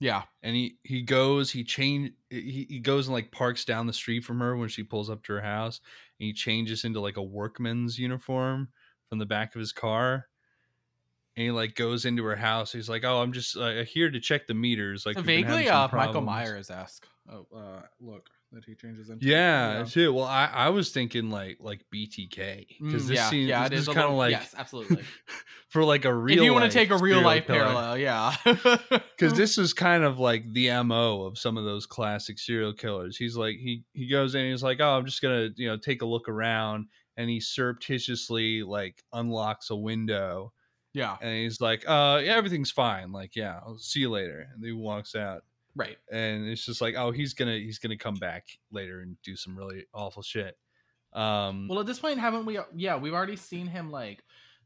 yeah, and he he goes he change he, he goes and like parks down the street from her when she pulls up to her house and he changes into like a workman's uniform from the back of his car and he like goes into her house he's like oh i'm just uh, here to check the meters like we've been having vaguely uh, Michael problems." Myers esque. Oh, uh, look that he changes into. yeah, too. well i i was thinking like like btk because Mm, this yeah, scene yeah, this it is a kind of like yes, absolutely. for like a real if you want to take a real life killer. parallel, yeah, because this is kind of like the mo of some of those classic serial killers he's like he he goes in and he's like oh i'm just gonna you know take a look around and he surreptitiously like unlocks a window yeah, and he's like uh yeah everything's fine like yeah i'll see you later and he walks out right. and it's just like oh he's gonna he's gonna come back later and do some really awful shit um Well, at this point, haven't we? Yeah, we've already seen him like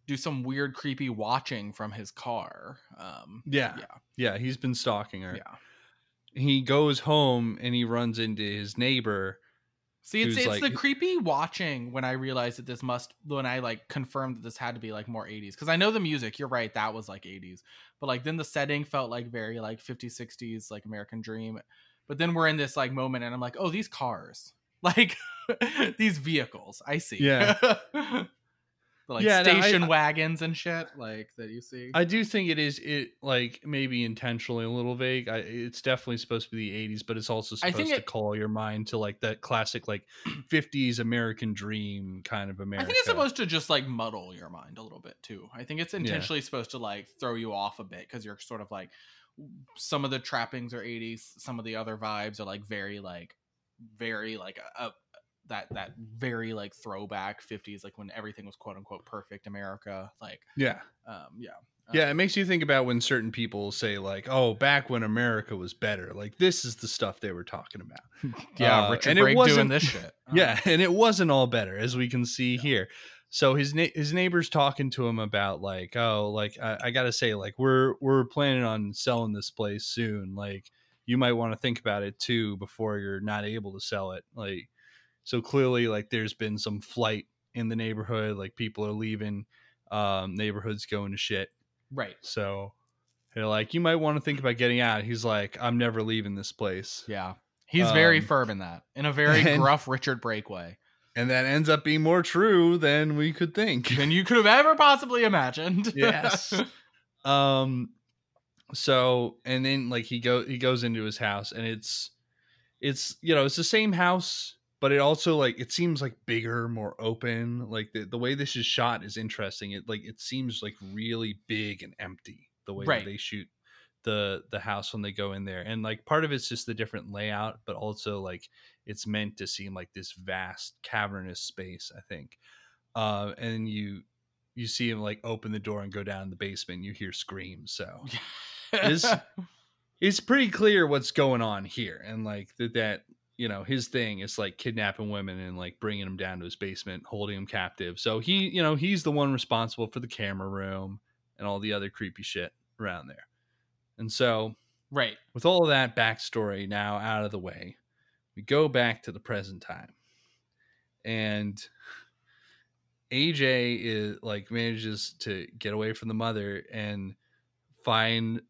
do some weird, creepy watching from his car. Um, yeah yeah, yeah he's been stalking her yeah. he goes home and he runs into his neighbor See, it's it's the creepy watching when I realized that this must when I like confirmed that this had to be like more 80s because I know the music. You're right, that was like 80s, but like then the setting felt like very like 50s, 60s, like American Dream. But then we're in this like moment, and I'm like, oh, these cars, like these vehicles. I see. Yeah. The, like Yeah, no, I- station wagons and shit like that you see. I do think it is it like maybe intentionally a little vague. I, it's definitely supposed to be the 80s, but it's also supposed to it- call your mind to like that classic like 50s American dream kind of America. I think it's supposed to just like muddle your mind a little bit too. I think it's intentionally supposed to like throw you off a bit because you're sort of like, some of the trappings are 80s some of the other vibes are like very like very like a, a that that very like throwback 50s like when everything was quote unquote perfect america like Yeah. um yeah Yeah, it makes you think about when certain people say like, "Oh, back when America was better." Like this is the stuff they were talking about. yeah Uh, richard and it brake doing wasn't- this shit Yeah, and it wasn't all better as we can see here. So his na- his neighbors talking to him about like, "Oh, like I, I got to say like we're we're planning on selling this place soon. Like you might want to think about it too before you're not able to sell it." Like so clearly like there's been some flight in the neighborhood, like people are leaving um neighborhoods going to shit. right So they're like, you might want to think about getting out. He's like, I'm never leaving this place. yeah he's very Um, firm in that in a very and- gruff richard brake way And that ends up being more true than we could think. than you could have ever possibly imagined yes. Um so and then like he go he goes into his house and it's it's you know, it's the same house, but it also like it seems like bigger, more open. Like the, the way this is shot is interesting. It like it seems like really big and empty the way Right. that they shoot the the house when they go in there. And like part of it's just the different layout, but also like it's meant to seem like this vast cavernous space, I think. Uh and you you see him like open the door and go down in the basement, you hear screams. So Is- it's pretty clear what's going on here and like that that you know his thing is like kidnapping women and like bringing them down to his basement holding them captive. So he you know he's the one responsible for the camera room and all the other creepy shit around there. And so right. with all of that backstory now out of the way we go back to the present time. And aj is like manages to get away from the mother and find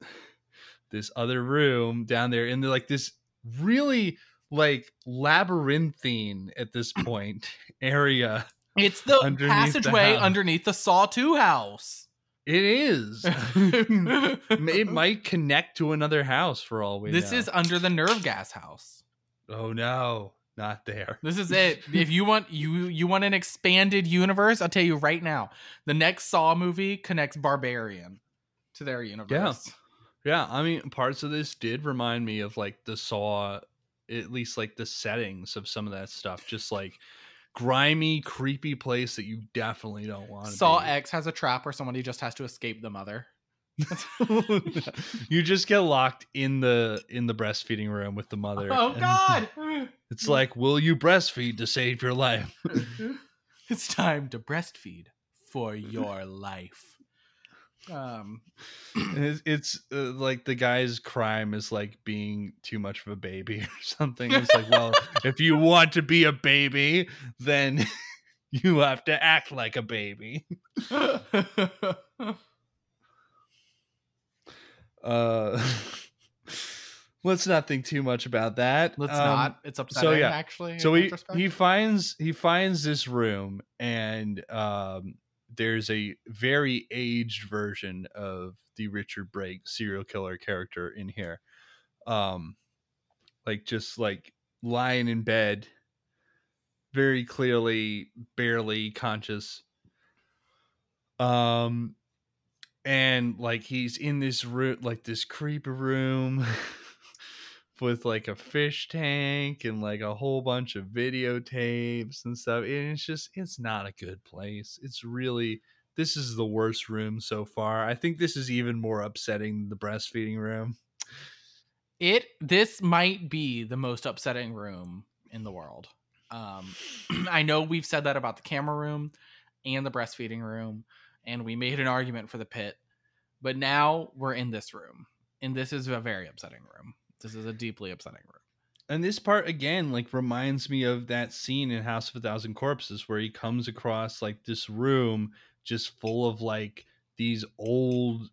this other room down there in the, like this really like labyrinthine at this point area it's the Underneath the passageway house. underneath the saw 2 house it is it might connect to another house for all we know. this know. is under the nerve gas house oh no not there This is it. if you want you you want an expanded universe, I'll tell you right now. The next Saw movie connects Barbarian to their universe. Yeah. Yeah, I mean, parts of this did remind me of like the Saw, at least like the settings of some of that stuff. Just like grimy, creepy place that you definitely don't want. Saw be. X has a trap where somebody just has to escape the mother. you just get locked in the in the breastfeeding room with the mother. Oh God! It's like, will you breastfeed to save your life? it's time to breastfeed for your life. Um, it's, it's uh, like the guy's crime is like being too much of a baby or something. It's like, well, if you want to be a baby, then you have to act like a baby. Uh, let's not think too much about that. let's Um, not. It's upsetting, yeah. actually. So he he finds he finds this room and um there's a very aged version of the Richard Brake serial killer character in here. Um like just like lying in bed very clearly barely conscious. Um and like he's in this room like this creepy room with like a fish tank and like a whole bunch of videotapes and stuff and it's just it's not a good place. It's really this is the worst room so far. I think this is even more upsetting than the breastfeeding room. It this might be the most upsetting room in the world. Um i know we've said that about the camera room and the breastfeeding room and we made an argument for the pit but now we're in this room and this is a very upsetting room this is a deeply upsetting room. And this part again like reminds me of that scene in house of a thousand corpses where he comes across like this room just full of like these old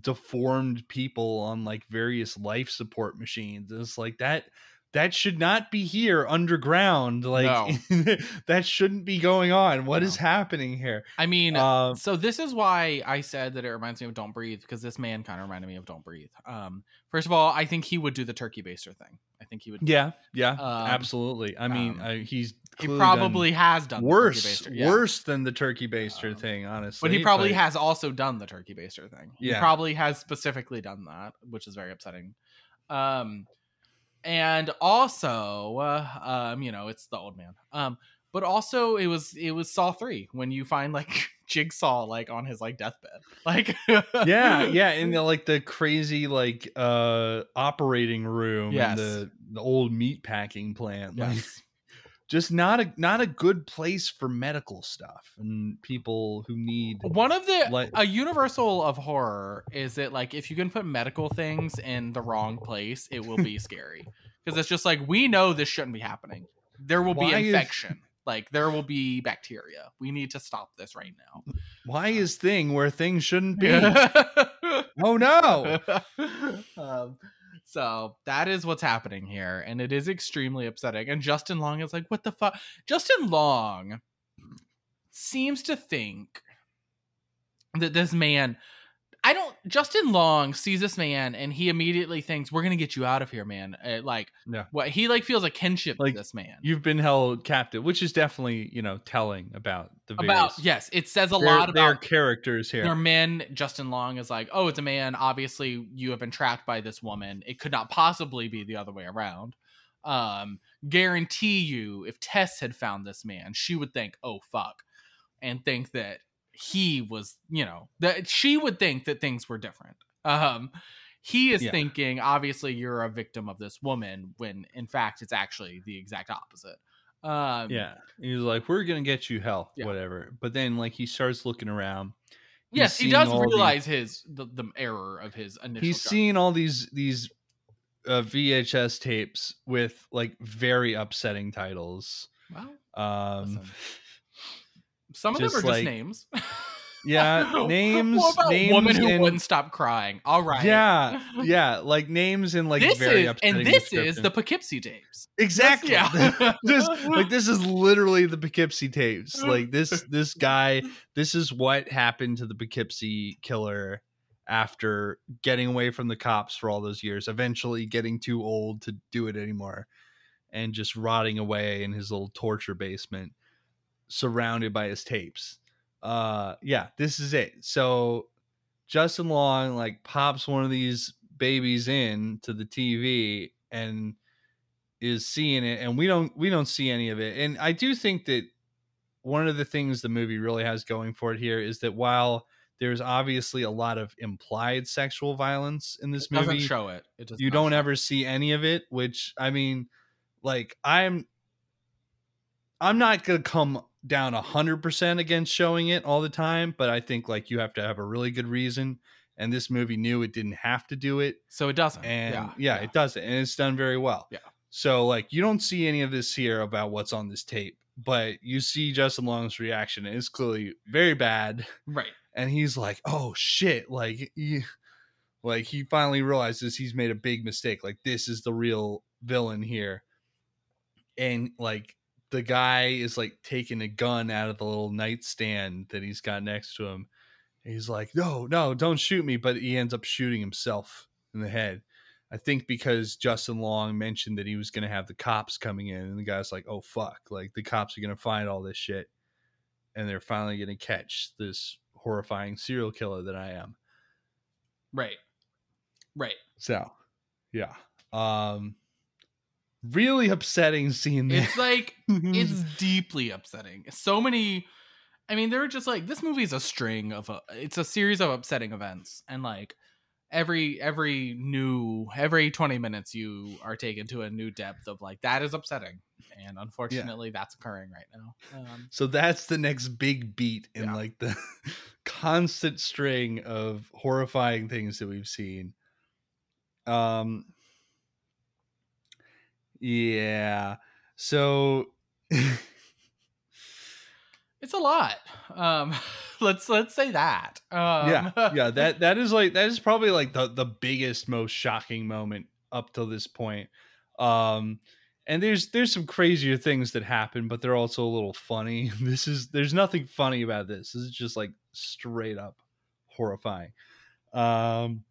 deformed people on like various life support machines. It's like that that should not be here underground. Like that shouldn't be going on. What is No. happening here? I mean, Um, so this is why I said that it reminds me of Don't Breathe because this man kind of reminded me of Don't Breathe. Um, first of all, I think he would do the turkey baster thing. I think he would. yeah, yeah, Um, absolutely. I mean, um, uh, he's he clearly done probably has done worse, the turkey baster. yeah. worse than the turkey baster Um, thing, honestly. But he probably has also done the turkey baster thing. He Yeah. probably has specifically done that, which is very upsetting. Um, and also, uh, um, you know, it's the old man. Um, but also it was it was Saw three when you find like Jigsaw like on his like deathbed, like yeah, yeah, in the like the crazy like uh operating room Yes. in the the old meat packing plant. Like Yes. Just not a not a good place for medical stuff and people who need One of the Like- a universal of horror is that like if you can put medical things in the wrong place, it will be scary because it's just like we know this shouldn't be happening. There will be is- infection. Like there will be bacteria. We need to stop this right now. why is thing where things shouldn't be. oh no. um, so that is what's happening here, and it is extremely upsetting. And Justin Long is like, "What the fuck?" Justin Long seems to think that this man. I don't. Justin Long sees this man, and he immediately thinks, "We're gonna get you out of here, man." Uh, like, Yeah. what he like feels a kinship Like, to this man. You've been held captive, which is definitely, you know, telling about the about various- yes, it says a their- lot about their characters here. Their men, Justin Long is like, oh, it's a man. Obviously, you have been trapped by this woman. It could not possibly be the other way around. Um, guarantee you, if Tess had found this man, she would think, oh, fuck, and think that he was, you know, that she would think that things were different. Um, he is Yeah. thinking, obviously, you're a victim of this woman, when in fact, it's actually the exact opposite. Um, Yeah. He's like, we're to get you hell, Yeah. whatever. But then, like, he starts looking around. He's Yes, he does realize his the, the error of his initial. he's judgment. seeing all these, these uh, VHS tapes with, like, very upsetting titles. Well, Um, Listen. some of them just are just names. yeah, names, names, woman who and- wouldn't stop crying? All right. Yeah, yeah, like names and like this very is upsetting and this is the Poughkeepsie tapes. exactly yeah. just like this is literally the Poughkeepsie tapes. Like this this guy, this is what happened to the Poughkeepsie killer after getting away from the cops for all those years, eventually getting too old to do it anymore and just rotting away in his little torture basement surrounded by his tapes. Uh yeah, this is it. So Justin Long like pops one of these babies in to the TV and is seeing it and we don't we don't see any of it. And I do think that one of the things the movie really has going for it here is that while there's obviously a lot of implied sexual violence in this It movie, show it. It you don't ever see any of it which i mean like i'm i'm not gonna come down a hundred percent against showing it all the time but i think like you have to have a really good reason and this movie knew it didn't have to do it. So it doesn't. and yeah, yeah, it doesn't and it's done very well Yeah. so like you don't see any of this here about what's on this tape but you see justin long's reaction and it's clearly very bad right. and he's like, "Oh shit!" Like, he, like he finally realizes he's made a big mistake. Like, this is the real villain here, and like the guy is like taking a gun out of the little nightstand that he's got next to him. He's like, "No, no, don't shoot me!" But he ends up shooting himself in the head. I think because Justin Long mentioned that he was going to have the cops coming in, and the guy's like, "Oh fuck!" Like the cops are going to find all this shit, and they're finally going to catch this horrifying serial killer that I am. Right. Right. So, yeah. Um really upsetting seeing this. It's like it's deeply upsetting. So many I mean, they're just like this movie is a string of a it's a series of upsetting events and like every every new every 20 minutes you are taken to a new depth of like that is upsetting and unfortunately that's occurring right now um, so that's the next big beat in Yeah. like the constant string of horrifying things that we've seen. Um yeah. So it's a lot um let's let's say that um yeah yeah that that is like that is probably like the the biggest most shocking moment up till this point Um, and there's there's some crazier things that happen, but they're also a little funny. This is there's nothing funny about this. This is just like straight up horrifying. Um,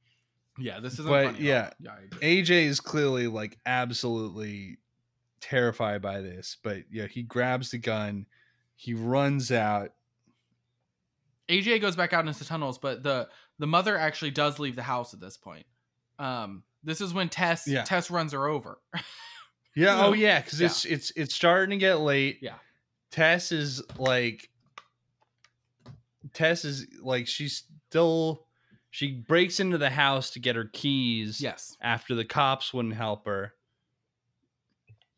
Yeah, this isn't But, funny. yeah, yeah. AJ is clearly like absolutely terrified by this, but yeah, he grabs the gun, he runs out. AJ goes back out into the tunnels, but the the mother actually does leave the house at this point. Um, this is when Tess Yeah. Tess runs her over. Yeah, oh Yeah. yeah, because it's it's it's starting to get late. Yeah. Tess is like Tess is like she's still she breaks into the house to get her keys yes. after the cops wouldn't help her.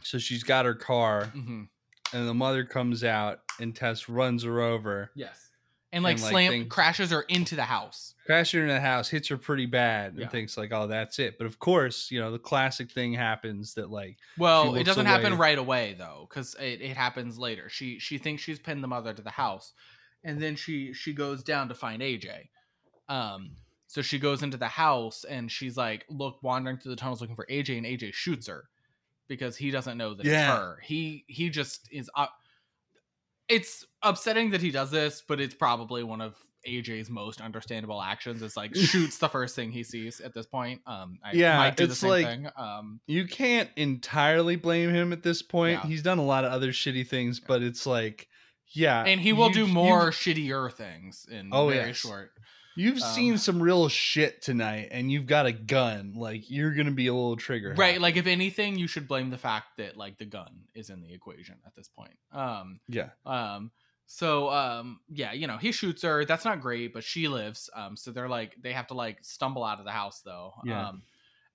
So she's got her car hmm and the mother comes out and Tess runs her over. Yes. And like And, like, slam things- crashes her into the house. crashes her into the house, hits her pretty bad, and Yeah. thinks like, "Oh, that's it." But of course, you know the classic thing happens that like, Well, it doesn't happen right away though, because it, it happens later. She she thinks she's pinned the mother to the house, and then she she goes down to find AJ. Um, so she goes into the house and she's like, look, wandering through the tunnels looking for AJ, and AJ shoots her because he doesn't know that Yeah. it's her. He he just is. Uh, it's upsetting that he does this, but it's probably one of AJ's most understandable actions. Is like shoots the first thing he sees at this point. Um, I Yeah, might do the it's same like- thing. Um, you can't entirely blame him at this point. Yeah. He's done a lot of other shitty things, but it's like, yeah, and he will you- do more shittier things in Oh, very yes. short. You've um, seen some real shit tonight, and you've got a gun. Like you're gonna be a little trigger, Right, like if anything, you should blame the fact that like the gun is in the equation at this point. Um, yeah, um, so um, yeah, you know, he shoots her. That's not great, but she lives. Um, so they're like they have to like stumble out of the house though. Yeah. Um,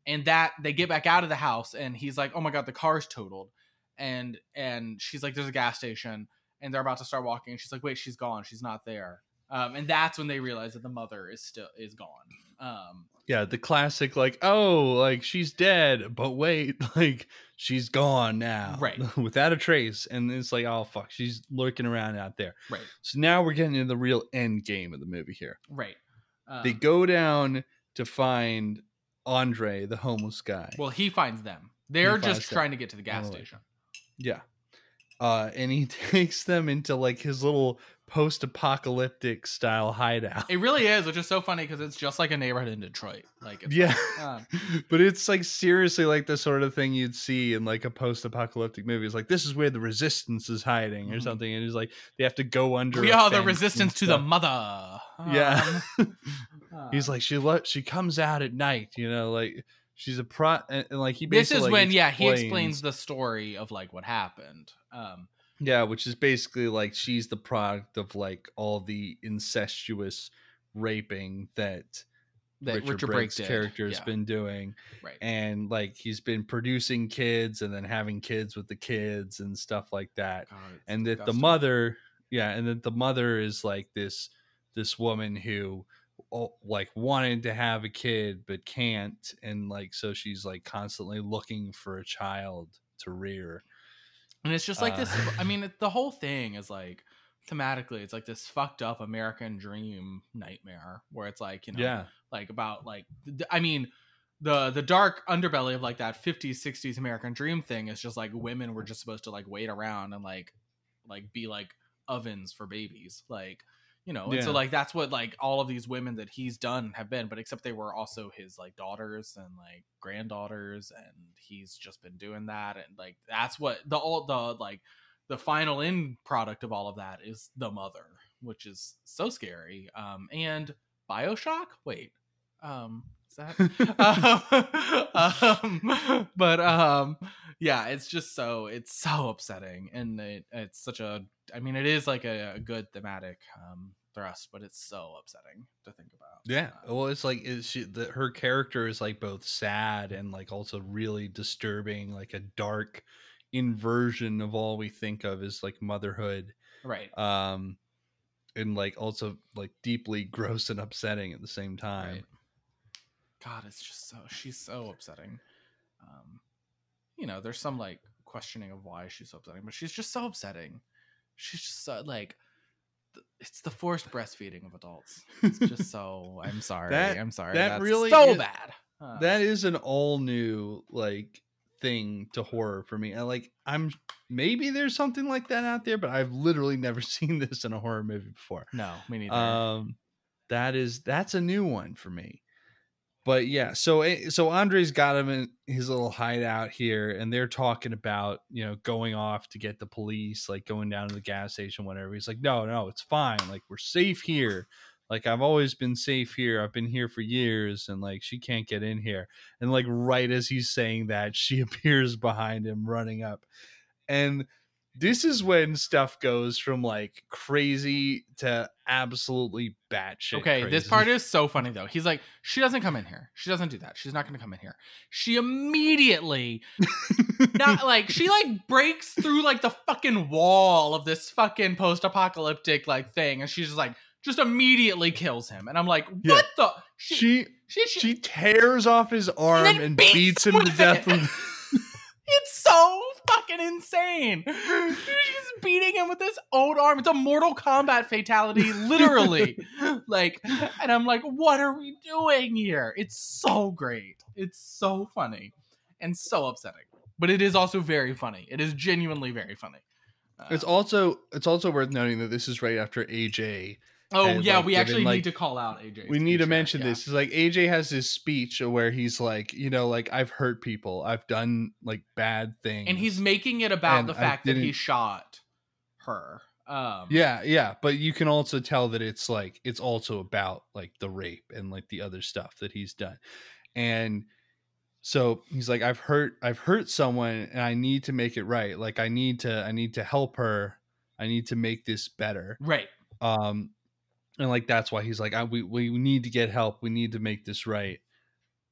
and that they get back out of the house, and he's like, "Oh my god, the car's totaled," and and she's like, "There's a gas station," and they're about to start walking, and she's like, "Wait, she's gone. She's not there." Um, and that's when they realize that the mother is still is gone. Um, yeah. The classic, like, oh, like she's dead, but wait, like she's gone now, Right. without a trace. And it's like, oh fuck, she's lurking around out there. right, So now we're getting into the real end game of the movie here. right. Um, they go down to find Andre, the homeless guy. Well, he finds them. They're finds just them. trying to get to the gas Oh, station. Yeah. Uh, and he takes them into like his little post-apocalyptic style hideout. It really is, which is so funny because it's just like a neighborhood in Detroit. Like, it's yeah. like, um, but it's like seriously like the sort of thing you'd see in like a post-apocalyptic movie. It's like this is where the resistance is hiding or Mhm. something. And it's like they have to go under. we are the resistance to the mother. Yeah. Um, He's like she le- she comes out at night, you know, like she's a pro and, and, like he this is like, when, yeah, he explains- explains the story of like what happened. Um, Yeah, which is basically like she's the product of like all the incestuous raping that, that Richard, Richard, Brake Brake's character has Yeah, been doing. right. And like he's been producing kids and then having kids with the kids and stuff like that. God, and that the mother, yeah, and that the mother is like this this woman who oh, like wanted to have a kid but can't and like so she's like constantly looking for a child to rear. And it's just like Uh, this. I mean, it, the whole thing is like thematically, it's like this fucked up American dream nightmare where it's like, you know, Yeah. like about like, I mean, the the dark underbelly of like that 50s 60s american dream thing is just like women were just supposed to like wait around and like like be like ovens for babies like you know and so like that's what like all of these women that he's done have been but except they were also his like daughters and like granddaughters and he's just been doing that and like that's what the all the like the final end product of all of that is the mother which is so scary um and bioshock? Wait um is that um, but um yeah it's just so it's so upsetting and it, it's such a i mean it is like a, a good thematic um thrust but it's so upsetting to think about Yeah. Um, Well, it's like is she the, her character is like both sad and like also really disturbing, like a dark inversion of all we think of as like motherhood. right Um and like also like deeply gross and upsetting at the same time. Right. God, it's just so she's so upsetting. Um, you know, there's some like questioning of why she's so upsetting, but she's just so upsetting. She's just so, like, it's the forced breastfeeding of adults. It's just so. I'm sorry. That- I'm sorry. that That's really so is- bad. Uh, That is an all new like thing to horror for me. And like I'm maybe there's something like that out there, but I've literally never seen this in a horror movie before. No, me neither. Um, that is that's a new one for me. But yeah, so eh, so Andre's got him in his little hideout here, and they're talking about you know going off to get the police, like going down to the gas station, whatever. He's like, no, no, it's fine. Like we're safe here. Like I've always been safe here. I've been here for years, and like she can't get in here. And like right as he's saying that, she appears behind him, running up, and this is when stuff goes from like crazy to absolutely batshit. okay, this part is so funny though. He's like, she doesn't come in here. She doesn't do that. She's not going to come in here. She immediately, not like she like breaks through like the fucking wall of this fucking post-apocalyptic like thing, and she's just like, just immediately kills him. And I'm like, what Yeah. the? She, she she, she, tears off his arm then and beats beats, him to with death. It's so fucking insane. She's beating him with his own arm. It's a Mortal Kombat fatality, literally. like, and I'm like, what are we doing here? It's so great. It's so funny and so upsetting. But it is also very funny. It is genuinely very funny. it's Uh, also it's also worth noting that this is right after AJ. Oh and, yeah, like, we actually like- need to call out AJ. we need to mention this. It's like AJ has this speech where he's like, you know, like I've hurt people, I've done like bad things, and he's making it about the fact that he shot her. Um, Yeah, yeah, but you can also tell that it's like it's also about like the rape and like the other stuff that he's done. And so he's like I've hurt I've hurt someone and I need to make it right. Like I need to I need to help her. I need to make this better. right. Um and like that's why he's like I, we we need to get help. We need to make this right.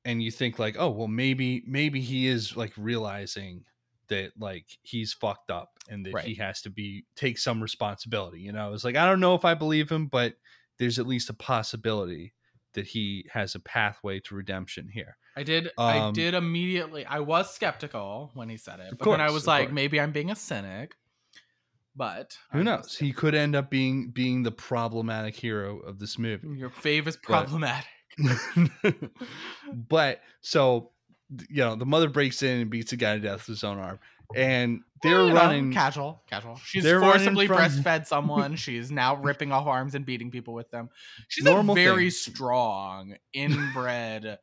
And you think like, "Oh, well maybe maybe he is like realizing that like he's fucked up and that Right. he has to be take some responsibility you know it's like i don't know if i believe him but there's at least a possibility that he has a pathway to redemption here I did. I Um, did immediately. I was skeptical when he said it, but then I was like, course. maybe I'm being a cynic. But who I knows he could end up being being the problematic hero of this movie. Your fave is But- problematic. but so you know the mother breaks in and beats a guy to death with his own arm and they're Well, you know, running casual, casual. She's forcibly from- breastfed someone. She's now ripping off arms and beating people with them. She's Normal a very thing. strong, inbred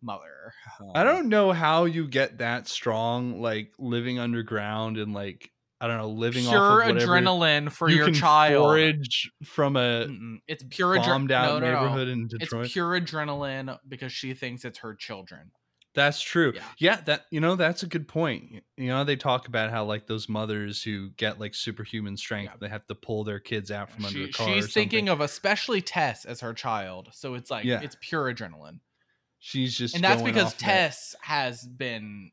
mother. I Um, don't know how you get that strong, like living underground and like I don't know, living pure off of whatever adrenaline for you your can child. forage from a Mm-mm. It's pure adre- bombed out no, no, no. neighborhood in Detroit. It's pure adrenaline because she thinks it's her children. That's true. Yeah. Yeah. that you know that's a good point. You know they talk about how like those mothers who get like superhuman strength, Yeah. they have to pull their kids out from under She, a car. she's thinking of especially Tess as her child, so it's like Yeah. it's pure adrenaline, she's just and that's because off that- Tess has been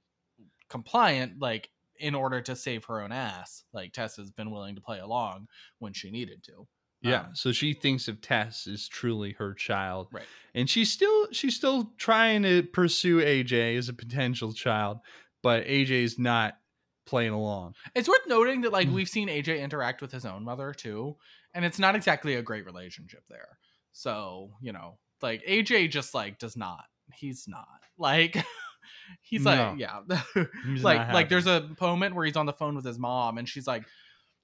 compliant, like in order to save her own ass. Like Tess has been willing to play along when she needed to. Yeah, Um, so she thinks of Tess as truly her child, Right. And she's still she's still trying to pursue AJ as a potential child, but AJ's not playing along. It's worth noting that like Mm. we've seen AJ interact with his own mother too, and it's not exactly a great relationship there. So you know, like AJ just like does not. He's not like. He's No. like, yeah, He's like like there's a moment where he's on the phone with his mom and she's like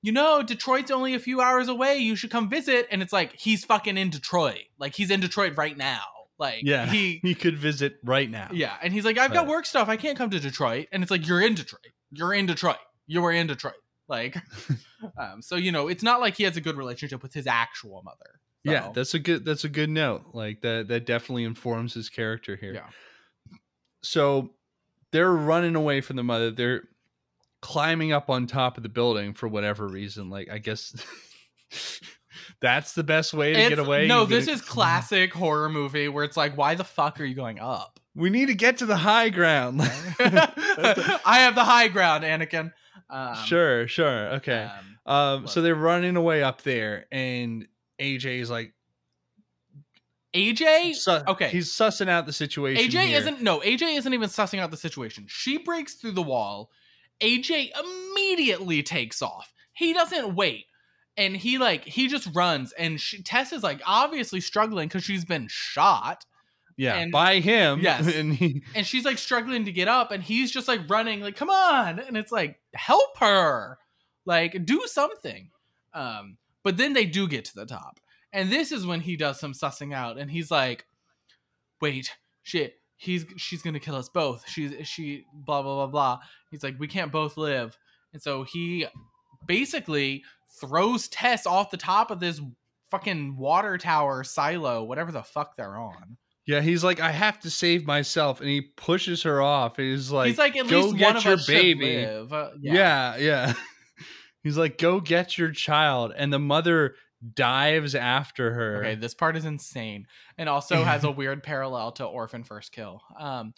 you know detroit's only a few hours away. You should come visit. And it's like he's fucking in detroit. Like he's in detroit right now. Like yeah, he he could visit right now. yeah and he's like i've got work stuff. I can't come to detroit. And it's like you're in detroit. You're in detroit. You were in detroit. Like um so you know it's not like he has a good relationship with his actual mother yeah, that's a good that's a good note. Like that that definitely informs his character here. Yeah. So they're running away from the mother. They're climbing up on top of the building for whatever reason. Like I guess that's the best way to it's- get away. no this is classic horror movie where it's like why the fuck are you going up We need to get to the high ground. i have the high ground anakin um, sure, sure. Okay. um, Um, so they're running away up there, and AJ is like, AJ, su- okay. he's sussing out the situation. AJ here. isn't no, AJ isn't even sussing out the situation. She breaks through the wall. AJ immediately takes off. He doesn't wait. And he like he just runs and she, Tess is like obviously struggling cuz she's been shot. Yeah, And- by him. Yes. and he, and she's like struggling to get up and he's just like running like come on and it's like help her like do something um but then they do get to the top and this is when he does some sussing out and he's like wait shit he's she's gonna kill us both she's she blah blah blah blah he's like we can't both live and so he basically throws tess off the top of this fucking water tower silo whatever the fuck they're on yeah, he's like, I have to save myself, and he pushes her off. He's like, he's like at go least get one of your us baby. Uh, Yeah, yeah. He's like, go get your child, and the mother dives after her. Okay, this part is insane, and also has a weird parallel to Orphan First Kill. Um,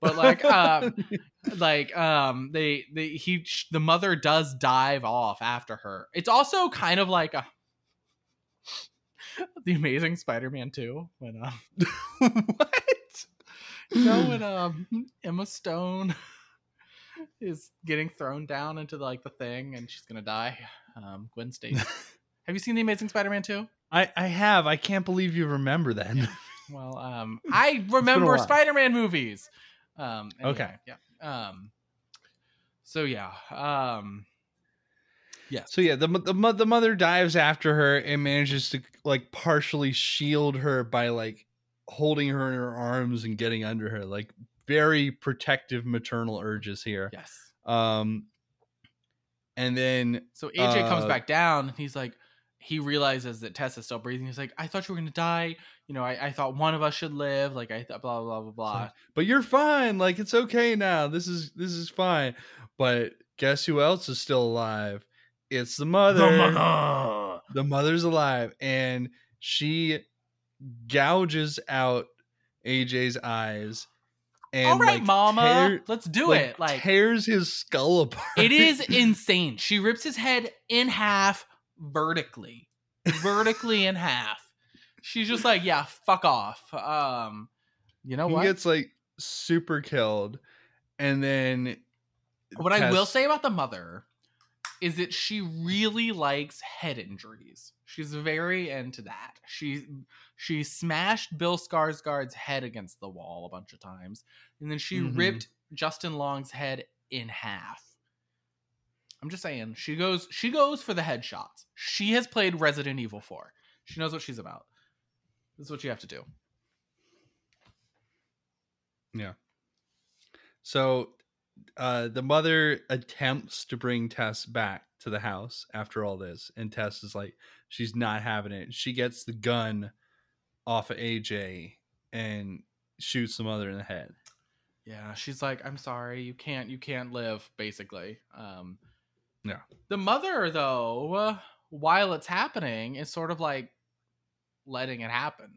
but like, um, like, um, they, they, he, the mother does dive off after her. It's also kind of like a. The Amazing Spider-Man 2 when um what? you know when um Emma Stone is getting thrown down into like the thing and she's gonna die. Um Gwen Stacy. Have you seen The Amazing Spider-Man 2? I I have. I can't believe you remember that. Well, um, I remember. Spider-Man movies. Um, anyway, Okay. yeah. Um, so yeah. Um, yes. So yeah, the the the mother dives after her and manages to like partially shield her by like holding her in her arms and getting under her, like very protective maternal urges here. Yes. Um, and then So AJ comes Uh, back down and he's like, he realizes that Tessa's still breathing. He's like, I thought you were gonna die. You know, I, I thought one of us should live. Like I thought, blah blah blah blah. but you're fine. Like it's okay now. This is this is fine. But guess who else is still alive? It's the mother. The mother's alive, and she gouges out AJ's eyes. And All right, like, Mama, tear- let's do like, it. Like tears his skull apart. it is insane. She rips his head in half vertically, vertically in half. She's just like, yeah, fuck off. Um, you know he what? gets like super killed, and then what I will say about the mother is that she really likes head injuries. She's very into that. She she smashed Bill Skarsgård's head against the wall a bunch of times, and then she Mhm. ripped Justin Long's head in half. I'm just saying, she goes she goes for the headshots. She has played Resident Evil 4. She knows what she's about. This is what you have to do. Yeah. So uh the mother attempts to bring Tess back to the house after all this, and Tess is like, she's not having it. She gets the gun off of AJ and shoots the mother in the head. Yeah, she's like, I'm sorry, you can't, you can't live, basically. Um, Yeah. The mother, though, uh, while it's happening, is sort of like letting it happen.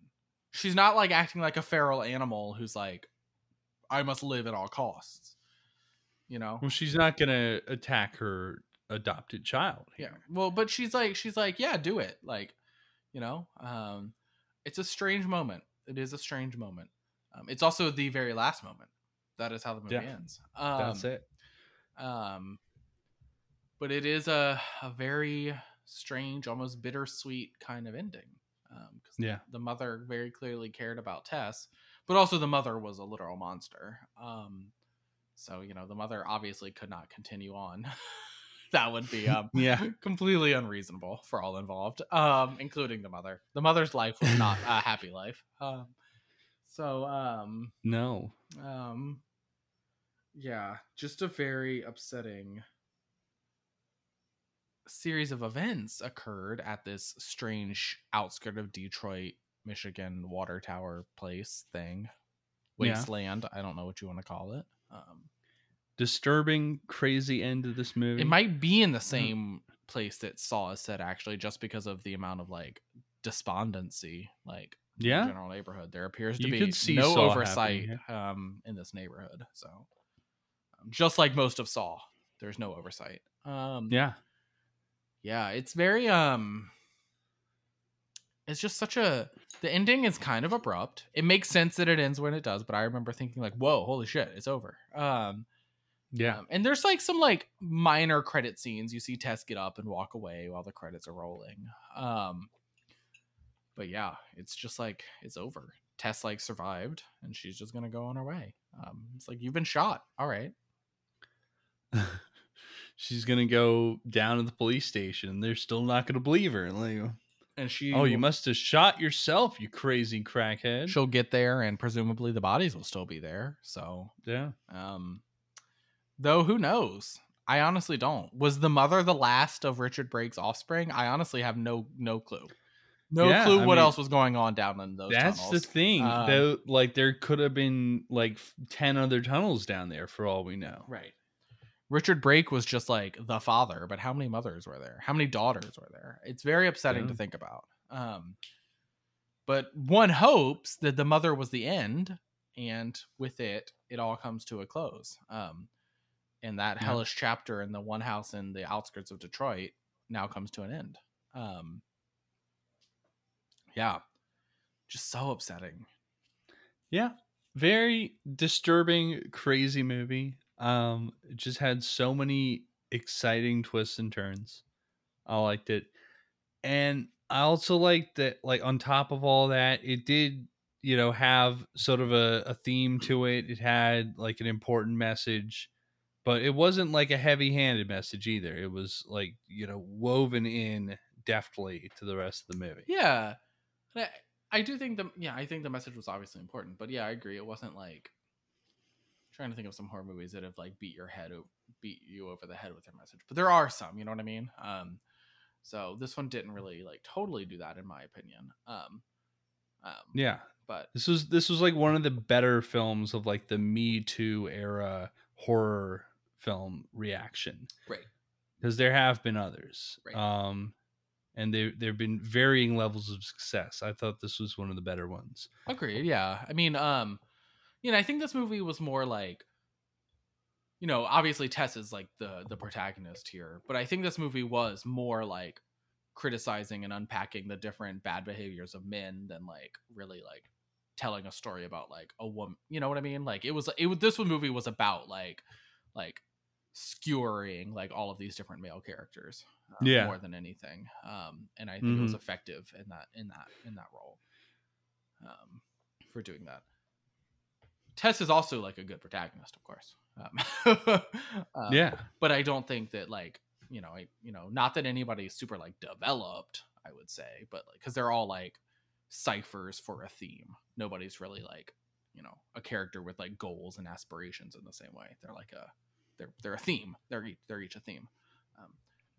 She's not like acting like a feral animal who's like, I must live at all costs. You know? Well, she's not gonna attack her adopted child. Yeah. Well, but she's like, she's like, yeah, do it. Like, you know, um, it's a strange moment. It is a strange moment. Um, it's also the very last moment. That is how the movie Yeah. ends. Um, That's it. Um, but it is a a very strange, almost bittersweet kind of ending. Um, because Yeah. the mother very clearly cared about Tess, but also the mother was a literal monster. Um, so you know the mother obviously could not continue on. that would be um Yeah. completely unreasonable for all involved, um, including the mother. The mother's life was not a happy life. Um, so um, No. um, yeah, just a very upsetting series of events occurred at this strange outskirt of Detroit, Michigan water tower place thing. Yeah. Wasteland. I don't know what you want to call it. Um, Disturbing, crazy end of this movie. it might be in the same place that Saw is set, actually, just because of the amount of like despondency, like in the Yeah. general neighborhood. There appears to You be no Saw oversight happening um, in this neighborhood. So, um, just like most of Saw, there's no oversight. Um, Yeah. Yeah, it's very um it's just such a the ending is kind of abrupt. It makes sense that it ends when it does, but I remember thinking like, "Whoa, holy shit, it's over." Um Yeah. um, and there's like some like minor credit scenes. You see Tess get up and walk away while the credits are rolling. Um but yeah, it's just like it's over. Tess like survived, and she's just gonna go on her way. Um, it's like you've been shot. All right. She's gonna go down to the police station. and They're still not gonna believe her. Like, And she. oh, you must have shot yourself, you crazy crackhead. She'll get there, and presumably the bodies will still be there. So, Yeah. um, though who knows? I honestly don't. Was the mother the last of Richard Brake's offspring? I honestly have no no clue. No Yeah, clue I what mean, else was going on down in those tunnels. That's tunnels. the thing. Um, though, like there could have been like ten other tunnels down there for all we know. Right. Richard Brake was just like the father, but how many mothers were there? How many daughters were there? It's very upsetting to think about. Um, but one hopes that the mother was the end, and with it, it all comes to a close. Um, and that Yeah. hellish chapter in the one house in the outskirts of Detroit now comes to an end. Um, yeah, just so upsetting. Yeah. Very disturbing, crazy movie. Um, just had so many exciting twists and turns. I liked it. And I also liked that, like, on top of all that, it did, you know, have sort of a, a theme to it. It had like an important message, but it wasn't like a heavy handed message either. It was like, you know, woven in deftly to the rest of the movie. Yeah. I, I do think the yeah, I think the message was obviously important, but yeah, I agree. It wasn't like trying to think of some horror movies that have like beat your head o- beat you over the head with their message. But there are some, you know what I mean? Um so this one didn't really like totally do that in my opinion. Um um Yeah. but This was this was like one of the better films of like the Me Too era horror film reaction right. because there have been others, Right. um, and there there've been varying levels of success. I thought this was one of the better ones. Agreed. Yeah. I mean, um, you know, I think this movie was more like, you know, obviously Tess is like the the protagonist here, but I think this movie was more like criticizing and unpacking the different bad behaviors of men than like really like telling a story about like a woman. You know what I mean? Like it was it was this one movie was about like like skewering like all of these different male characters uh, Yeah. more than anything um and i think it was Mhm. effective in that in that in that role um, for doing that. Tess is also like a good protagonist, of course. Um, um, yeah, but I don't think that like you know, I you know, not that anybody's super like developed, I would say, but like because they're all like ciphers for a theme. Nobody's really like you know a character with like goals and aspirations in the same way. They're like a they're they're a theme. They're each, they're each a theme. Um,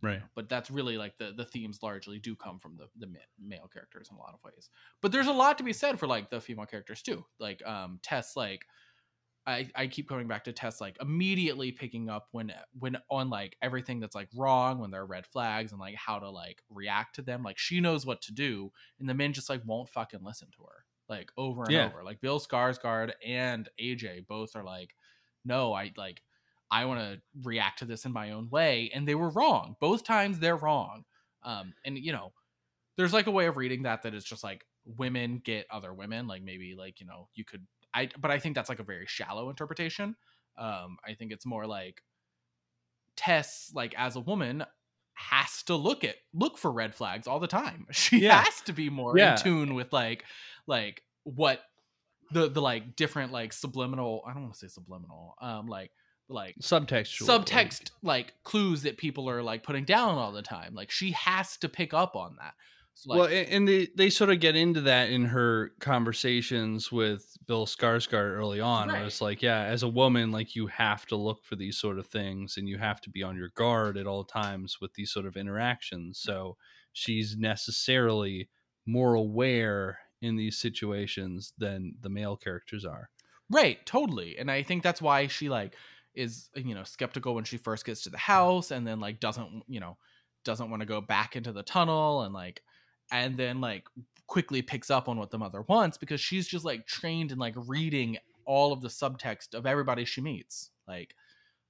right. but that's really like the the themes largely do come from the the male characters in a lot of ways but there's a lot to be said for like the female characters too like um tess like i i keep coming back to tess like immediately picking up when when on like everything that's like wrong when there are red flags and like how to like react to them like she knows what to do and the men just like won't fucking listen to her like over and Yeah. over like bill skarsgård and aj both are like no i like I want to react to this in my own way. And they were wrong. Both times they're wrong. Um, and you know, there's like a way of reading that that is just like women get other women. Like maybe like, you know, you could I but I think that's like a very shallow interpretation. Um, I think it's more like Tess, like as a woman, has to look at look for red flags all the time. She Yeah. has to be more Yeah. in tune with like like what the the like different like subliminal I don't want to say subliminal um like like Subtextual. subtext like clues that people are like putting down all the time. Like she has to pick up on that. So, like, well, a- and they, they sort of get into that in her conversations with Bill Skarsgård early on. Where it's like, yeah, as a woman, like you have to look for these sort of things, and you have to be on your guard at all times with these sort of interactions. So she's necessarily more aware in these situations than the male characters are. Right, totally. And I think that's why she like is you know skeptical when she first gets to the house and then like doesn't you know doesn't want to go back into the tunnel and like and then like quickly picks up on what the mother wants because she's just like trained in like reading all of the subtext of everybody she meets like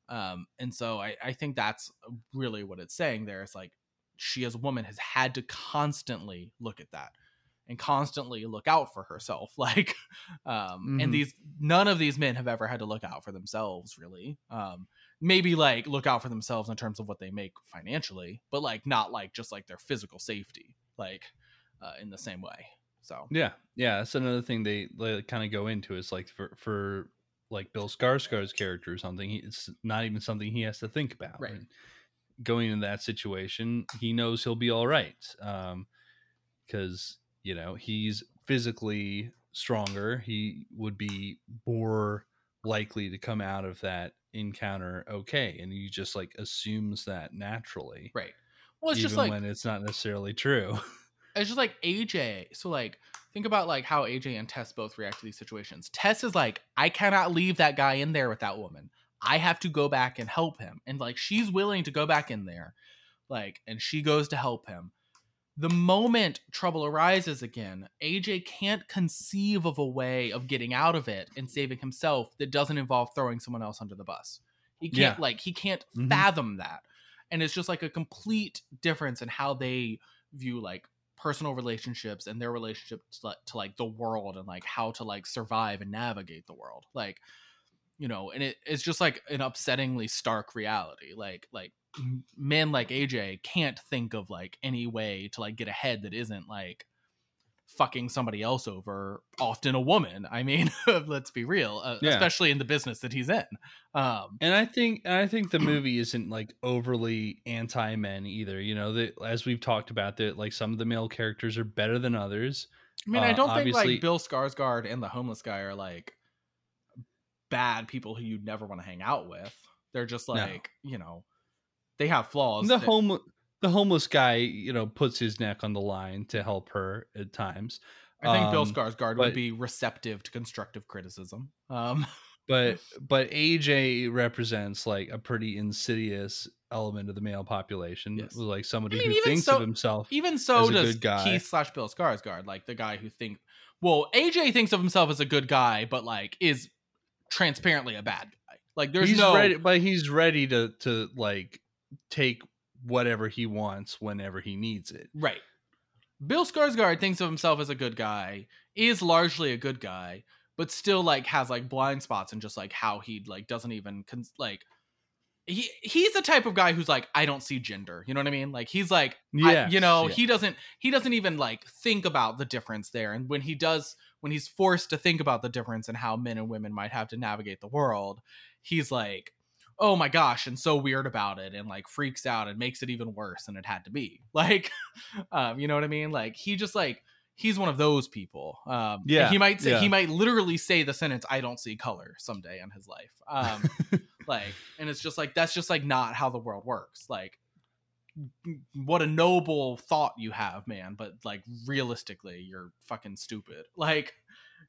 um and so i i think that's really what it's saying there it's like she as a woman has had to constantly look at that and constantly look out for herself like um Mhm. and these none of these men have ever had to look out for themselves really um maybe like look out for themselves in terms of what they make financially but like not like just like their physical safety like uh, in the same way So Yeah, yeah, that's another thing they, they kind of go into is like for for like Bill Skarsgård's character or something. He, it's not even something he has to think about. Right. And going into that situation, he knows he'll be all right, um, because you know he's physically stronger. He would be more likely to come out of that encounter okay, and he just like assumes that naturally, right. Well, it's even just like when it's not necessarily true. it's just like AJ. So like think about like how AJ and Tess both react to these situations. Tess is like, I cannot leave that guy in there with that woman. I have to go back and help him. And like she's willing to go back in there. Like, and she goes to help him. The moment trouble arises again, AJ can't conceive of a way of getting out of it and saving himself that doesn't involve throwing someone else under the bus. He can't Yeah. like he can't Mhm. fathom that. And it's just like a complete difference in how they view like personal relationships and their relationship to, like- to like the world and like how to like survive and navigate the world like you know and it, it's just like an upsettingly stark reality like like men like aj can't think of like any way to like get ahead that isn't like fucking somebody else over often a woman i mean let's be real uh, Yeah. especially in the business that he's in um and I think I think the movie isn't like overly anti men either. You know, that as we've talked about that like some of the male characters are better than others. I mean, I Uh, don't think like Bill Skarsgård and the homeless guy are like bad people who you'd never want to hang out with. They're just like, you know, they have flaws. the that- home the homeless guy, you know, puts his neck on the line to help her at times. I think Bill um, Skarsgård but- would be receptive to constructive criticism. Um, But but AJ represents like a pretty insidious element of the male population, Yes. like somebody I mean, who thinks so- of himself. even so As a does good guy. Keith slash Bill Skarsgård, like the guy who think. Well, AJ thinks of himself as a good guy, but like is transparently a bad guy. Like there's he's no ready, but he's ready to to like take whatever he wants whenever he needs it. Right. Bill Skarsgård thinks of himself as a good guy, is largely a good guy, but still like has like blind spots and just like how he like doesn't even con- like he he's the type of guy who's like I don't see gender. You know what I mean? Like he's like I- Yes, you know, yeah. he doesn't he doesn't even like think about the difference there. And when he does when he's forced to think about the difference and how men and women might have to navigate the world, he's like oh my gosh and so weird about it and like freaks out and makes it even worse than it had to be. Like um you know what i mean? Like he just like he's one of those people. Um Yeah, he might say yeah. he might literally say the sentence i don't see color someday in his life. Um like and it's just like that's just like not how the world works. Like what a noble thought you have man but like realistically you're fucking stupid. Like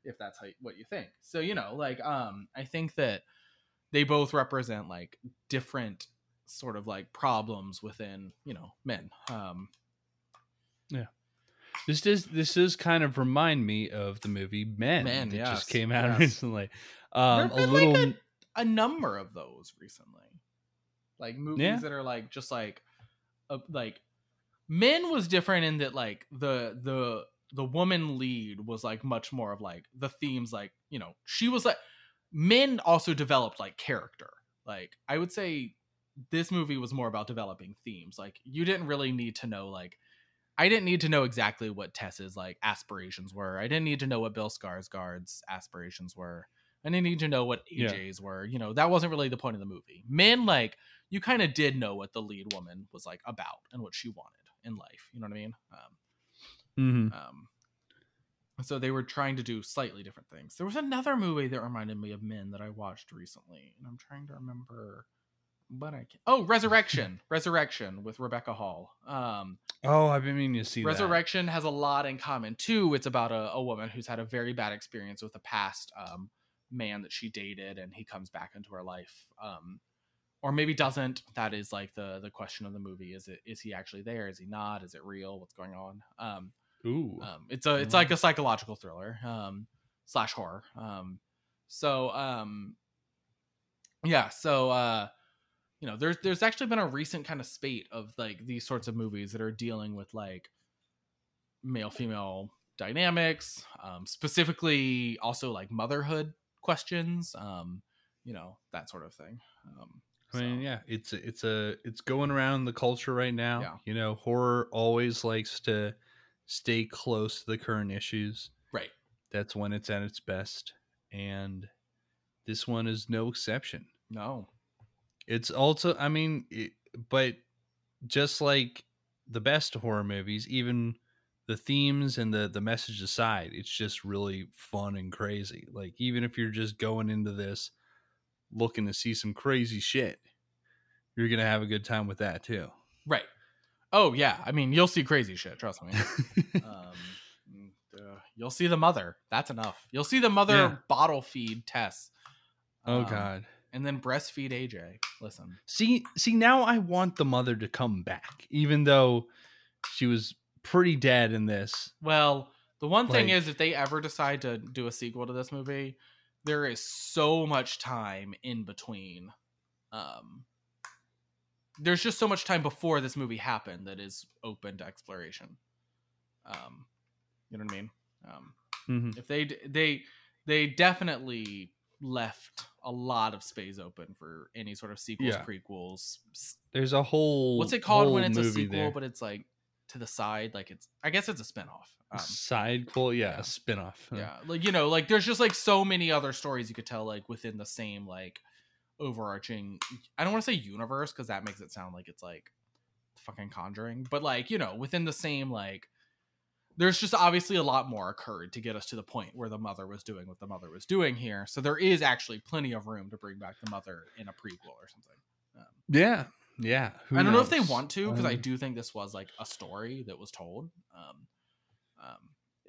if that's how what you think. So you know like um i think that they both represent like different sort of like problems within you know men um Yeah. This does this does kind of remind me of the movie Men, Men, that yes, just came out yes. recently. Um, a been, like, little, a number of those recently like movies Yeah. that are like just like uh, like men was different in that like the the the woman lead was like much more of like the themes like you know she was like men also developed like character like i would say this movie was more about developing themes like you didn't really need to know like i didn't need to know exactly what tess's like aspirations were i didn't need to know what bill skarsgård's aspirations were I didn't need to know what Yeah. AJ's were. You know, that wasn't really the point of the movie. Men, like, you kind of did know what the lead woman was like about and what she wanted in life. You know what I mean? Um, Mhm. um, so they were trying to do slightly different things. There was another movie that reminded me of Men that I watched recently, and I'm trying to remember. But I can't. Oh, Resurrection, Resurrection with Rebecca Hall. Um, Oh, I've been meaning to see that. Resurrection has a lot in common too. It's about a, a woman who's had a very bad experience with a past um, man that she dated, and he comes back into her life, um, or maybe doesn't. That is like the the question of the movie: is it is he actually there? Is he not? Is it real? What's going on? Um, Ooh, um, it's a it's like a psychological thriller um, slash horror. Um, so um, yeah, so uh, you know, there's there's actually been a recent kind of spate of like these sorts of movies that are dealing with like male female dynamics, um, specifically also like motherhood questions, um, you know, that sort of thing. Um, I mean, so- yeah, it's it's a it's going around the culture right now. Yeah. You know, horror always likes to stay close to the current issues. Right. That's when it's at its best. And this one is no exception. No. It's also, I mean, it, but just like the best horror movies, even the themes and the the message aside, it's just really fun and crazy. Like even if you're just going into this looking to see some crazy shit, you're gonna have a good time with that too. Right. Oh yeah. I mean, you'll see crazy shit. Trust me. um, uh, you'll see the mother. That's enough. You'll see the mother Yeah. bottle feed Tess. oh Um, god. And then breastfeed AJ. Listen. See, see, now I want the mother to come back, even though she was pretty dead in this. Well, the one thing is, if they ever decide to do a sequel to this movie, there is so much time in between. Um, there's just so much time before this movie happened that is open to exploration. Um, you know what I mean? Um, Mhm. if they they they definitely left a lot of space open for any sort of sequels, Yeah. prequels. There's a whole What's it called when it's a sequel, there. but it's like to the side? Like it's I guess it's a spinoff. Um, side quote, yeah, yeah. a spin-off. huh? yeah like you know like there's just like so many other stories you could tell like within the same like overarching i don't want to say universe because that makes it sound like it's like fucking conjuring but like you know within the same like there's just obviously a lot more occurred to get us to the point where the mother was doing what the mother was doing here so there is actually plenty of room to bring back the mother in a prequel or something um, Yeah, yeah. who i don't know if they want to because i Um, do think this was like a story that was told um, um,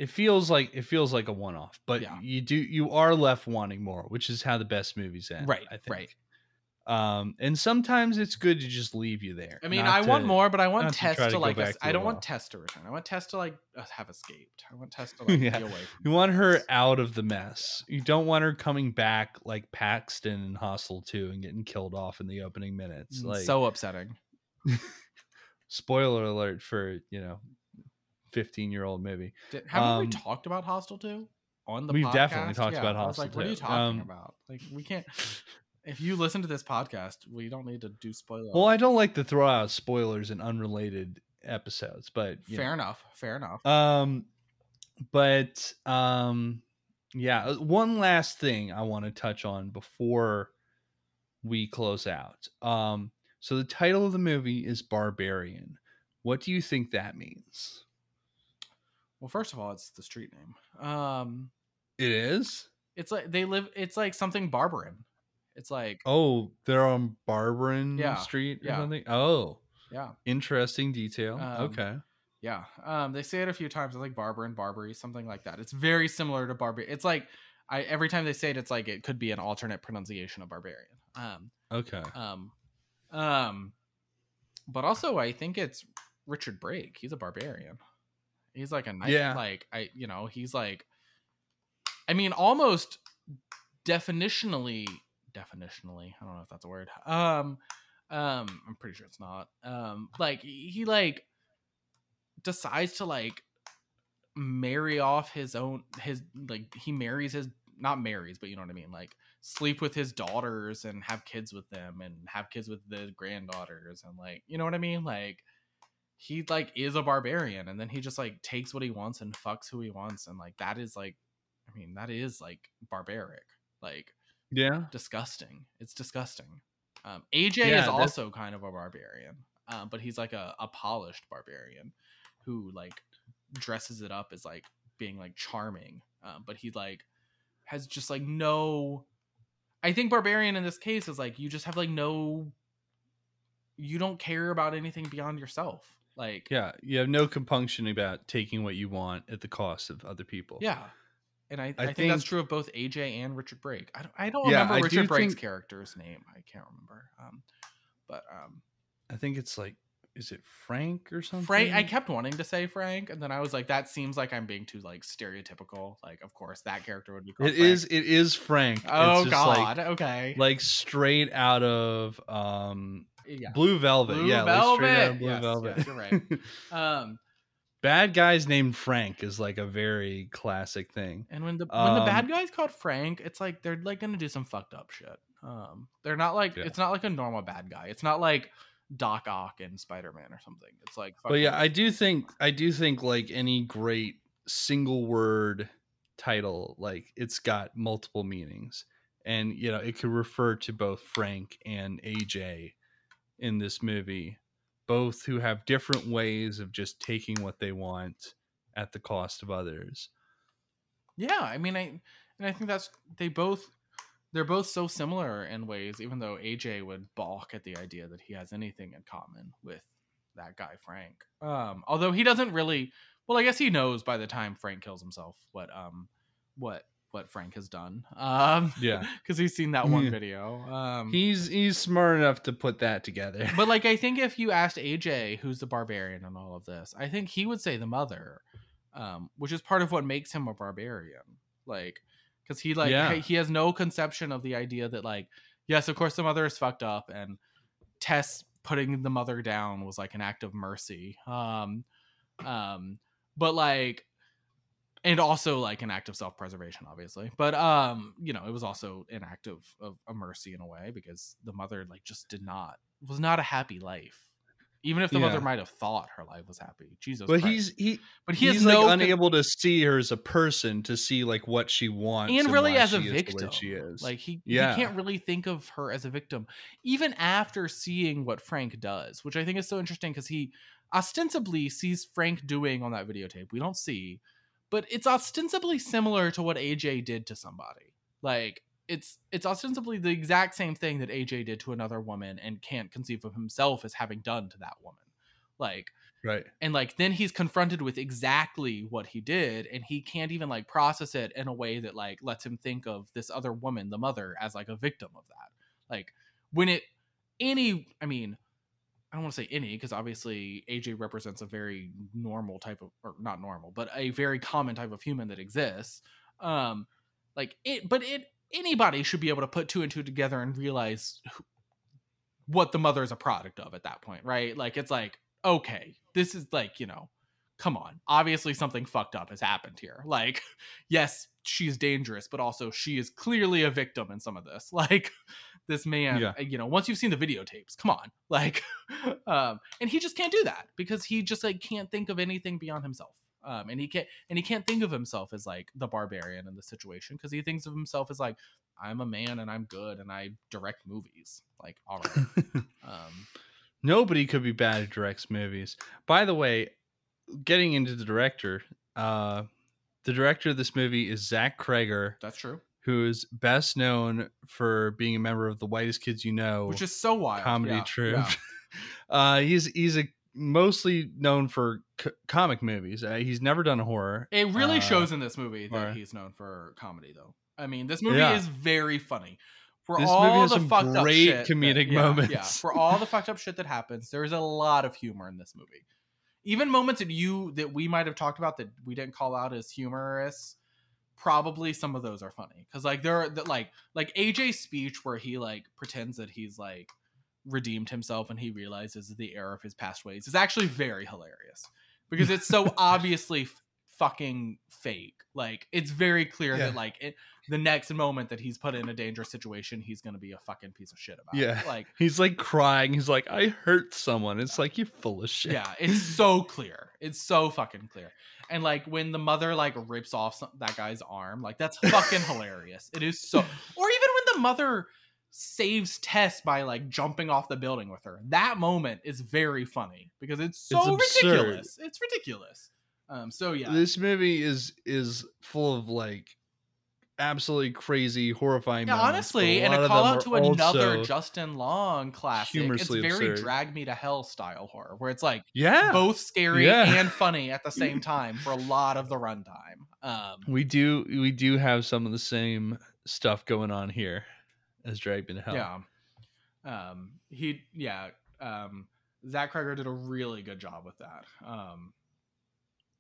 It feels like it feels like a one-off, but Yeah. you do you are left wanting more, which is how the best movies end. Right, I think. right. Um, and sometimes it's good to just leave you there. I mean, I want more, but I want not to Tess to, to like. to I don't want Tess to return. I want Tess to like uh, have escaped. I want Tess to like Yeah. be away. From You want her out of the mess. You don't want her coming back like Paxton in Hostel 2 and getting killed off in the opening minutes. Mm, Like so upsetting. spoiler alert for, you know, 15 year old movie. Did, haven't we Um, talked about Hostel two on the? we've definitely talked Yeah, about Hostel like, what are you 2. talking Um, about? Like, we can't. If you listen to this podcast, we don't need to do spoilers. Well, I don't like to throw out spoilers in unrelated episodes, but you know. fair enough. Fair enough. Um, but um, yeah. uh, One last thing I want to touch on before we close out. Um, so the title of the movie is Barbarian. What do you think that means? Well, first of all, it's the street name. Um, It is. it's like they live. It's like something Barbarin. It's like Oh, they're on Barbarin Yeah, Street or yeah. something. Oh, yeah. interesting detail. Um, okay. Yeah, um, they say it a few times. It's like Barber and Barbary, something like that. It's very similar to Barbary. It's like I every time they say it, it's like it could be an alternate pronunciation of barbarian. Um, Okay. um, um, but also I think it's Richard Brake. He's a barbarian. He's like a knight. Yeah. Like I, you know, he's like, I mean, almost definitionally, definitionally. I don't know if that's a word. Um, um, I'm pretty sure it's not. Um, like he like decides to like marry off his own his like he marries his not marries but you know what i mean like sleep with his daughters and have kids with them and have kids with the granddaughters and like you know what i mean like he like is a barbarian and then he just like takes what he wants and fucks who he wants and like that is like i mean that is like barbaric like Yeah. disgusting. It's disgusting. Um, AJ Yeah, is that's- also kind of a barbarian, um, but he's like a, a polished barbarian who like dresses it up as like being like charming, um, but he like has just like no. I think barbarian in this case is like you just have like no. You don't care about anything beyond yourself. Like Yeah. You have no compunction about taking what you want at the cost of other people. yeah. And I, I, I think, that's true of both AJ and Richard Brake. I don't, I don't Yeah, remember I do Richard Brake's think- character's name. I can't remember. Um, but um, I think it's like, is it Frank or something? Frank, I kept wanting to say Frank, and then I was like, that seems like I'm being too like stereotypical. Like, of course, that character would be called. It is. It is Frank. Oh just like- God. okay. Like, straight out of um yeah. Blue Velvet. Blue yeah, like straight out of Velvet. Blue Yes, Velvet. yes, you're right. Um, Bad guys named Frank is like a very classic thing. and when the when the bad Um, guy's called Frank, it's like they're like gonna do some fucked up shit. Um, they're not like Yeah. it's not like a normal bad guy. It's not like Doc Ock and Spider Man or something. It's like, But yeah, I do think I do think like any great single word title, like it's got multiple meanings. And you know, it could refer to both Frank and AJ in this movie, both who have different ways of just taking what they want at the cost of others. yeah. I mean, I and I think that's they both they're both so similar in ways. Even though AJ would balk at the idea that he has anything in common with that guy Frank. Um, although he doesn't really. Well, I guess he knows by the time Frank kills himself what um what what Frank has done. Um, Yeah. because he's seen that one Yeah. video. Um, He's he's smart enough to put that together. but like I think if you asked AJ who's the barbarian in all of this, I think he would say the mother, um, which is part of what makes him a barbarian. Like, because he like Yeah. he- he has no conception of the idea that like yes, of course the mother is fucked up, and Tess putting the mother down was like an act of mercy. Um, um, but like. And also like an act of self-preservation, obviously, but um, you know, it was also an act of, of a mercy in a way because the mother like just did not was not a happy life. Even if the Yeah. mother might have thought her life was happy, Jesus. But Christ. he's he but he he's like no con- unable to see her as a person to see like what she wants and really why as a victim. she is. Like he, Yeah. he can't really think of her as a victim, even after seeing what Frank does, which I think is so interesting because he ostensibly sees Frank doing on that videotape. We don't see, but it's ostensibly similar to what AJ did to somebody. Like it's it's ostensibly the exact same thing that AJ did to another woman and can't conceive of himself as having done to that woman. Like right. and like then he's confronted with exactly what he did and he can't even like process it in a way that like lets him think of this other woman the mother as like a victim of that like when it any i mean i don't want to say any because obviously aj represents a very normal type of or not normal but a very common type of human that exists um like it but it anybody should be able to put two and two together and realize who, what the mother is a product of at that point right? Like it's like okay, this is like, you know, come on. Obviously, something fucked up has happened here. Like, yes, she's dangerous, but also she is clearly a victim in some of this. Like, this man, Yeah. you know, once you've seen the videotapes, come on. Like, um, and he just can't do that because he just like can't think of anything beyond himself. Um, and he can't, and he can't think of himself as like the barbarian in the situation because he thinks of himself as like, I'm a man and I'm good and I direct movies. Like, all right. Um, Nobody could be bad at directs movies. By the way, getting into the director, uh, the director of this movie is Zach Cregger, that's true. who is best known for being a member of the Whitest Kids You Know Which is so wild. comedy Yeah, troupe. yeah. uh, he's he's a mostly known for c- comic movies. Uh, he's never done a horror. It really Uh, shows in this movie that or- he's known for comedy, though. I mean, this movie Yeah. is very funny. For This all the fucked up great shit that- comedic yeah, Yeah, moments. for all the fucked up shit that happens, there's a lot of humor in this movie. Even moments that you that we might have talked about that we didn't call out as humorous, probably some of those are funny. Because like there are that like like AJ's speech where he like pretends that he's like redeemed himself and he realizes the error of his past ways is actually very hilarious because it's so obviously fucking fake. Like it's very clear Yeah. that like it, the next moment that he's put in a dangerous situation, he's gonna be a fucking piece of shit about Yeah. it. Like He's like crying. He's like, I hurt someone. It's like you're full of shit. yeah, it's so clear. It's so fucking clear. And like when the mother like rips off some, that guy's arm, like that's fucking hilarious. It is so. Or even when the mother saves Tess by like jumping off the building with her. That moment is very funny because it's so It's ridiculous. It's ridiculous. Um. So yeah. This movie is is full of like absolutely crazy, horrifying. Yeah, moments, honestly, and a call out to another Justin Long classic. It's very absurd. drag me to hell style horror, where it's like yeah, both scary Yeah. and funny at the same time for a lot of the runtime. Um, we do we do have some of the same stuff going on here as Drag Me to Hell. yeah, um, he yeah, um, Zach Cregger did a really good job with that. Um,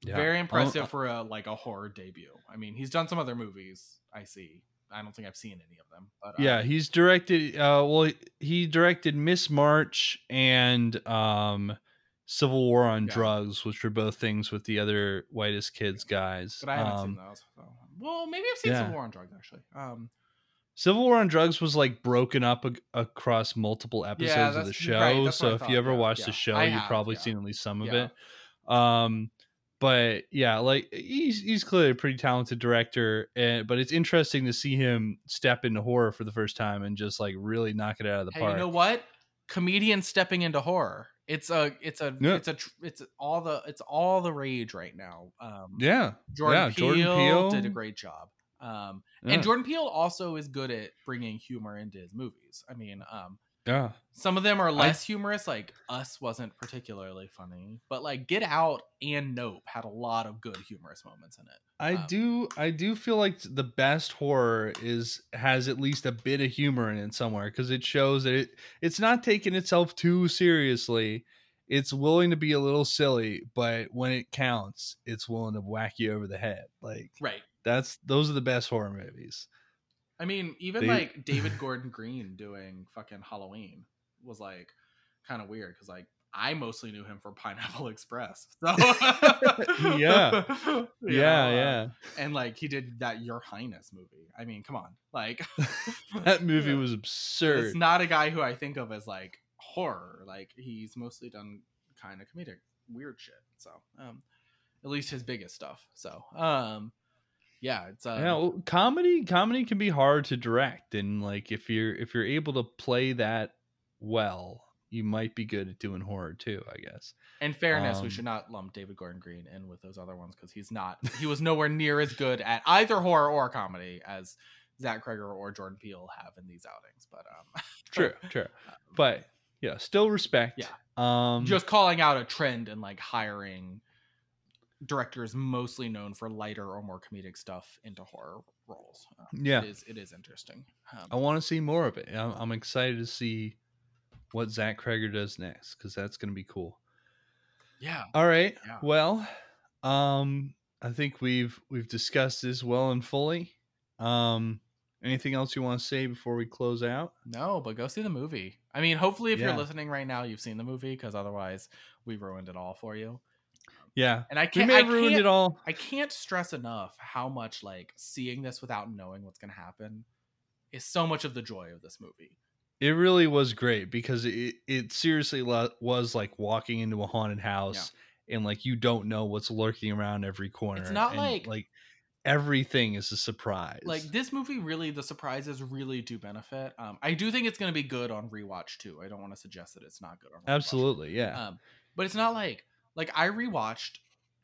Yeah. Very impressive don't- for a like a horror debut. I mean, he's done some other movies. I see. I don't think I've seen any of them. But uh, Yeah, he's directed. Uh, well, he directed Miss March and um, Civil War on Yeah. Drugs, which were both things with the other whitest kids guys. but I haven't Um, seen those. So. Well, maybe I've seen yeah. some War on Drugs actually. Um, Civil War on Drugs was like broken up ag- across multiple episodes of the show. right, so if you ever yeah, watched yeah. the show, I you've have, probably yeah. seen at least some of it. Um, but yeah, like he's he's clearly a pretty talented director, and but it's interesting to see him step into horror for the first time and just like really knock it out of the Hey, park. you know what? Comedians stepping into horror. It's a it's a Yeah. it's a it's all the it's all the rage right now. Um yeah, Jordan, yeah, Peele Jordan Peele. did a great job. Um yeah, and Jordan Peele also is good at bringing humor into his movies. I mean, um yeah. some of them are less humorous like Us wasn't particularly funny, but like Get Out and Nope had a lot of good humorous moments in it. I Um, do I do feel like the best horror is has at least a bit of humor in it somewhere because it shows that it it's not taking itself too seriously. It's willing to be a little silly, but when it counts, it's willing to whack you over the head. Like Right. that's those are the best horror movies. I mean, even They- like David Gordon Green doing fucking Halloween was like kind of weird because like I mostly knew him for Pineapple Express. So Yeah. Yeah, know, uh, yeah. and like he did that Your Highness movie. I mean, come on, like That movie was absurd. It's not a guy who I think of as like horror. Like he's mostly done kind of comedic weird shit. So, um, at least his biggest stuff. So, um, yeah, it's uh, You know, comedy comedy can be hard to direct and like if you're if you're able to play that well, you might be good at doing horror too, I guess. In fairness, we Um, should not lump David Gordon Green in with those other ones because he's not. He was nowhere near as good at either horror or comedy as Zach Cregger or Jordan Peele have in these outings. But um, True, true. But yeah, still respect. Yeah. Um just calling out a trend and like hiring directors mostly known for lighter or more comedic stuff into horror roles. Uh, yeah. it is. It is interesting. Um, I want to see more of it. I'm, I'm excited to see what Zach Cregger does next because that's going to be cool. yeah. All right. Yeah. Well, um, I think we've we've discussed this well and fully. Um, anything else you want to say before we close out? No, but go see the movie. I mean, hopefully, if Yeah. you're listening right now, you've seen the movie because otherwise, we ruined it all for you. Yeah, And I can't. may I ruined can't it all. I can't stress enough how much like seeing this without knowing what's going to happen is so much of the joy of this movie. It really was great because it it seriously lo- was like walking into a haunted house and like you don't know what's lurking around every corner. It's not and, like- like everything is a surprise. Like this movie, really, the surprises really do benefit. Um, I do think it's going to be good on rewatch too. I don't want to suggest that it's not good on rewatch. absolutely, yeah. Um, but it's not like like I rewatched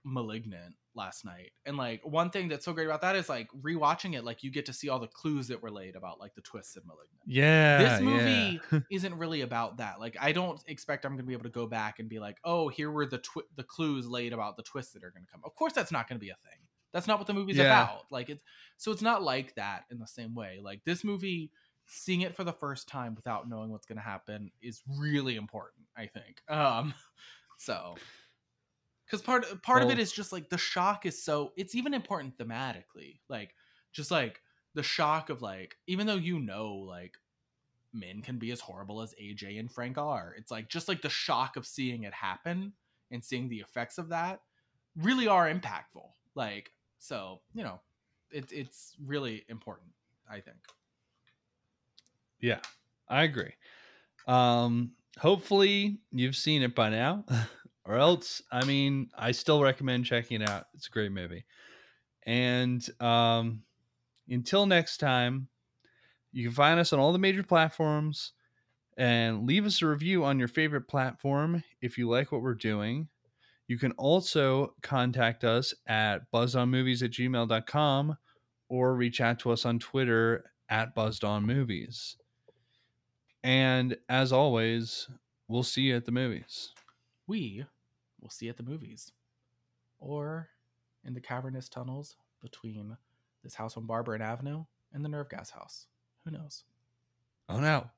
*Malignant* last night, and like one thing that's so great about that is like rewatching it, like you get to see all the clues that were laid about like the twists in *Malignant*. yeah, this movie yeah. isn't really about that. Like, I don't expect I'm going to be able to go back and be like, "Oh, here were the twi- the clues laid about the twists that are going to come." Of course, that's not going to be a thing. That's not what the movie's Yeah. about. Like, it's so it's not like that in the same way. Like this movie, seeing it for the first time without knowing what's going to happen is really important. I think. Um, so because part part of it is just like the shock is so it's even important thematically like just like the shock of like even though you know like men can be as horrible as aj and frank are it's like just like the shock of seeing it happen and seeing the effects of that really are impactful like so you know it, it's really important i think Yeah, I agree. Um, hopefully you've seen it by now, or else, I mean, I still recommend checking it out. It's a great movie. And um, until next time, you can find us on all the major platforms and leave us a review on your favorite platform if you like what we're doing. You can also contact us at buzzonmovies at gmail.com or reach out to us on Twitter at buzzedonmovies. And as always, we'll see you at the movies. we will see at the movies or in the cavernous tunnels between this house on Barbara Avenue and the Nerve Gas House. Who knows? Oh no,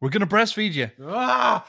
we're going to breastfeed you. Ah!